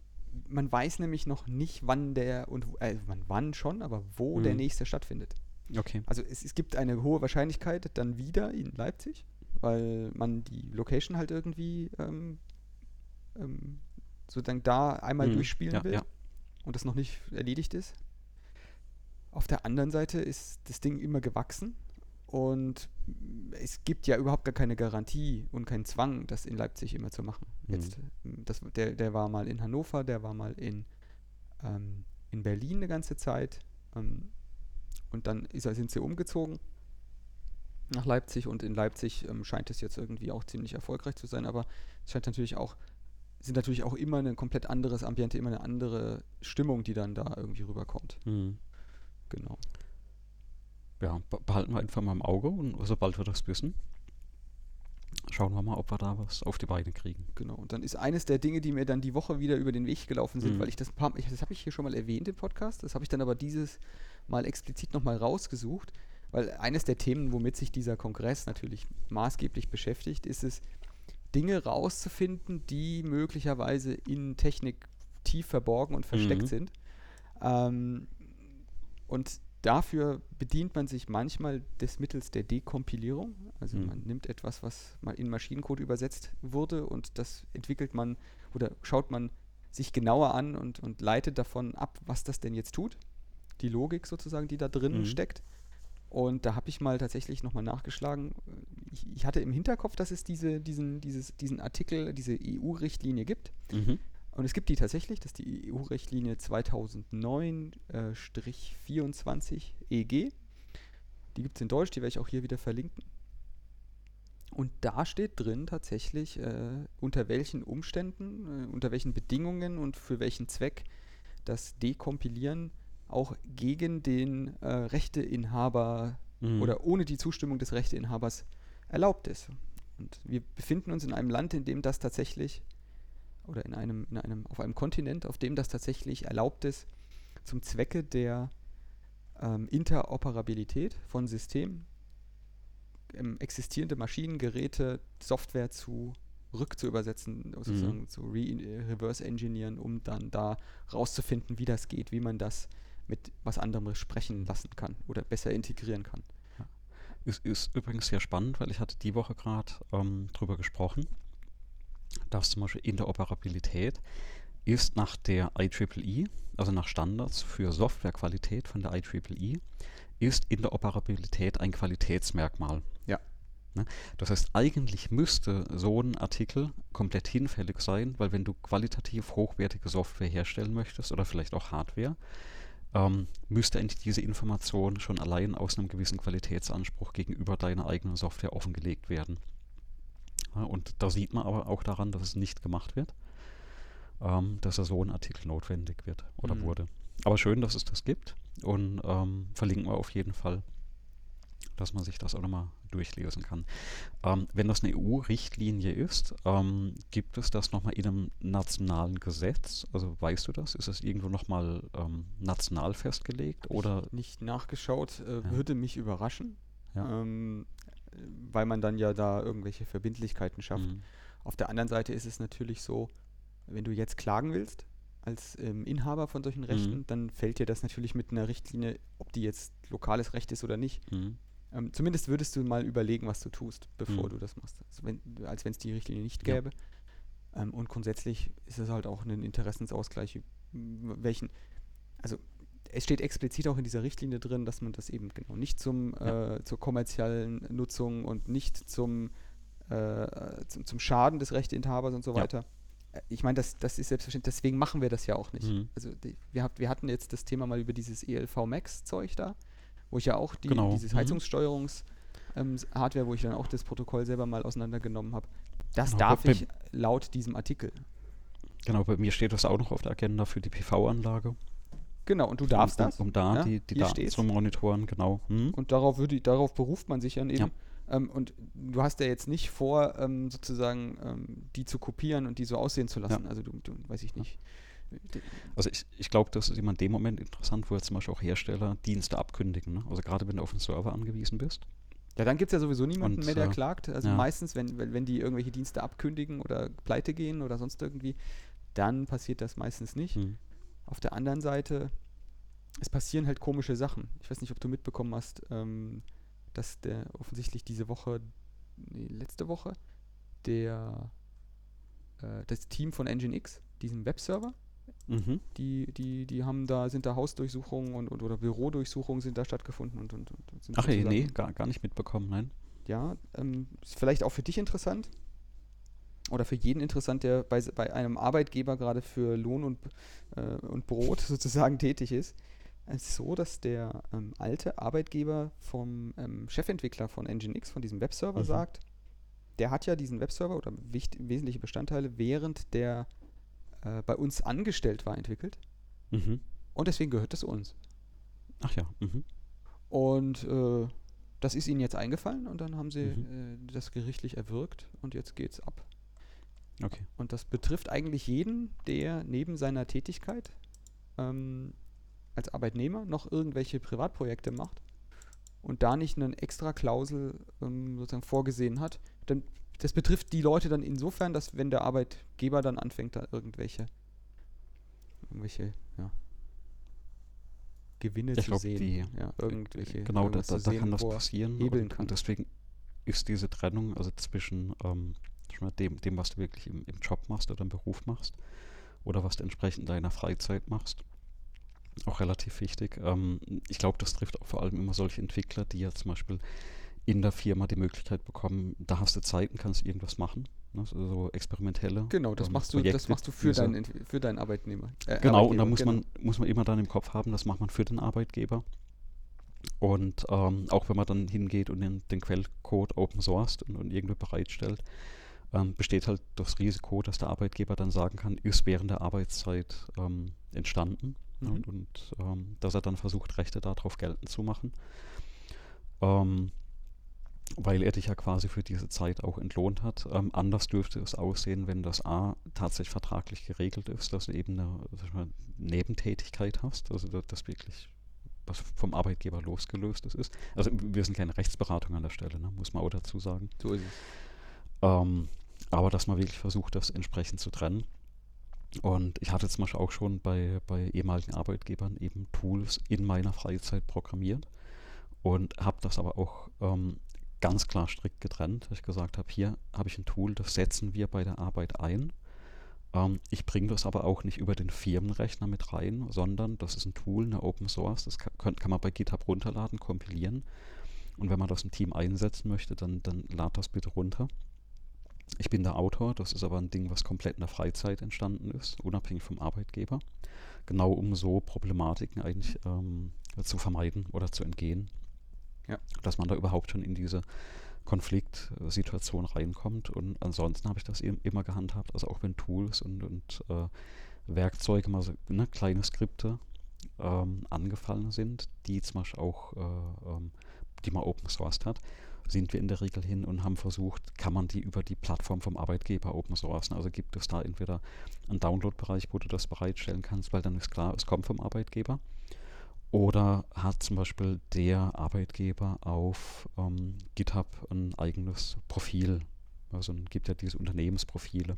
man weiß nämlich noch nicht, wann der und äh, wann, schon, aber wo der Mhm. nächste stattfindet. Okay. Also es, es gibt eine hohe Wahrscheinlichkeit dann wieder in Leipzig, weil man die Location halt irgendwie ähm, ähm, sozusagen da einmal Mhm. durchspielen Ja, will ja. und das noch nicht erledigt ist. Auf der anderen Seite ist das Ding immer gewachsen und es gibt ja überhaupt gar keine Garantie und keinen Zwang, das in Leipzig immer zu machen. Mhm. Jetzt, das, der, der war mal in Hannover, der war mal in, ähm, in Berlin eine ganze Zeit ähm, und dann ist, er- sind sie umgezogen nach Leipzig und in Leipzig ähm, scheint es jetzt irgendwie auch ziemlich erfolgreich zu sein, aber es scheint natürlich auch, sind natürlich auch immer ein komplett anderes Ambiente, immer eine andere Stimmung, die dann da irgendwie rüberkommt. Mhm. Genau. Ja, be- behalten wir einfach mal im Auge und sobald wir das wissen, schauen wir mal, ob wir da was auf die Beine kriegen. Genau. Und dann ist eines der Dinge, die mir dann die Woche wieder über den Weg gelaufen sind, Mhm. weil ich das ein paar, ich, das habe ich hier schon mal erwähnt im Podcast, das habe ich dann aber dieses Mal explizit nochmal rausgesucht, weil eines der Themen, womit sich dieser Kongress natürlich maßgeblich beschäftigt, ist es, Dinge rauszufinden, die möglicherweise in Technik tief verborgen und versteckt Mhm. sind. Ähm, und dafür bedient man sich manchmal des Mittels der Dekompilierung. Also Mhm. man nimmt etwas, was mal in Maschinencode übersetzt wurde und das entwickelt man oder schaut man sich genauer an und, und leitet davon ab, was das denn jetzt tut. Die Logik sozusagen, die da drin Mhm. steckt. Und da habe ich mal tatsächlich nochmal nachgeschlagen. Ich, ich hatte im Hinterkopf, dass es diese, diesen, dieses, diesen Artikel, diese EU-Richtlinie gibt. Mhm. Und es gibt die tatsächlich, das ist die EU-Richtlinie 2009-24 EG. Die gibt es in Deutsch, die werde ich auch hier wieder verlinken. Und da steht drin tatsächlich, äh, unter welchen Umständen, äh, unter welchen Bedingungen und für welchen Zweck das Dekompilieren auch gegen den äh, Rechteinhaber Mhm. oder ohne die Zustimmung des Rechteinhabers erlaubt ist. Und wir befinden uns in einem Land, in dem das tatsächlich oder in einem, in einem, auf einem Kontinent, auf dem das tatsächlich erlaubt ist, zum Zwecke der ähm, Interoperabilität von Systemen ähm, existierende Maschinen, Geräte, Software zu rückzuübersetzen, sozusagen zu re reverse engineeren, um dann da rauszufinden, wie das geht, wie man das mit was anderem sprechen lassen kann oder besser integrieren kann. Ist, ist übrigens sehr spannend, weil ich hatte die Woche gerade ähm, drüber gesprochen, dass zum Beispiel Interoperabilität ist nach der IEEE, also nach Standards für Softwarequalität von der IEEE, ist Interoperabilität ein Qualitätsmerkmal. Ja. Ne? Das heißt, eigentlich müsste so ein Artikel komplett hinfällig sein, weil wenn du qualitativ hochwertige Software herstellen möchtest oder vielleicht auch Hardware, ähm, müsste eigentlich diese Information schon allein aus einem gewissen Qualitätsanspruch gegenüber deiner eigenen Software offengelegt werden. Und da sieht man aber auch daran, dass es nicht gemacht wird, ähm, dass da so ein Artikel notwendig wird oder Mhm. wurde. Aber schön, dass es das gibt und ähm, verlinken wir auf jeden Fall, dass man sich das auch nochmal durchlesen kann. Ähm, wenn das eine EU-Richtlinie ist, ähm, gibt es das nochmal in einem nationalen Gesetz? Also weißt du das? Ist das irgendwo nochmal ähm, national festgelegt oder? Nicht nachgeschaut, äh, Ja. würde mich überraschen, Ja. Weil man dann ja da irgendwelche Verbindlichkeiten schafft. Mhm. Auf der anderen Seite ist es natürlich so, wenn du jetzt klagen willst, als ähm, Inhaber von solchen Rechten, Mhm. dann fällt dir das natürlich mit einer Richtlinie, ob die jetzt lokales Recht ist oder nicht. Mhm. Ähm, zumindest würdest du mal überlegen, was du tust, bevor Mhm. du das machst. Also wenn, als wenn es die Richtlinie nicht Ja. gäbe. Ähm, und grundsätzlich ist es halt auch ein Interessensausgleich, m- welchen, also es steht explizit auch in dieser Richtlinie drin, dass man das eben genau nicht zum, Ja. äh, zur kommerziellen Nutzung und nicht zum, äh, zum, zum Schaden des Rechteinhabers und so Ja. weiter. Äh, Ich meine, das, das ist selbstverständlich, deswegen machen wir das ja auch nicht. Mhm. Also die, wir, habt, wir hatten jetzt das Thema mal über dieses ELV Max-Zeug da, wo ich ja auch die, Genau. dieses Mhm. Heizungssteuerungs- ähm, Hardware, wo ich dann auch das Protokoll selber mal auseinandergenommen habe. Das Genau, darf ich laut diesem Artikel. Genau, bei mir steht das auch noch auf der Agenda für die PV-Anlage. Genau, und du darfst um, das. Um, da ja, die, die Daten zu monitoren, genau. Hm? Und darauf, würde, darauf beruft man sich dann eben. Ja. Ähm, und du hast ja jetzt nicht vor, ähm, sozusagen ähm, die zu kopieren und die so aussehen zu lassen. Also du, du weiß ich nicht. Also ich, ich glaube, das ist immer in dem Moment interessant, wo jetzt zum Beispiel auch Hersteller Dienste abkündigen. Ne? Also gerade wenn du auf einen Server angewiesen bist. Ja, dann gibt es ja sowieso niemanden Und, mehr, der äh, klagt. Also ja. meistens, wenn, wenn, wenn die irgendwelche Dienste abkündigen oder pleite gehen oder sonst irgendwie, dann passiert das meistens nicht. Hm. Auf der anderen Seite, es passieren halt komische Sachen. Ich weiß nicht, ob du mitbekommen hast, ähm, dass der offensichtlich diese Woche, nee, letzte Woche, der äh, das Team von Nginx, diesen Webserver, Mhm. die, die, die haben da, sind da Hausdurchsuchungen und, und oder Bürodurchsuchungen sind da stattgefunden und, und, und Ach nee, gar, gar nicht mitbekommen, nein. ja, ähm, ist vielleicht auch für dich interessant oder für jeden interessant, der bei, bei einem Arbeitgeber gerade für Lohn und, äh, und Brot sozusagen tätig ist. Es ist so, dass der ähm, alte Arbeitgeber vom ähm, Chefentwickler von Nginx, von diesem Webserver, Mhm. sagt, der hat ja diesen Webserver oder wesentliche Bestandteile während der äh, bei uns angestellt war entwickelt Mhm. und deswegen gehört es uns. Ach ja. Mhm. Und äh, das ist ihnen jetzt eingefallen und dann haben sie Mhm. äh, das gerichtlich erwirkt und jetzt geht's ab. Okay. Und das betrifft eigentlich jeden, der neben seiner Tätigkeit ähm, als Arbeitnehmer noch irgendwelche Privatprojekte macht und da nicht eine extra Klausel ähm, sozusagen vorgesehen hat. Denn das betrifft die Leute dann insofern, dass wenn der Arbeitgeber dann anfängt, da irgendwelche, irgendwelche ja, Gewinne Ich zu glaub, sehen. die- ja, irgendwelche, Genau, da, da, zu da sehen, kann das er passieren. hebeln und, kann. und deswegen ist diese Trennung, also zwischen ähm, mal dem, dem, was du wirklich im, im Job machst oder im Beruf machst oder was du entsprechend in deiner Freizeit machst, auch relativ wichtig. Ähm, ich glaube, das trifft auch vor allem immer solche Entwickler, die ja zum Beispiel in der Firma die Möglichkeit bekommen, da hast du Zeit und kannst irgendwas machen. Ne? So, so experimentelle. Genau, das ähm, machst du, das machst du für diese- deinen, für deinen Arbeitnehmer. äh, Genau, und da muss genau. man, muss man immer dann im Kopf haben, das macht man für den Arbeitgeber. Und ähm, auch wenn man dann hingeht und den, den Quellcode open sourced und, und irgendwo bereitstellt, ähm, besteht halt das Risiko, dass der Arbeitgeber dann sagen kann, ist während der Arbeitszeit ähm, entstanden Mhm. und, und ähm, dass er dann versucht, Rechte darauf geltend zu machen. Ähm, weil er dich ja quasi für diese Zeit auch entlohnt hat. Ähm, anders dürfte es aussehen, wenn das A tatsächlich vertraglich geregelt ist, dass du eben eine mal, Nebentätigkeit hast, also da- das wirklich was vom Arbeitgeber losgelöst ist. Also wir sind keine Rechtsberatung an der Stelle, ne, muss man auch dazu sagen. So ist es. Ähm, aber dass man wirklich versucht, das entsprechend zu trennen. Und ich hatte zum Beispiel auch schon bei, bei ehemaligen Arbeitgebern eben Tools in meiner Freizeit programmiert und habe das aber auch ähm, ganz klar strikt getrennt, dass ich gesagt habe, hier habe ich ein Tool, das setzen wir bei der Arbeit ein. Ähm, ich bringe das aber auch nicht über den Firmenrechner mit rein, sondern das ist ein Tool, eine Open Source, das kann, kann man bei GitHub runterladen, kompilieren. Und wenn man das im Team einsetzen möchte, dann, dann lad das bitte runter. Ich bin der Autor, das ist aber ein Ding, was komplett in der Freizeit entstanden ist, unabhängig vom Arbeitgeber. Genau um so Problematiken eigentlich ähm, zu vermeiden oder zu entgehen. Ja. Dass man da überhaupt schon in diese Konfliktsituation reinkommt. Und ansonsten habe ich das eben immer gehandhabt, also auch wenn Tools und, und äh, Werkzeuge, mal so ne, kleine Skripte ähm, angefallen sind, die zum Beispiel auch, äh, ähm, die man open sourced hat, sind wir in der Regel hin und haben versucht, kann man die über die Plattform vom Arbeitgeber open sourcen. Also gibt es da entweder einen Download-Bereich, wo du das bereitstellen kannst, weil dann ist klar, es kommt vom Arbeitgeber. Oder hat zum Beispiel der Arbeitgeber auf ähm, GitHub ein eigenes Profil. Also es gibt ja diese Unternehmensprofile.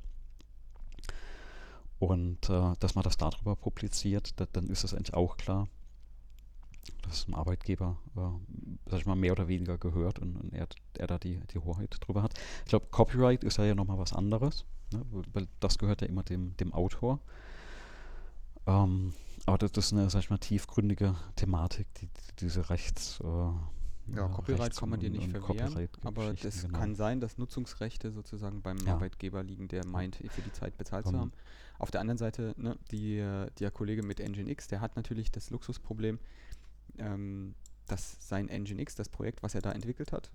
Und äh, dass man das darüber publiziert, da, dann ist es eigentlich auch klar, dass ein Arbeitgeber, äh, sag ich mal, mehr oder weniger gehört und, und er, er, da die, die Hoheit drüber hat. Ich glaube, Copyright ist ja, ja nochmal was anderes, ne? weil das gehört ja immer dem, dem Autor. Ähm, aber das, das, ist eine, sag ich mal, tiefgründige Thematik, die, diese Rechts... Äh, ja, Copyright kann man dir nicht verwehren, aber das genau. kann sein, dass Nutzungsrechte sozusagen beim ja. Arbeitgeber liegen, der meint, für die Zeit bezahlt um, zu haben. Auf der anderen Seite, ne, die, der Kollege mit Nginx, der hat natürlich das Luxusproblem, ähm, dass sein Nginx, das Projekt, was er da entwickelt hat,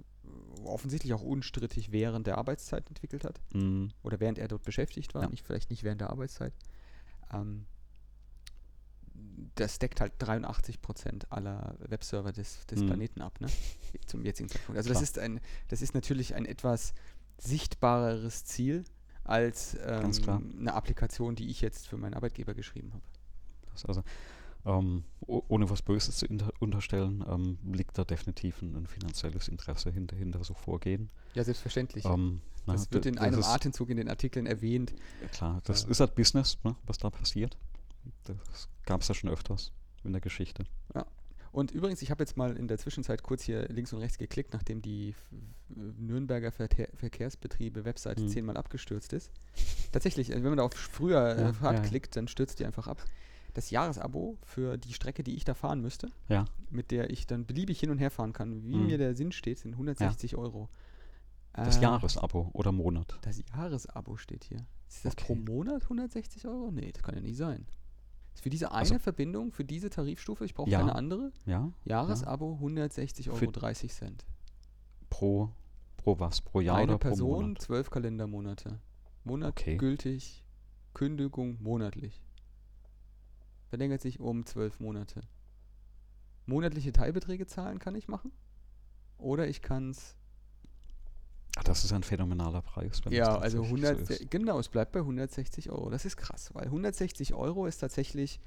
offensichtlich auch unstrittig während der Arbeitszeit entwickelt hat. Mhm. Oder während er dort beschäftigt war, ja. nicht, vielleicht nicht während der Arbeitszeit. Ähm, das deckt halt 83 Prozent aller Webserver des, des mhm. Planeten ab, ne? Zum jetzigen Zeitpunkt. Also das ist ein, das ist natürlich ein etwas sichtbareres Ziel als ähm, eine Applikation, die ich jetzt für meinen Arbeitgeber geschrieben habe. also ähm, ohne was Böses zu unterstellen, ähm, liegt da definitiv ein, ein, finanzielles Interesse hinter, hinter so Vorgehen. Ja, selbstverständlich. Ähm, das na, wird in einem Atemzug in den Artikeln erwähnt. Ja, klar, das äh, ist halt Business, ne, was da passiert. Das gab es ja schon öfters in der Geschichte. Ja. Und übrigens, ich habe jetzt mal in der Zwischenzeit kurz hier links und rechts geklickt, nachdem die Nürnberger Verkehr Verkehrsbetriebe Webseite mhm. zehnmal abgestürzt ist. Tatsächlich, wenn man da auf früher ja, Fahrt ja. klickt, dann stürzt die einfach ab. Das Jahresabo für die Strecke, die ich da fahren müsste, ja. mit der ich dann beliebig hin und her fahren kann, wie mhm. mir der Sinn steht, sind 160 ja. Euro. Das äh, Jahresabo oder Monat? Das Jahresabo steht hier. Ist das okay. pro Monat 160 Euro? Nee, das kann ja nicht sein. Für diese eine also, Verbindung, für diese Tarifstufe, ich brauche ja, keine andere. Ja. Jahresabo 160 Euro 30 Cent. Pro, pro was? Pro Jahr eine oder Person, pro Monat? zwölf Kalendermonate. Monat okay. gültig, Kündigung monatlich. Verlängert sich um zwölf Monate. Monatliche Teilbeträge zahlen kann ich machen. Oder ich kann es Ach, das ist ein phänomenaler Preis. ja, also 100, so genau, es bleibt bei 160 Euro. Das ist krass, weil 160 Euro ist tatsächlich,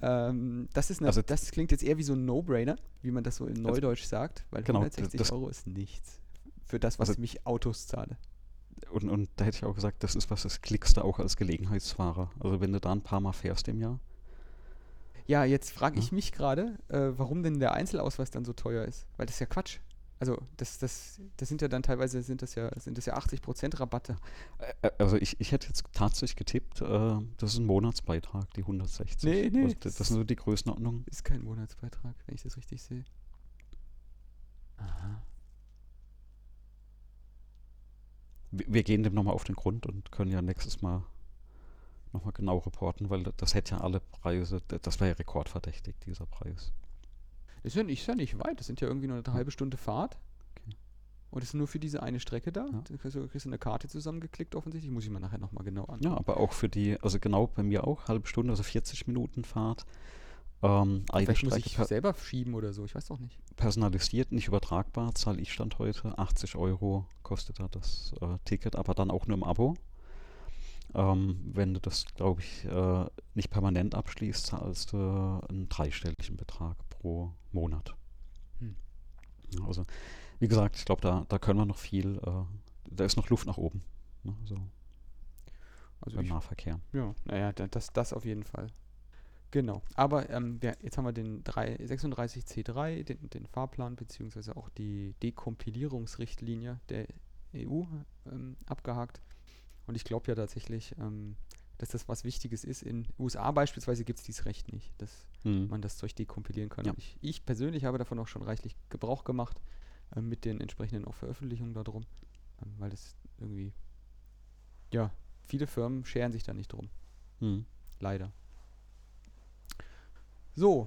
ähm, das ist eine, also das klingt jetzt eher wie so ein No-Brainer, wie man das so in also Neudeutsch also, sagt, weil genau, 160 Euro ist nichts für das, was also, mich Autos zahle. Und, und da hätte ich auch gesagt, das ist was, das klickst du auch als Gelegenheitsfahrer. Also wenn du da ein paar Mal fährst im Jahr. Ja, jetzt frage ich mich gerade, äh, warum denn der Einzelausweis dann so teuer ist. Weil das ist ja Quatsch. Also das, das, das sind ja dann teilweise sind das ja, sind das ja 80% Rabatte. Also ich, ich hätte jetzt tatsächlich getippt, äh, das ist ein Monatsbeitrag, die 160. Nee, nee. Also das, das sind so die Größenordnungen. Ist kein Monatsbeitrag, wenn ich das richtig sehe. Aha. Wir, wir gehen dem nochmal auf den Grund und können ja nächstes Mal nochmal genau reporten, weil das hätte ja alle Preise, das wäre ja rekordverdächtig, dieser Preis. Das ist ja, nicht, ist ja nicht weit, das sind ja irgendwie nur eine halbe Stunde Fahrt. Okay. Und das ist nur für diese eine Strecke da. Ja. Da kriegst du, kriegst du eine Karte zusammengeklickt offensichtlich. Muss ich mir nachher nochmal genau anschauen. Ja, aber auch für die, also genau bei mir auch, halbe Stunde, also 40 Minuten Fahrt. Ähm, Vielleicht muss ich selber schieben oder so, ich weiß doch nicht. Personalisiert, nicht übertragbar, zahle ich Stand heute. 80 Euro kostet da das äh, Ticket, aber dann auch nur im Abo. Ähm, wenn du das, glaube ich, äh, nicht permanent abschließt, zahlst du einen dreistelligen Betrag pro Monat. Hm. Also, wie gesagt, ich glaube, da, da können wir noch viel, äh, da ist noch Luft nach oben. Ne? So. Also ich, Nahverkehr. Ja, naja, das, das auf jeden Fall. Genau. Aber ähm, ja, jetzt haben wir den 36C3, den, den Fahrplan, beziehungsweise auch die Dekompilierungsrichtlinie der EU ähm, abgehakt. Und ich glaube ja tatsächlich, ähm, dass das was Wichtiges ist. In USA beispielsweise gibt es dieses Recht nicht, dass mhm. man das Zeug dekompilieren kann. Ja. Ich, ich, persönlich habe davon auch schon reichlich Gebrauch gemacht äh, mit den entsprechenden auch Veröffentlichungen darum, äh, weil das irgendwie, ja, viele Firmen scheren sich da nicht drum. Mhm. Leider. So,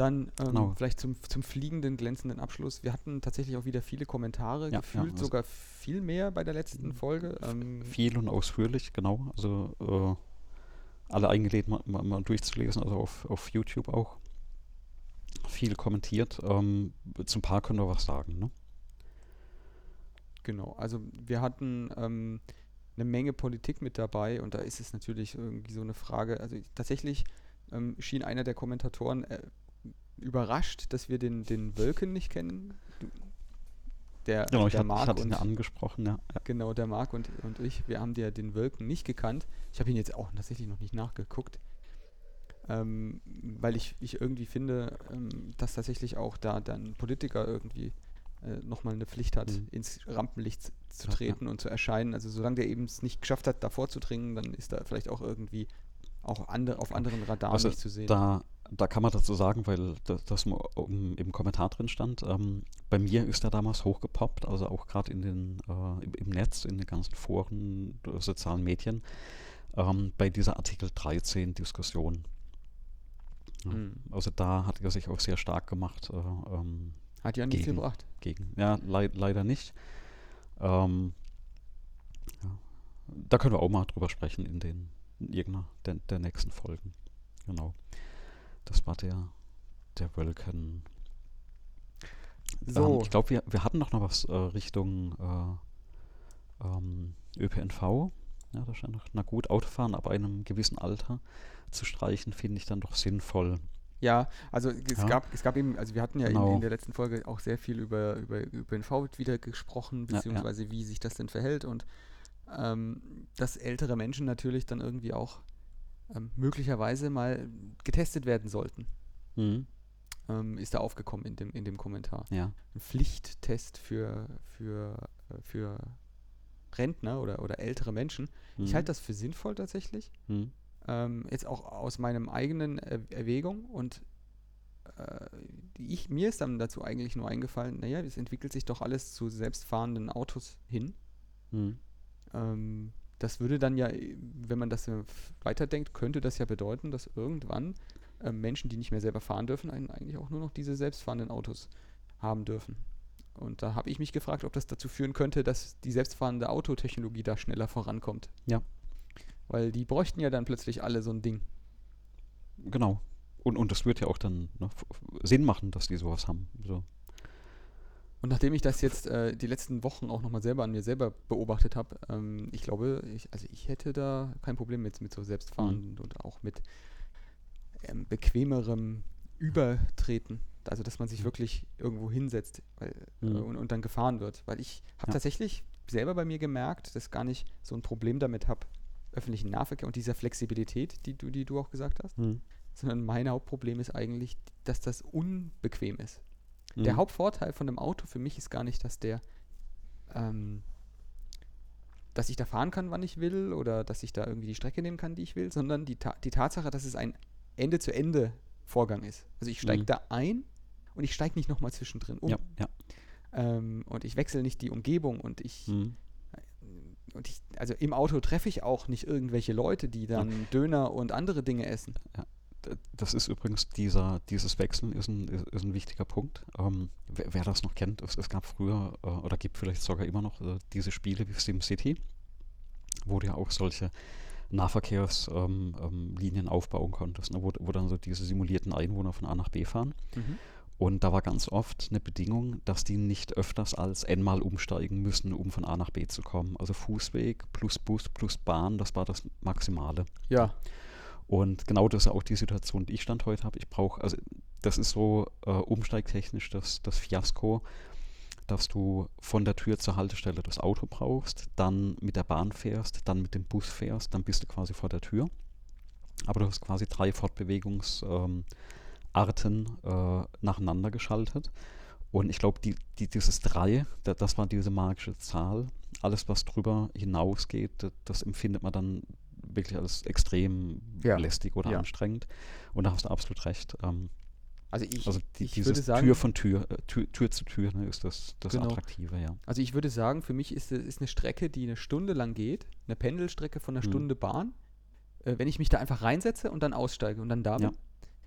dann ähm, genau. vielleicht zum, zum fliegenden, glänzenden Abschluss. Wir hatten tatsächlich auch wieder viele Kommentare, ja, gefühlt ja, also sogar viel mehr bei der letzten Folge. Ähm, viel und ausführlich, genau. Also äh, alle eingeladen, mal, mal, mal, durchzulesen, also auf, auf YouTube auch. Viel kommentiert. Ähm, zum Paar können wir was sagen, ne? Genau, also wir hatten ähm, eine Menge Politik mit dabei und da ist es natürlich irgendwie so eine Frage. Also tatsächlich ähm, schien einer der Kommentatoren äh, überrascht, dass wir den, den Wölken nicht kennen. der, Genau, der ich Marc hatte ihn und ja angesprochen, ja. genau der Marc und, und ich, wir haben der den Wölken nicht gekannt. Ich habe ihn jetzt auch tatsächlich noch nicht nachgeguckt, ähm, weil ich, ich irgendwie finde, ähm, dass tatsächlich auch da dann Politiker irgendwie äh, nochmal eine Pflicht hat, Mhm. ins Rampenlicht zu Ja, ja. treten und zu erscheinen. Also solange der eben es nicht geschafft hat, davor zu dringen, dann ist da vielleicht auch irgendwie auch andere, auf anderen Radaren Also nicht zu sehen. Da, da kann man dazu sagen, weil das, das im Kommentar drin stand, ähm, bei mir ist er damals hochgepoppt, also auch gerade in den äh, im, im Netz, in den ganzen Foren, äh, sozialen Medien, ähm, bei dieser Artikel 13 Diskussion. Ja, Mhm. Also da hat er sich auch sehr stark gemacht äh, ähm, Hat ja nichts gebracht. gegen. Ja, leid, leider nicht. Ähm, ja. Da können wir auch mal drüber sprechen in den in irgendeiner der, der nächsten Folgen. Genau. Das war der der Wölken. So. Ähm, ich glaube, wir, wir hatten noch noch was äh, Richtung äh, ähm, ÖPNV. Ja, da stand noch, na gut, Autofahren ab einem gewissen Alter zu streichen, finde ich dann doch sinnvoll. Ja, also es Ja. gab es gab eben, also wir hatten ja in, Genau. in der letzten Folge auch sehr viel über, über ÖPNV wieder gesprochen, Ja, ja. beziehungsweise wie sich das denn verhält und ähm, dass ältere Menschen natürlich dann irgendwie auch ähm, möglicherweise mal getestet werden sollten, Mhm. ähm, ist da aufgekommen in dem, in dem Kommentar. Ja. Ein Pflichttest für, für, äh, für Rentner oder, oder ältere Menschen. Ich Mhm. halte das für sinnvoll tatsächlich. Mhm. ähm, jetzt auch aus meinem eigenen er Erwägung und äh, ich, mir ist dann dazu eigentlich nur eingefallen, naja, es entwickelt sich doch alles zu selbstfahrenden Autos hin. Mhm. Ähm, das würde dann ja, wenn man das äh, weiterdenkt, könnte das ja bedeuten, dass irgendwann äh, Menschen, die nicht mehr selber fahren dürfen, eigentlich auch nur noch diese selbstfahrenden Autos haben dürfen. Und da habe ich mich gefragt, ob das dazu führen könnte, dass die selbstfahrende Autotechnologie da schneller vorankommt. Ja. Weil die bräuchten ja dann plötzlich alle so ein Ding. Genau. Und, und das wird ja auch dann ne, Sinn machen, dass die sowas haben. So. Und nachdem ich das jetzt äh, die letzten Wochen auch nochmal selber an mir selber beobachtet habe, ähm, ich glaube, ich, also ich hätte da kein Problem mit, mit so selbstfahrenden und auch mit ähm, bequemerem Übertreten. Also dass man sich Mhm. wirklich irgendwo hinsetzt weil, äh, Mhm. und, und dann gefahren wird. Weil ich habe Ja. tatsächlich selber bei mir gemerkt, dass gar nicht so ein Problem damit habe, öffentlichen Nahverkehr und dieser Flexibilität, die du, die du auch gesagt hast, Mhm. sondern mein Hauptproblem ist eigentlich, dass das unbequem ist. Der Mhm. Hauptvorteil von dem Auto für mich ist gar nicht, dass der, ähm, dass ich da fahren kann, wann ich will, oder dass ich da irgendwie die Strecke nehmen kann, die ich will, sondern die, Ta die Tatsache, dass es ein Ende-zu-Ende-Vorgang ist. Also ich steige Mhm. da ein und ich steige nicht nochmal zwischendrin um. Ja, ja. Ähm, und ich wechsle nicht die Umgebung und ich, Mhm. und ich, also im Auto treffe ich auch nicht irgendwelche Leute, die dann Döner und andere Dinge essen. D- Das ist übrigens dieser, dieses Wechseln ist ein, ist, ein wichtiger Punkt. Ähm, wer, wer das noch kennt, es, es gab früher äh, oder gibt vielleicht sogar immer noch äh, diese Spiele wie SimCity, wo du ja auch solche Nahverkehrslinien ähm, ähm, aufbauen konntest, ne, wo, wo dann so diese simulierten Einwohner von A nach B fahren. Und da war ganz oft eine Bedingung, dass die nicht öfters als n-mal umsteigen müssen, um von A nach B zu kommen. Also Fußweg plus Bus plus Bahn, das war das Maximale. Ja. Und genau das ist auch die Situation, die ich Stand heute habe. Ich brauche, also das ist so äh, umsteigtechnisch das, das Fiasko, dass du von der Tür zur Haltestelle das Auto brauchst, dann mit der Bahn fährst, dann mit dem Bus fährst, dann bist du quasi vor der Tür. Aber du hast quasi drei Fortbewegungsarten ähm, äh, nacheinander geschaltet. Und ich glaube, die, die, dieses drei, da, das war diese magische Zahl. Alles, was drüber hinausgeht, das, das empfindet man dann wirklich als extrem Ja. lästig oder Ja. anstrengend. Und da hast du absolut recht. Ähm, Also ich, also die, ich würde sagen, Tür von Tür, äh, Tür, Tür zu Tür ne, ist das, das Genau. Attraktive, ja. Also ich würde sagen, für mich ist, es- ist eine Strecke, die eine Stunde lang geht, eine Pendelstrecke von einer Mhm. Stunde Bahn, äh, wenn ich mich da einfach reinsetze und dann aussteige und dann da bin, Ja.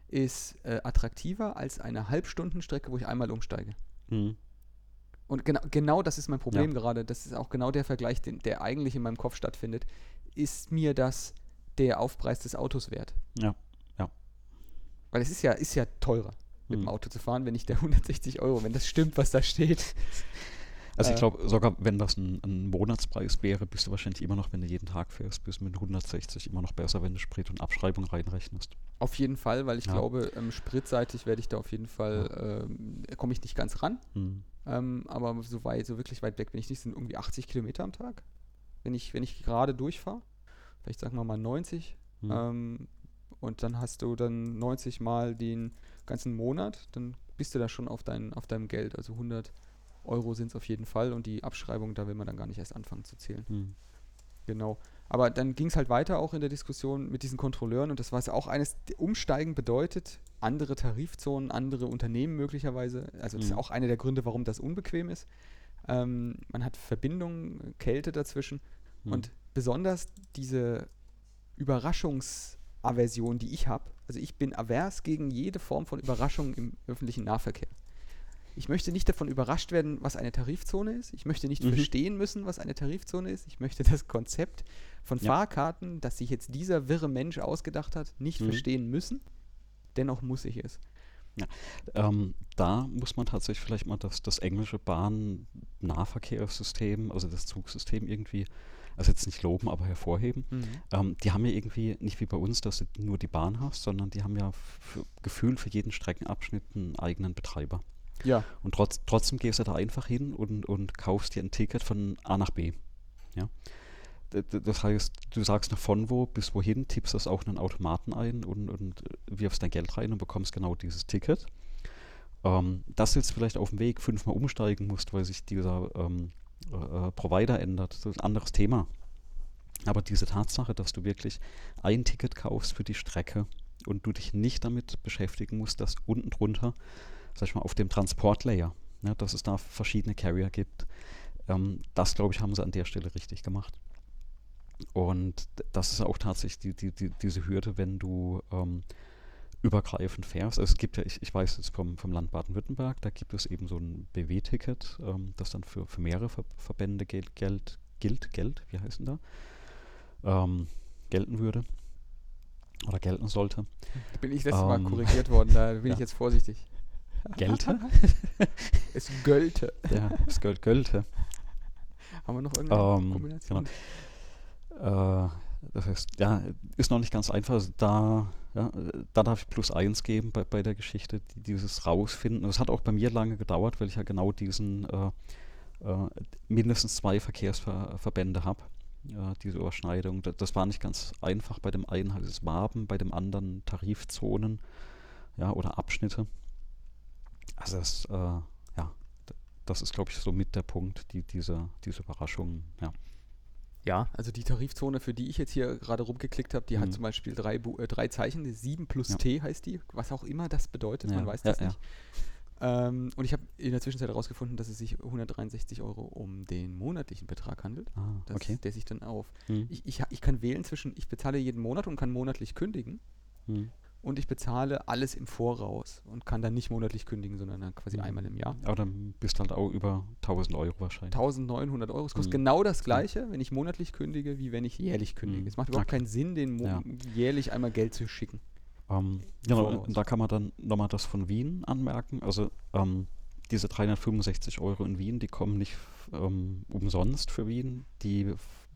ist äh, attraktiver als eine Halbstundenstrecke, wo ich einmal umsteige. Mhm. Und genau, genau das ist mein Problem gerade. Das ist auch genau der Vergleich, den, der eigentlich in meinem Kopf stattfindet. Ist mir das der Aufpreis des Autos wert? Ja. Weil es ist ja, ist ja teurer, mit dem Mhm. Auto zu fahren, wenn nicht der 160 Euro, wenn das stimmt, was da steht. Also ich Äh, glaube, sogar wenn das ein, ein Monatspreis wäre, bist du wahrscheinlich immer noch, wenn du jeden Tag fährst, bist du mit 160 immer noch besser, wenn du Sprit und Abschreibung reinrechnest. Auf jeden Fall, weil ich Ja. glaube, ähm, spritseitig werde ich da auf jeden Fall, ähm, komme ich nicht ganz ran. Mhm. Ähm, aber so weit, so wirklich weit weg bin ich nicht. sind irgendwie 80 Kilometer am Tag, wenn ich, wenn ich gerade durchfahre. Vielleicht sagen wir mal 90. Hm. Ähm, und dann hast du dann 90 mal den ganzen Monat, dann bist du da schon auf, dein, auf deinem Geld. Also 100 Euro sind es auf jeden Fall und die Abschreibung, da will man dann gar nicht erst anfangen zu zählen. Hm. Genau. Aber dann ging es halt weiter auch in der Diskussion mit diesen Kontrolleuren und das war es auch eines, Umsteigen bedeutet andere Tarifzonen, andere Unternehmen möglicherweise. Also das ist Mhm. auch einer der Gründe, warum das unbequem ist. Ähm, man hat Verbindungen, Kälte dazwischen Hm. und besonders diese Überraschungsaversion, die ich habe. Also ich bin avers gegen jede Form von Überraschung im öffentlichen Nahverkehr. Ich möchte nicht davon überrascht werden, was eine Tarifzone ist. Ich möchte nicht Mhm. verstehen müssen, was eine Tarifzone ist. Ich möchte das Konzept von Ja. Fahrkarten, das sich jetzt dieser wirre Mensch ausgedacht hat, nicht Mhm. verstehen müssen. Dennoch muss ich es. Ähm, da muss man tatsächlich vielleicht mal das, das englische Bahn-Nahverkehrssystem, also das Zugsystem irgendwie, also jetzt nicht loben, aber hervorheben. Ähm, die haben ja irgendwie nicht wie bei uns, dass du nur die Bahn hast, sondern die haben ja für, gefühlt für jeden Streckenabschnitt einen eigenen Betreiber. Ja. Und trotz, trotzdem gehst du da einfach hin und, und kaufst dir ein Ticket von A nach B. Ja? Das heißt, du sagst nach von wo bis wohin, tippst das auch in einen Automaten ein und, und äh, wirfst dein Geld rein und bekommst genau dieses Ticket. Ähm, dass du jetzt vielleicht auf dem Weg fünfmal umsteigen musst, weil sich dieser ähm, äh, äh, Provider ändert, das ist ein anderes Thema. Aber diese Tatsache, dass du wirklich ein Ticket kaufst für die Strecke und du dich nicht damit beschäftigen musst, dass unten drunter, sag ich mal, auf dem Transportlayer, ne, dass es da verschiedene Carrier gibt, ähm, das, glaube ich, haben sie an der Stelle richtig gemacht. Und das ist auch tatsächlich die, die, die, diese Hürde, wenn du ähm, übergreifend fährst. Also es gibt ja, ich, ich weiß jetzt vom, vom Land Baden-Württemberg, da gibt es eben so ein BW-Ticket, ähm, das dann für, für mehrere Ver Verbände Geld, Geld, gilt, Geld, wie heißen da, ähm, gelten würde oder gelten sollte. Bin ich letztes Mal Ähm, korrigiert worden, da bin ja. ich jetzt vorsichtig. Gelte? Es gölte. ja, es gilt, gelte. Haben wir noch irgendeine Ähm, Kombination? Äh, das heißt, ja, ist noch nicht ganz einfach. Also da, ja, äh, da darf ich plus eins geben bei, bei der Geschichte, die, dieses Rausfinden. Das hat auch bei mir lange gedauert, weil ich ja genau diesen äh, äh, mindestens zwei Verkehrsverbände habe. Ja, diese Überschneidung. Das, das war nicht ganz einfach. Bei dem einen heißt es Waben, bei dem anderen Tarifzonen ja, oder Abschnitte. Also das, äh, ja, das ist, glaube ich, so mit der Punkt, die, diese, diese Überraschung, ja. Ja, also die Tarifzone, für die ich jetzt hier gerade rumgeklickt habe, die hat Mhm. zum Beispiel drei, äh, drei Zeichen, die 7 plus Ja. T heißt die, was auch immer das bedeutet, man Ja, weiß ja, das ja. nicht. Ähm, und ich habe in der Zwischenzeit herausgefunden, dass es sich 163 Euro um den monatlichen Betrag handelt. Ah, Das, okay. Der sich dann auf. Hm. Ich, ich, ich kann wählen zwischen, ich bezahle jeden Monat und kann monatlich kündigen Hm. Und ich bezahle alles im Voraus und kann dann nicht monatlich kündigen, sondern dann quasi Mhm. einmal im Jahr. Aber dann bist du halt auch über 1000 Euro wahrscheinlich. 1900 Euro. Es kostet Mhm. genau das gleiche, wenn ich monatlich kündige, wie wenn ich jährlich kündige. Mhm. Es macht überhaupt Okay. keinen Sinn, den Mo Ja. jährlich einmal Geld zu schicken. Ähm, genau, da kann man dann nochmal das von Wien anmerken. Also ähm, diese 365 Euro in Wien, die kommen nicht ähm, umsonst für Wien. Die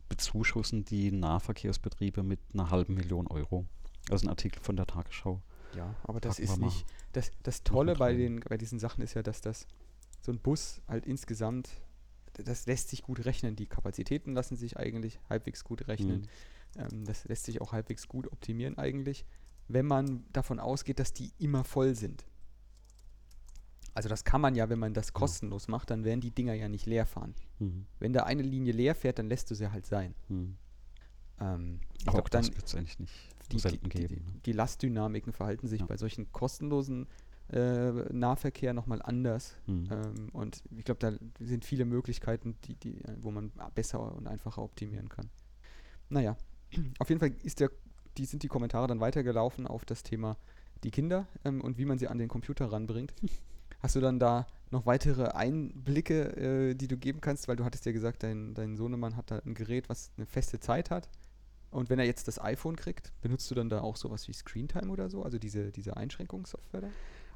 bezuschussen die Nahverkehrsbetriebe mit einer halben Million Euro. Also ein Artikel von der Tagesschau. Ja, aber das Packen ist nicht. Das, das Tolle bei, den, bei diesen Sachen ist ja, dass das so ein Bus halt insgesamt, das lässt sich gut rechnen. Die Kapazitäten lassen sich eigentlich halbwegs gut rechnen. Mhm. Ähm, das lässt sich auch halbwegs gut optimieren eigentlich, wenn man davon ausgeht, dass die immer voll sind. Also das kann man ja, wenn man das kostenlos macht, dann werden die Dinger ja nicht leer fahren. Mhm. Wenn da eine Linie leer fährt, dann lässt du sie halt sein. Mhm. Ähm, ich glaube, dann das eigentlich nicht die, die, die, die Lastdynamiken verhalten sich Ja. bei solchen kostenlosen äh, Nahverkehr nochmal anders. Mhm. Ähm, und ich glaube, da sind viele Möglichkeiten, die, die, wo man besser und einfacher optimieren kann. Naja, auf jeden Fall ist der, die, sind die Kommentare dann weitergelaufen auf das Thema die Kinder ähm, und wie man sie an den Computer ranbringt. Hast du dann da noch weitere Einblicke, äh, die du geben kannst? Weil du hattest ja gesagt, dein, dein Sohnemann hat da ein Gerät, was eine feste Zeit hat. Und wenn er jetzt das iPhone kriegt, benutzt du dann da auch sowas wie Screentime oder so? Also diese, diese Einschränkungssoftware da?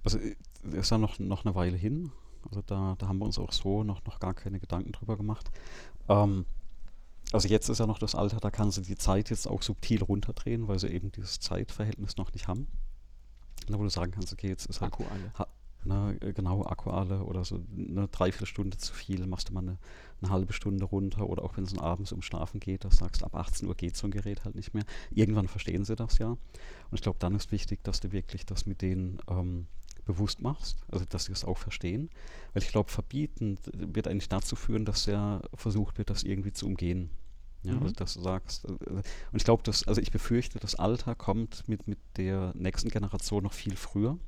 Also äh, ist ja noch, noch eine Weile hin. Also da, da haben wir uns auch so noch, noch gar keine Gedanken drüber gemacht. Ähm, also jetzt ist ja noch das Alter, da kann sie die Zeit jetzt auch subtil runterdrehen, weil sie eben dieses Zeitverhältnis noch nicht haben. Da wo du sagen kannst, okay, jetzt ist halt Akku alle. ne, genau Akku alle oder so eine Dreiviertelstunde zu viel, machst du mal eine, eine halbe Stunde runter oder auch wenn es abends um Schlafen geht, dass sagst ab 18 Uhr geht so ein Gerät halt nicht mehr. Irgendwann verstehen sie das ja. Und ich glaube, dann ist wichtig, dass du wirklich das mit denen ähm, bewusst machst, also dass sie es auch verstehen. Weil ich glaube, verbieten wird eigentlich dazu führen, dass ja versucht wird, das irgendwie zu umgehen. Ja, mhm. also dass du sagst, äh, und ich glaube, dass, also ich befürchte, das Alter kommt mit, mit der nächsten Generation noch viel früher.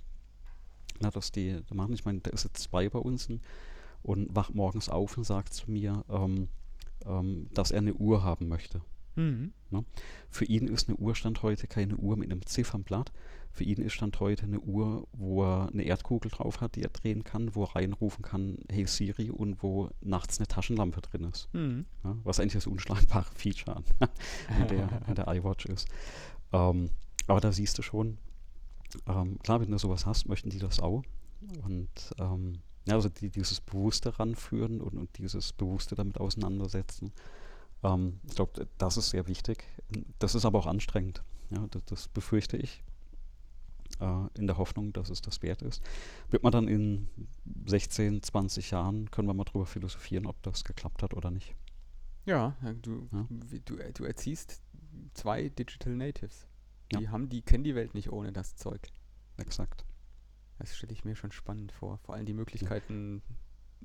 Na, dass die, die machen, ich meine, der ist jetzt zwei bei uns und wacht morgens auf und sagt zu mir, ähm, ähm, dass er eine Uhr haben möchte. Mhm. Ne? Für ihn ist eine Uhr Stand heute keine Uhr mit einem Ziffernblatt. Für ihn ist Stand heute eine Uhr, wo er eine Erdkugel drauf hat, die er drehen kann, wo er reinrufen kann, hey Siri, und wo nachts eine Taschenlampe drin ist. Mhm. Ja, was eigentlich das unschlagbare Feature an, an, der, an der iWatch ist. Ähm, aber da siehst du schon, ähm, klar, wenn du sowas hast, möchten die das auch. Und ähm, ja, also die, dieses Bewusste ranführen und, und dieses Bewusste damit auseinandersetzen. Ähm, ich glaube, das ist sehr wichtig. Das ist aber auch anstrengend. Ja, das, das befürchte ich. Äh, in der Hoffnung, dass es das wert ist. Wird man dann in 16, 20 Jahren, können wir mal drüber philosophieren, ob das geklappt hat oder nicht. Ja, du, ja? du, du erziehst zwei Digital Natives. Die ja. haben, die kennen die Welt nicht ohne das Zeug. Exakt. Das stelle ich mir schon spannend vor. Vor allem die Möglichkeiten.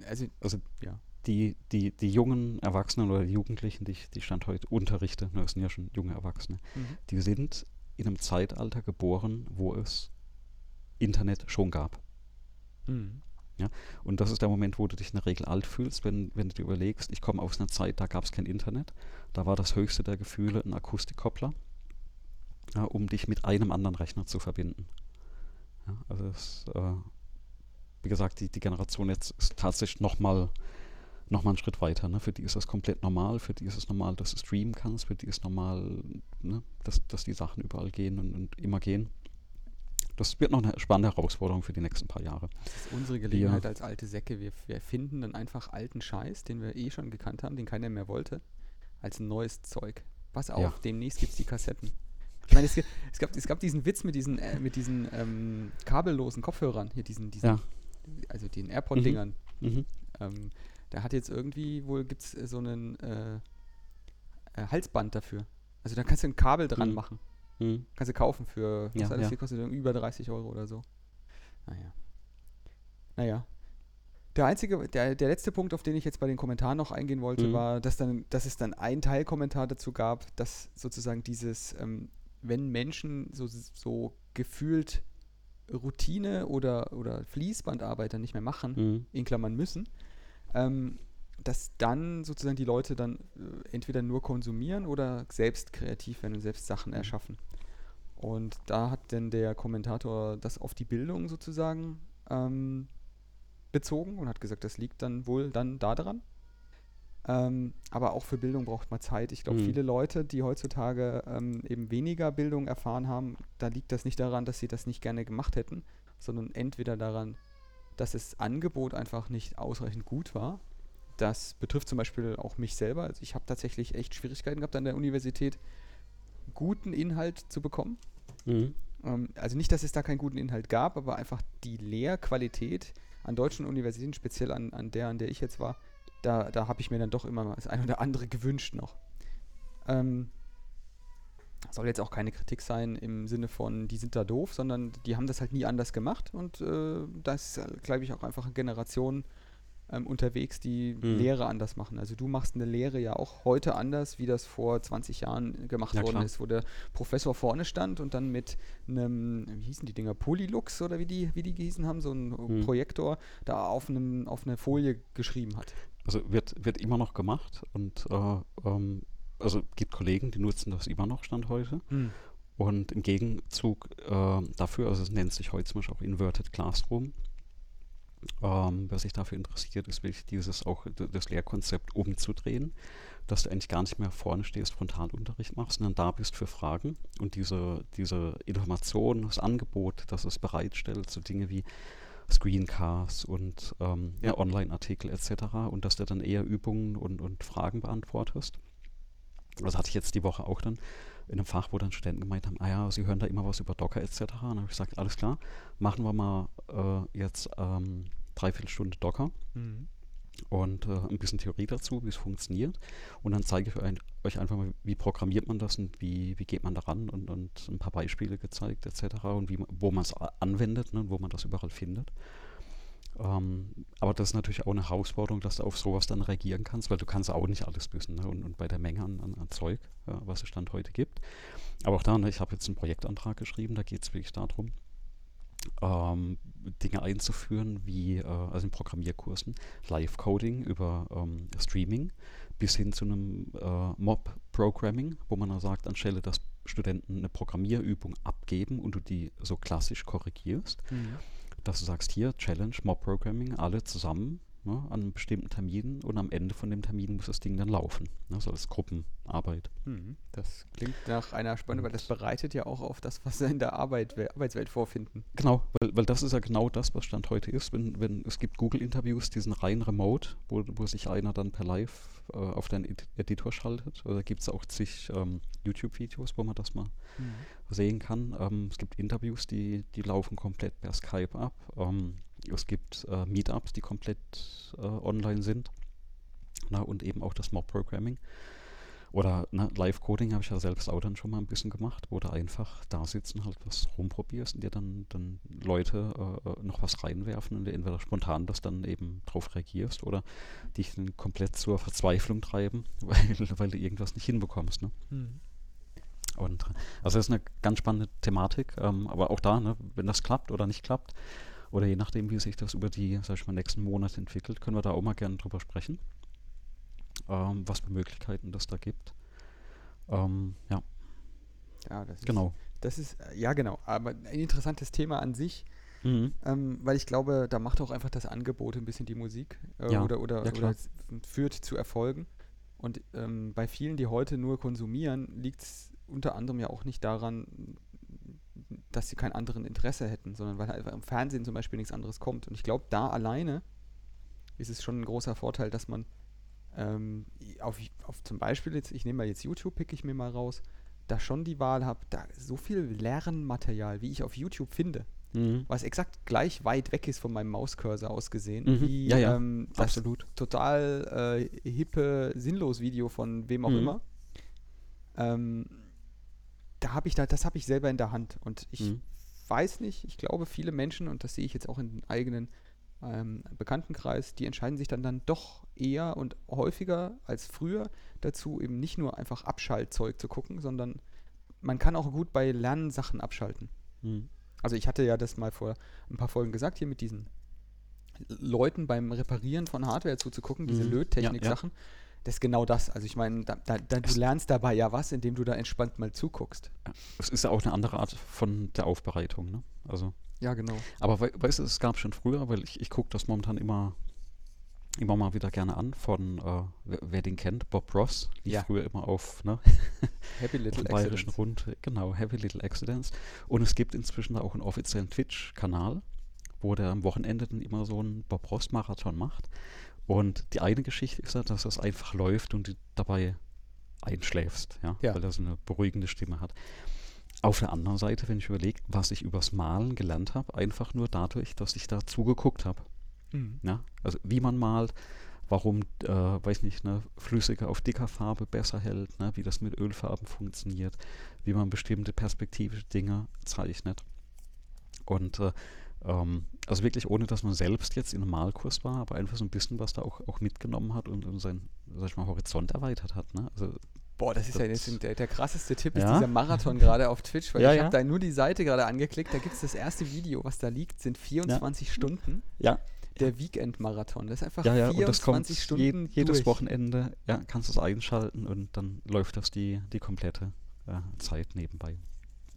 Also, also ja. Die, die, die jungen Erwachsenen oder die Jugendlichen, die ich, die Stand heute unterrichte, das sind ja schon junge Erwachsene, mhm. die sind in einem Zeitalter geboren, wo es Internet schon gab. Mhm. Ja, und das ist der Moment, wo du dich in der Regel alt fühlst, wenn, wenn du dir überlegst, ich komme aus einer Zeit, da gab es kein Internet. Da war das höchste der Gefühle ein Akustikkoppler, ja, um dich mit einem anderen Rechner zu verbinden. Ja, also das, äh, wie gesagt, die, die Generation jetzt ist tatsächlich nochmal noch mal einen Schritt weiter. Ne? Für die ist das komplett normal, für die ist es normal, dass du streamen kannst, für die ist normal, ne? dass, dass die Sachen überall gehen und, und immer gehen. Das wird noch eine spannende Herausforderung für die nächsten paar Jahre. Das ist unsere Gelegenheit wir, als alte Säcke. Wir, wir finden dann einfach alten Scheiß, den wir eh schon gekannt haben, den keiner mehr wollte, als neues Zeug. Pass auf, ja. demnächst gibt es die Kassetten. Ich meine, es, es, gab, es gab diesen Witz mit diesen, äh, mit diesen ähm, kabellosen Kopfhörern, hier diesen, diesen ja. also den AirPod-Dingern. Mhm. Mhm. Ähm, da hat jetzt irgendwie, wohl gibt es äh, so einen äh, äh, Halsband dafür. Also da kannst du ein Kabel dran mhm. machen. Mhm. Kannst du kaufen für, was ja, das ja. hier kostet? Über 30 Euro oder so. Naja. Naja. Der einzige, der, der letzte Punkt, auf den ich jetzt bei den Kommentaren noch eingehen wollte, mhm. war, dass, dann, dass es dann einen Teilkommentar dazu gab, dass sozusagen dieses, ähm, wenn Menschen so, so gefühlt Routine oder, oder Fließbandarbeit dann nicht mehr machen, mhm. in Klammern müssen, ähm, dass dann sozusagen die Leute dann äh, entweder nur konsumieren oder selbst kreativ werden und selbst Sachen mhm. erschaffen. Und da hat dann der Kommentator das auf die Bildung sozusagen ähm, bezogen und hat gesagt, das liegt dann wohl dann daran. Ähm, aber auch für Bildung braucht man Zeit. Ich glaube, mhm. viele Leute, die heutzutage ähm, eben weniger Bildung erfahren haben, da liegt das nicht daran, dass sie das nicht gerne gemacht hätten, sondern entweder daran, dass das Angebot einfach nicht ausreichend gut war. Das betrifft zum Beispiel auch mich selber. Also ich habe tatsächlich echt Schwierigkeiten gehabt an der Universität, guten Inhalt zu bekommen. Mhm. Ähm, also nicht, dass es da keinen guten Inhalt gab, aber einfach die Lehrqualität an deutschen Universitäten, speziell an, an der, an der ich jetzt war, da, da habe ich mir dann doch immer das eine oder andere gewünscht noch. Ähm, soll jetzt auch keine Kritik sein im Sinne von, die sind da doof, sondern die haben das halt nie anders gemacht und äh, da ist, glaube ich, auch einfach eine Generation ähm, unterwegs, die mhm. Lehre anders machen. Also du machst eine Lehre ja auch heute anders, wie das vor 20 Jahren gemacht ja, worden klar. ist, wo der Professor vorne stand und dann mit einem, wie hießen die Dinger, Polylux oder wie die, wie die gehießen haben, so ein mhm. Projektor, da auf, einem, auf eine Folie geschrieben hat. Also wird, wird immer noch gemacht und äh, ähm also gibt Kollegen, die nutzen das immer noch Stand heute. Hm. Und im Gegenzug äh, dafür, also es nennt sich heute zum Beispiel auch Inverted Classroom. Ähm, wer sich dafür interessiert, ist wirklich dieses auch das Lehrkonzept umzudrehen, dass du eigentlich gar nicht mehr vorne stehst, Frontalunterricht machst, sondern da bist für Fragen und diese, diese Information, das Angebot, das es bereitstellt, so Dinge wie Screencasts und ähm, ja. Online-Artikel etc. und dass du dann eher Übungen und, und Fragen beantwortest das hatte ich jetzt die Woche auch dann, in einem Fach, wo dann Studenten gemeint haben, ah ja, sie hören da immer was über Docker etc. Und dann habe ich gesagt, alles klar, machen wir mal äh, jetzt ähm, dreiviertel Stunde Docker. Mhm und äh, ein bisschen Theorie dazu, wie es funktioniert. Und dann zeige ich euch, euch einfach mal, wie programmiert man das und wie, wie geht man daran und, und ein paar Beispiele gezeigt etc. und wie, wo man es anwendet ne, und wo man das überall findet. Ähm, aber das ist natürlich auch eine Herausforderung, dass du auf sowas dann reagieren kannst, weil du kannst auch nicht alles wissen ne? und, und, bei der Menge an, an, an Zeug, ja, was es Stand heute gibt. Aber auch da, ne, ich habe jetzt einen Projektantrag geschrieben, da geht es wirklich darum, ähm, Dinge einzuführen, wie äh, also in Programmierkursen, Live-Coding über ähm, Streaming bis hin zu einem äh, Mob-Programming, wo man dann sagt, anstelle dass Studenten eine Programmierübung abgeben und du die so klassisch korrigierst, mhm. dass du sagst, hier Challenge, Mob-Programming, alle zusammen ne, an einem bestimmten Termin und am Ende von dem Termin muss das Ding dann laufen. Ne, so als Gruppenarbeit. Mhm. Das klingt nach einer Spannung, weil das bereitet ja auch auf das, was wir in der Arbeit, Arbeitswelt vorfinden. Genau, weil, weil das ist ja genau das, was Stand heute ist. Wenn, wenn es gibt Google-Interviews, die sind rein remote, wo, wo sich einer dann per Live äh, auf deinen Editor schaltet. Oder gibt es auch zig ähm, YouTube-Videos, wo man das mal mhm. sehen kann. Ähm, es gibt Interviews, die, die laufen komplett per Skype ab. Ähm, es gibt äh, Meetups, die komplett äh, online sind. Na, und eben auch das Mob-Programming. Oder ne, Live-Coding habe ich ja selbst auch dann schon mal ein bisschen gemacht, wo du einfach da sitzen, halt was rumprobierst und dir dann, dann Leute äh, äh noch was reinwerfen und entweder spontan das dann eben drauf reagierst oder dich dann komplett zur Verzweiflung treiben, weil, weil du irgendwas nicht hinbekommst. Ne? Mhm. Und also das ist eine ganz spannende Thematik, ähm, aber auch da, ne, wenn das klappt oder nicht klappt, oder je nachdem, wie sich das über die, sag ich mal, nächsten Monate entwickelt, können wir da auch mal gerne drüber sprechen, ähm, was für Möglichkeiten das da gibt. Ähm, ja. Ja, das genau. Ist, das ist, äh, ja genau, aber ein interessantes Thema an sich. Mhm. Ähm, weil ich glaube, da macht auch einfach das Angebot ein bisschen die Musik äh, ja. oder, oder, ja, oder führt zu Erfolgen. Und ähm, bei vielen, die heute nur konsumieren, liegt es unter anderem ja auch nicht daran, dass sie kein anderen Interesse hätten, sondern weil einfach im Fernsehen zum Beispiel nichts anderes kommt. Und ich glaube, da alleine ist es schon ein großer Vorteil, dass man ähm, auf, auf zum Beispiel jetzt, ich nehme mal jetzt YouTube, pick ich mir mal raus, da schon die Wahl habe, da so viel Lernmaterial, wie ich auf YouTube finde, mhm. was exakt gleich weit weg ist von meinem Mauscursor aus gesehen, mhm. wie ja, ja. Ähm, das Absolut. total äh, hippe, sinnlos Video von wem auch mhm. immer. Ähm, da habe ich da, das habe ich selber in der Hand. Und ich mhm. weiß nicht, ich glaube, viele Menschen, und das sehe ich jetzt auch in den eigenen ähm, Bekanntenkreis, die entscheiden sich dann dann doch eher und häufiger als früher dazu, eben nicht nur einfach Abschaltzeug zu gucken, sondern man kann auch gut bei Lernsachen abschalten. Mhm. Also ich hatte ja das mal vor ein paar Folgen gesagt, hier mit diesen Leuten beim Reparieren von Hardware zuzugucken, diese mhm. Löttechnik-Sachen. Ja, ja das ist genau das. Also ich meine, da, da, da, du lernst dabei ja was, indem du da entspannt mal zuguckst. Es ist ja auch eine andere Art von der Aufbereitung, ne? Also. Ja, genau. Aber we weißt du, es gab schon früher, weil ich, ich gucke das momentan immer, immer mal wieder gerne an von, äh, wer, wer, den kennt, Bob Ross, lief ja. früher immer auf, ne? Happy Little Bayerischen Rund, genau, Happy Little Accidents. Und es gibt inzwischen auch einen offiziellen Twitch-Kanal, wo der am Wochenende dann immer so einen Bob Ross-Marathon macht. Und die eine Geschichte ist ja, dass das einfach läuft und du dabei einschläfst, ja? ja, weil so eine beruhigende Stimme hat. Auf der anderen Seite, wenn ich überlege, was ich übers Malen gelernt habe, einfach nur dadurch, dass ich da zugeguckt habe. Mhm. Ja? Also wie man malt, warum, äh, weiß nicht, ne, flüssige auf dicker Farbe besser hält, ne, wie das mit Ölfarben funktioniert, wie man bestimmte perspektivische Dinge zeichnet. Und äh, ähm, also wirklich ohne, dass man selbst jetzt in einem Malkurs war, aber einfach so ein bisschen was da auch, auch mitgenommen hat und, und seinen, sag ich mal, Horizont erweitert hat. Ne? Also, Boah, das ist das ja jetzt der, der, krasseste Tipp, ist ja? dieser Marathon gerade auf Twitch, weil ja, ich ja. habe da nur die Seite gerade angeklickt, da gibt es das erste Video, was da liegt, sind 24 Stunden. Ja. Der Weekend-Marathon. Das ist einfach ja, ja, 24 und das kommt Stunden. Je, jedes durch. Wochenende ja, kannst du es einschalten und dann läuft das die, die komplette äh, Zeit nebenbei.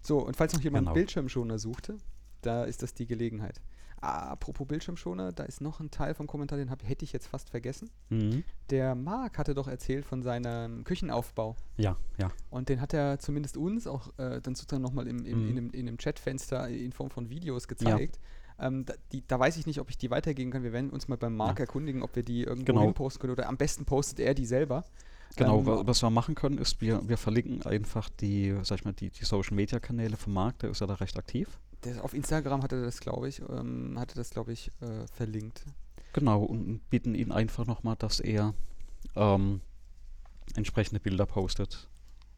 So, und falls noch jemand genau. Bildschirmschoner suchte, da ist das die Gelegenheit. Ah, apropos Bildschirmschoner, da ist noch ein Teil vom Kommentar, den hab, hätte ich jetzt fast vergessen. Mhm. Der Marc hatte doch erzählt von seinem Küchenaufbau. Ja, ja. Und den hat er zumindest uns auch äh, dann sozusagen nochmal im, im, mhm. in, einem, in einem Chatfenster in Form von Videos gezeigt. Ja. Ähm, da, die, da, weiß ich nicht, ob ich die weitergeben kann. Wir werden uns mal beim Marc ja. erkundigen, ob wir die irgendwo genau. posten können. Oder am besten postet er die selber. Genau, Ähm, wa- was wir machen können, ist, wir, wir verlinken einfach die, sag ich mal, die, die Social Media Kanäle vom Markt, der ist ja da recht aktiv. Der, auf Instagram hatte das, glaube ich, ähm, hatte das, glaube ich, äh, verlinkt. Genau, und bitten ihn einfach nochmal, dass er ähm, entsprechende Bilder postet,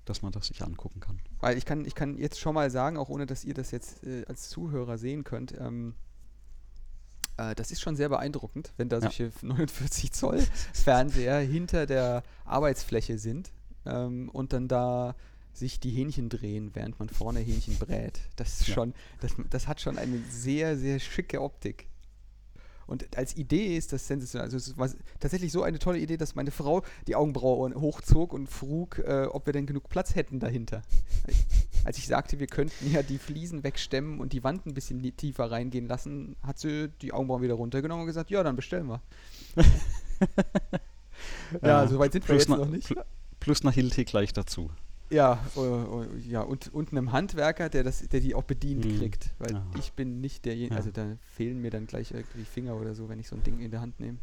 dass man das sich angucken kann. Weil ich kann, ich kann jetzt schon mal sagen, auch ohne dass ihr das jetzt äh, als Zuhörer sehen könnt, ähm, äh, das ist schon sehr beeindruckend, wenn da Ja. solche 49 Zoll Fernseher hinter der Arbeitsfläche sind ähm, und dann da sich die Hähnchen drehen, während man vorne Hähnchen brät. Das ist Ja. schon, das, das hat schon eine sehr, sehr schicke Optik. Und als Idee ist das sensationell. Also es war tatsächlich so eine tolle Idee, dass meine Frau die Augenbrauen hochzog und frug, äh, ob wir denn genug Platz hätten dahinter. Als ich sagte, wir könnten ja die Fliesen wegstemmen und die Wand ein bisschen tiefer reingehen lassen, hat sie die Augenbrauen wieder runtergenommen und gesagt, ja, dann bestellen wir. ja, so weit sind wir plus jetzt noch nicht. pl- Plus eine Hilti gleich dazu. Ja, äh, äh, ja und, und einem Handwerker, der, das, der die auch bedient Mhm. kriegt. Weil Ja. ich bin nicht derjenige, Ja. also da fehlen mir dann gleich irgendwie Finger oder so, wenn ich so ein Ding in der Hand nehme.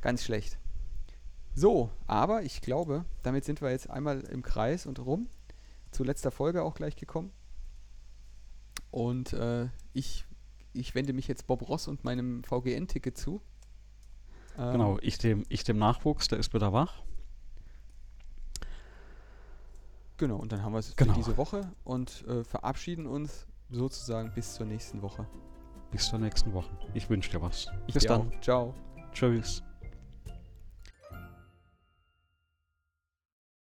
Ganz schlecht. So, aber ich glaube, damit sind wir jetzt einmal im Kreis und rum. Zu letzter Folge auch gleich gekommen. Und äh, ich, ich wende mich jetzt Bob Ross und meinem VGN-Ticket zu. Ähm, Genau, ich dem, ich dem Nachwuchs, der ist wieder wach. Genau, und dann haben wir es Genau. für diese Woche und äh, verabschieden uns sozusagen bis zur nächsten Woche. Bis zur nächsten Woche. Ich wünsche dir was. Ich Bis dann. auch. Ciao. Tschüss.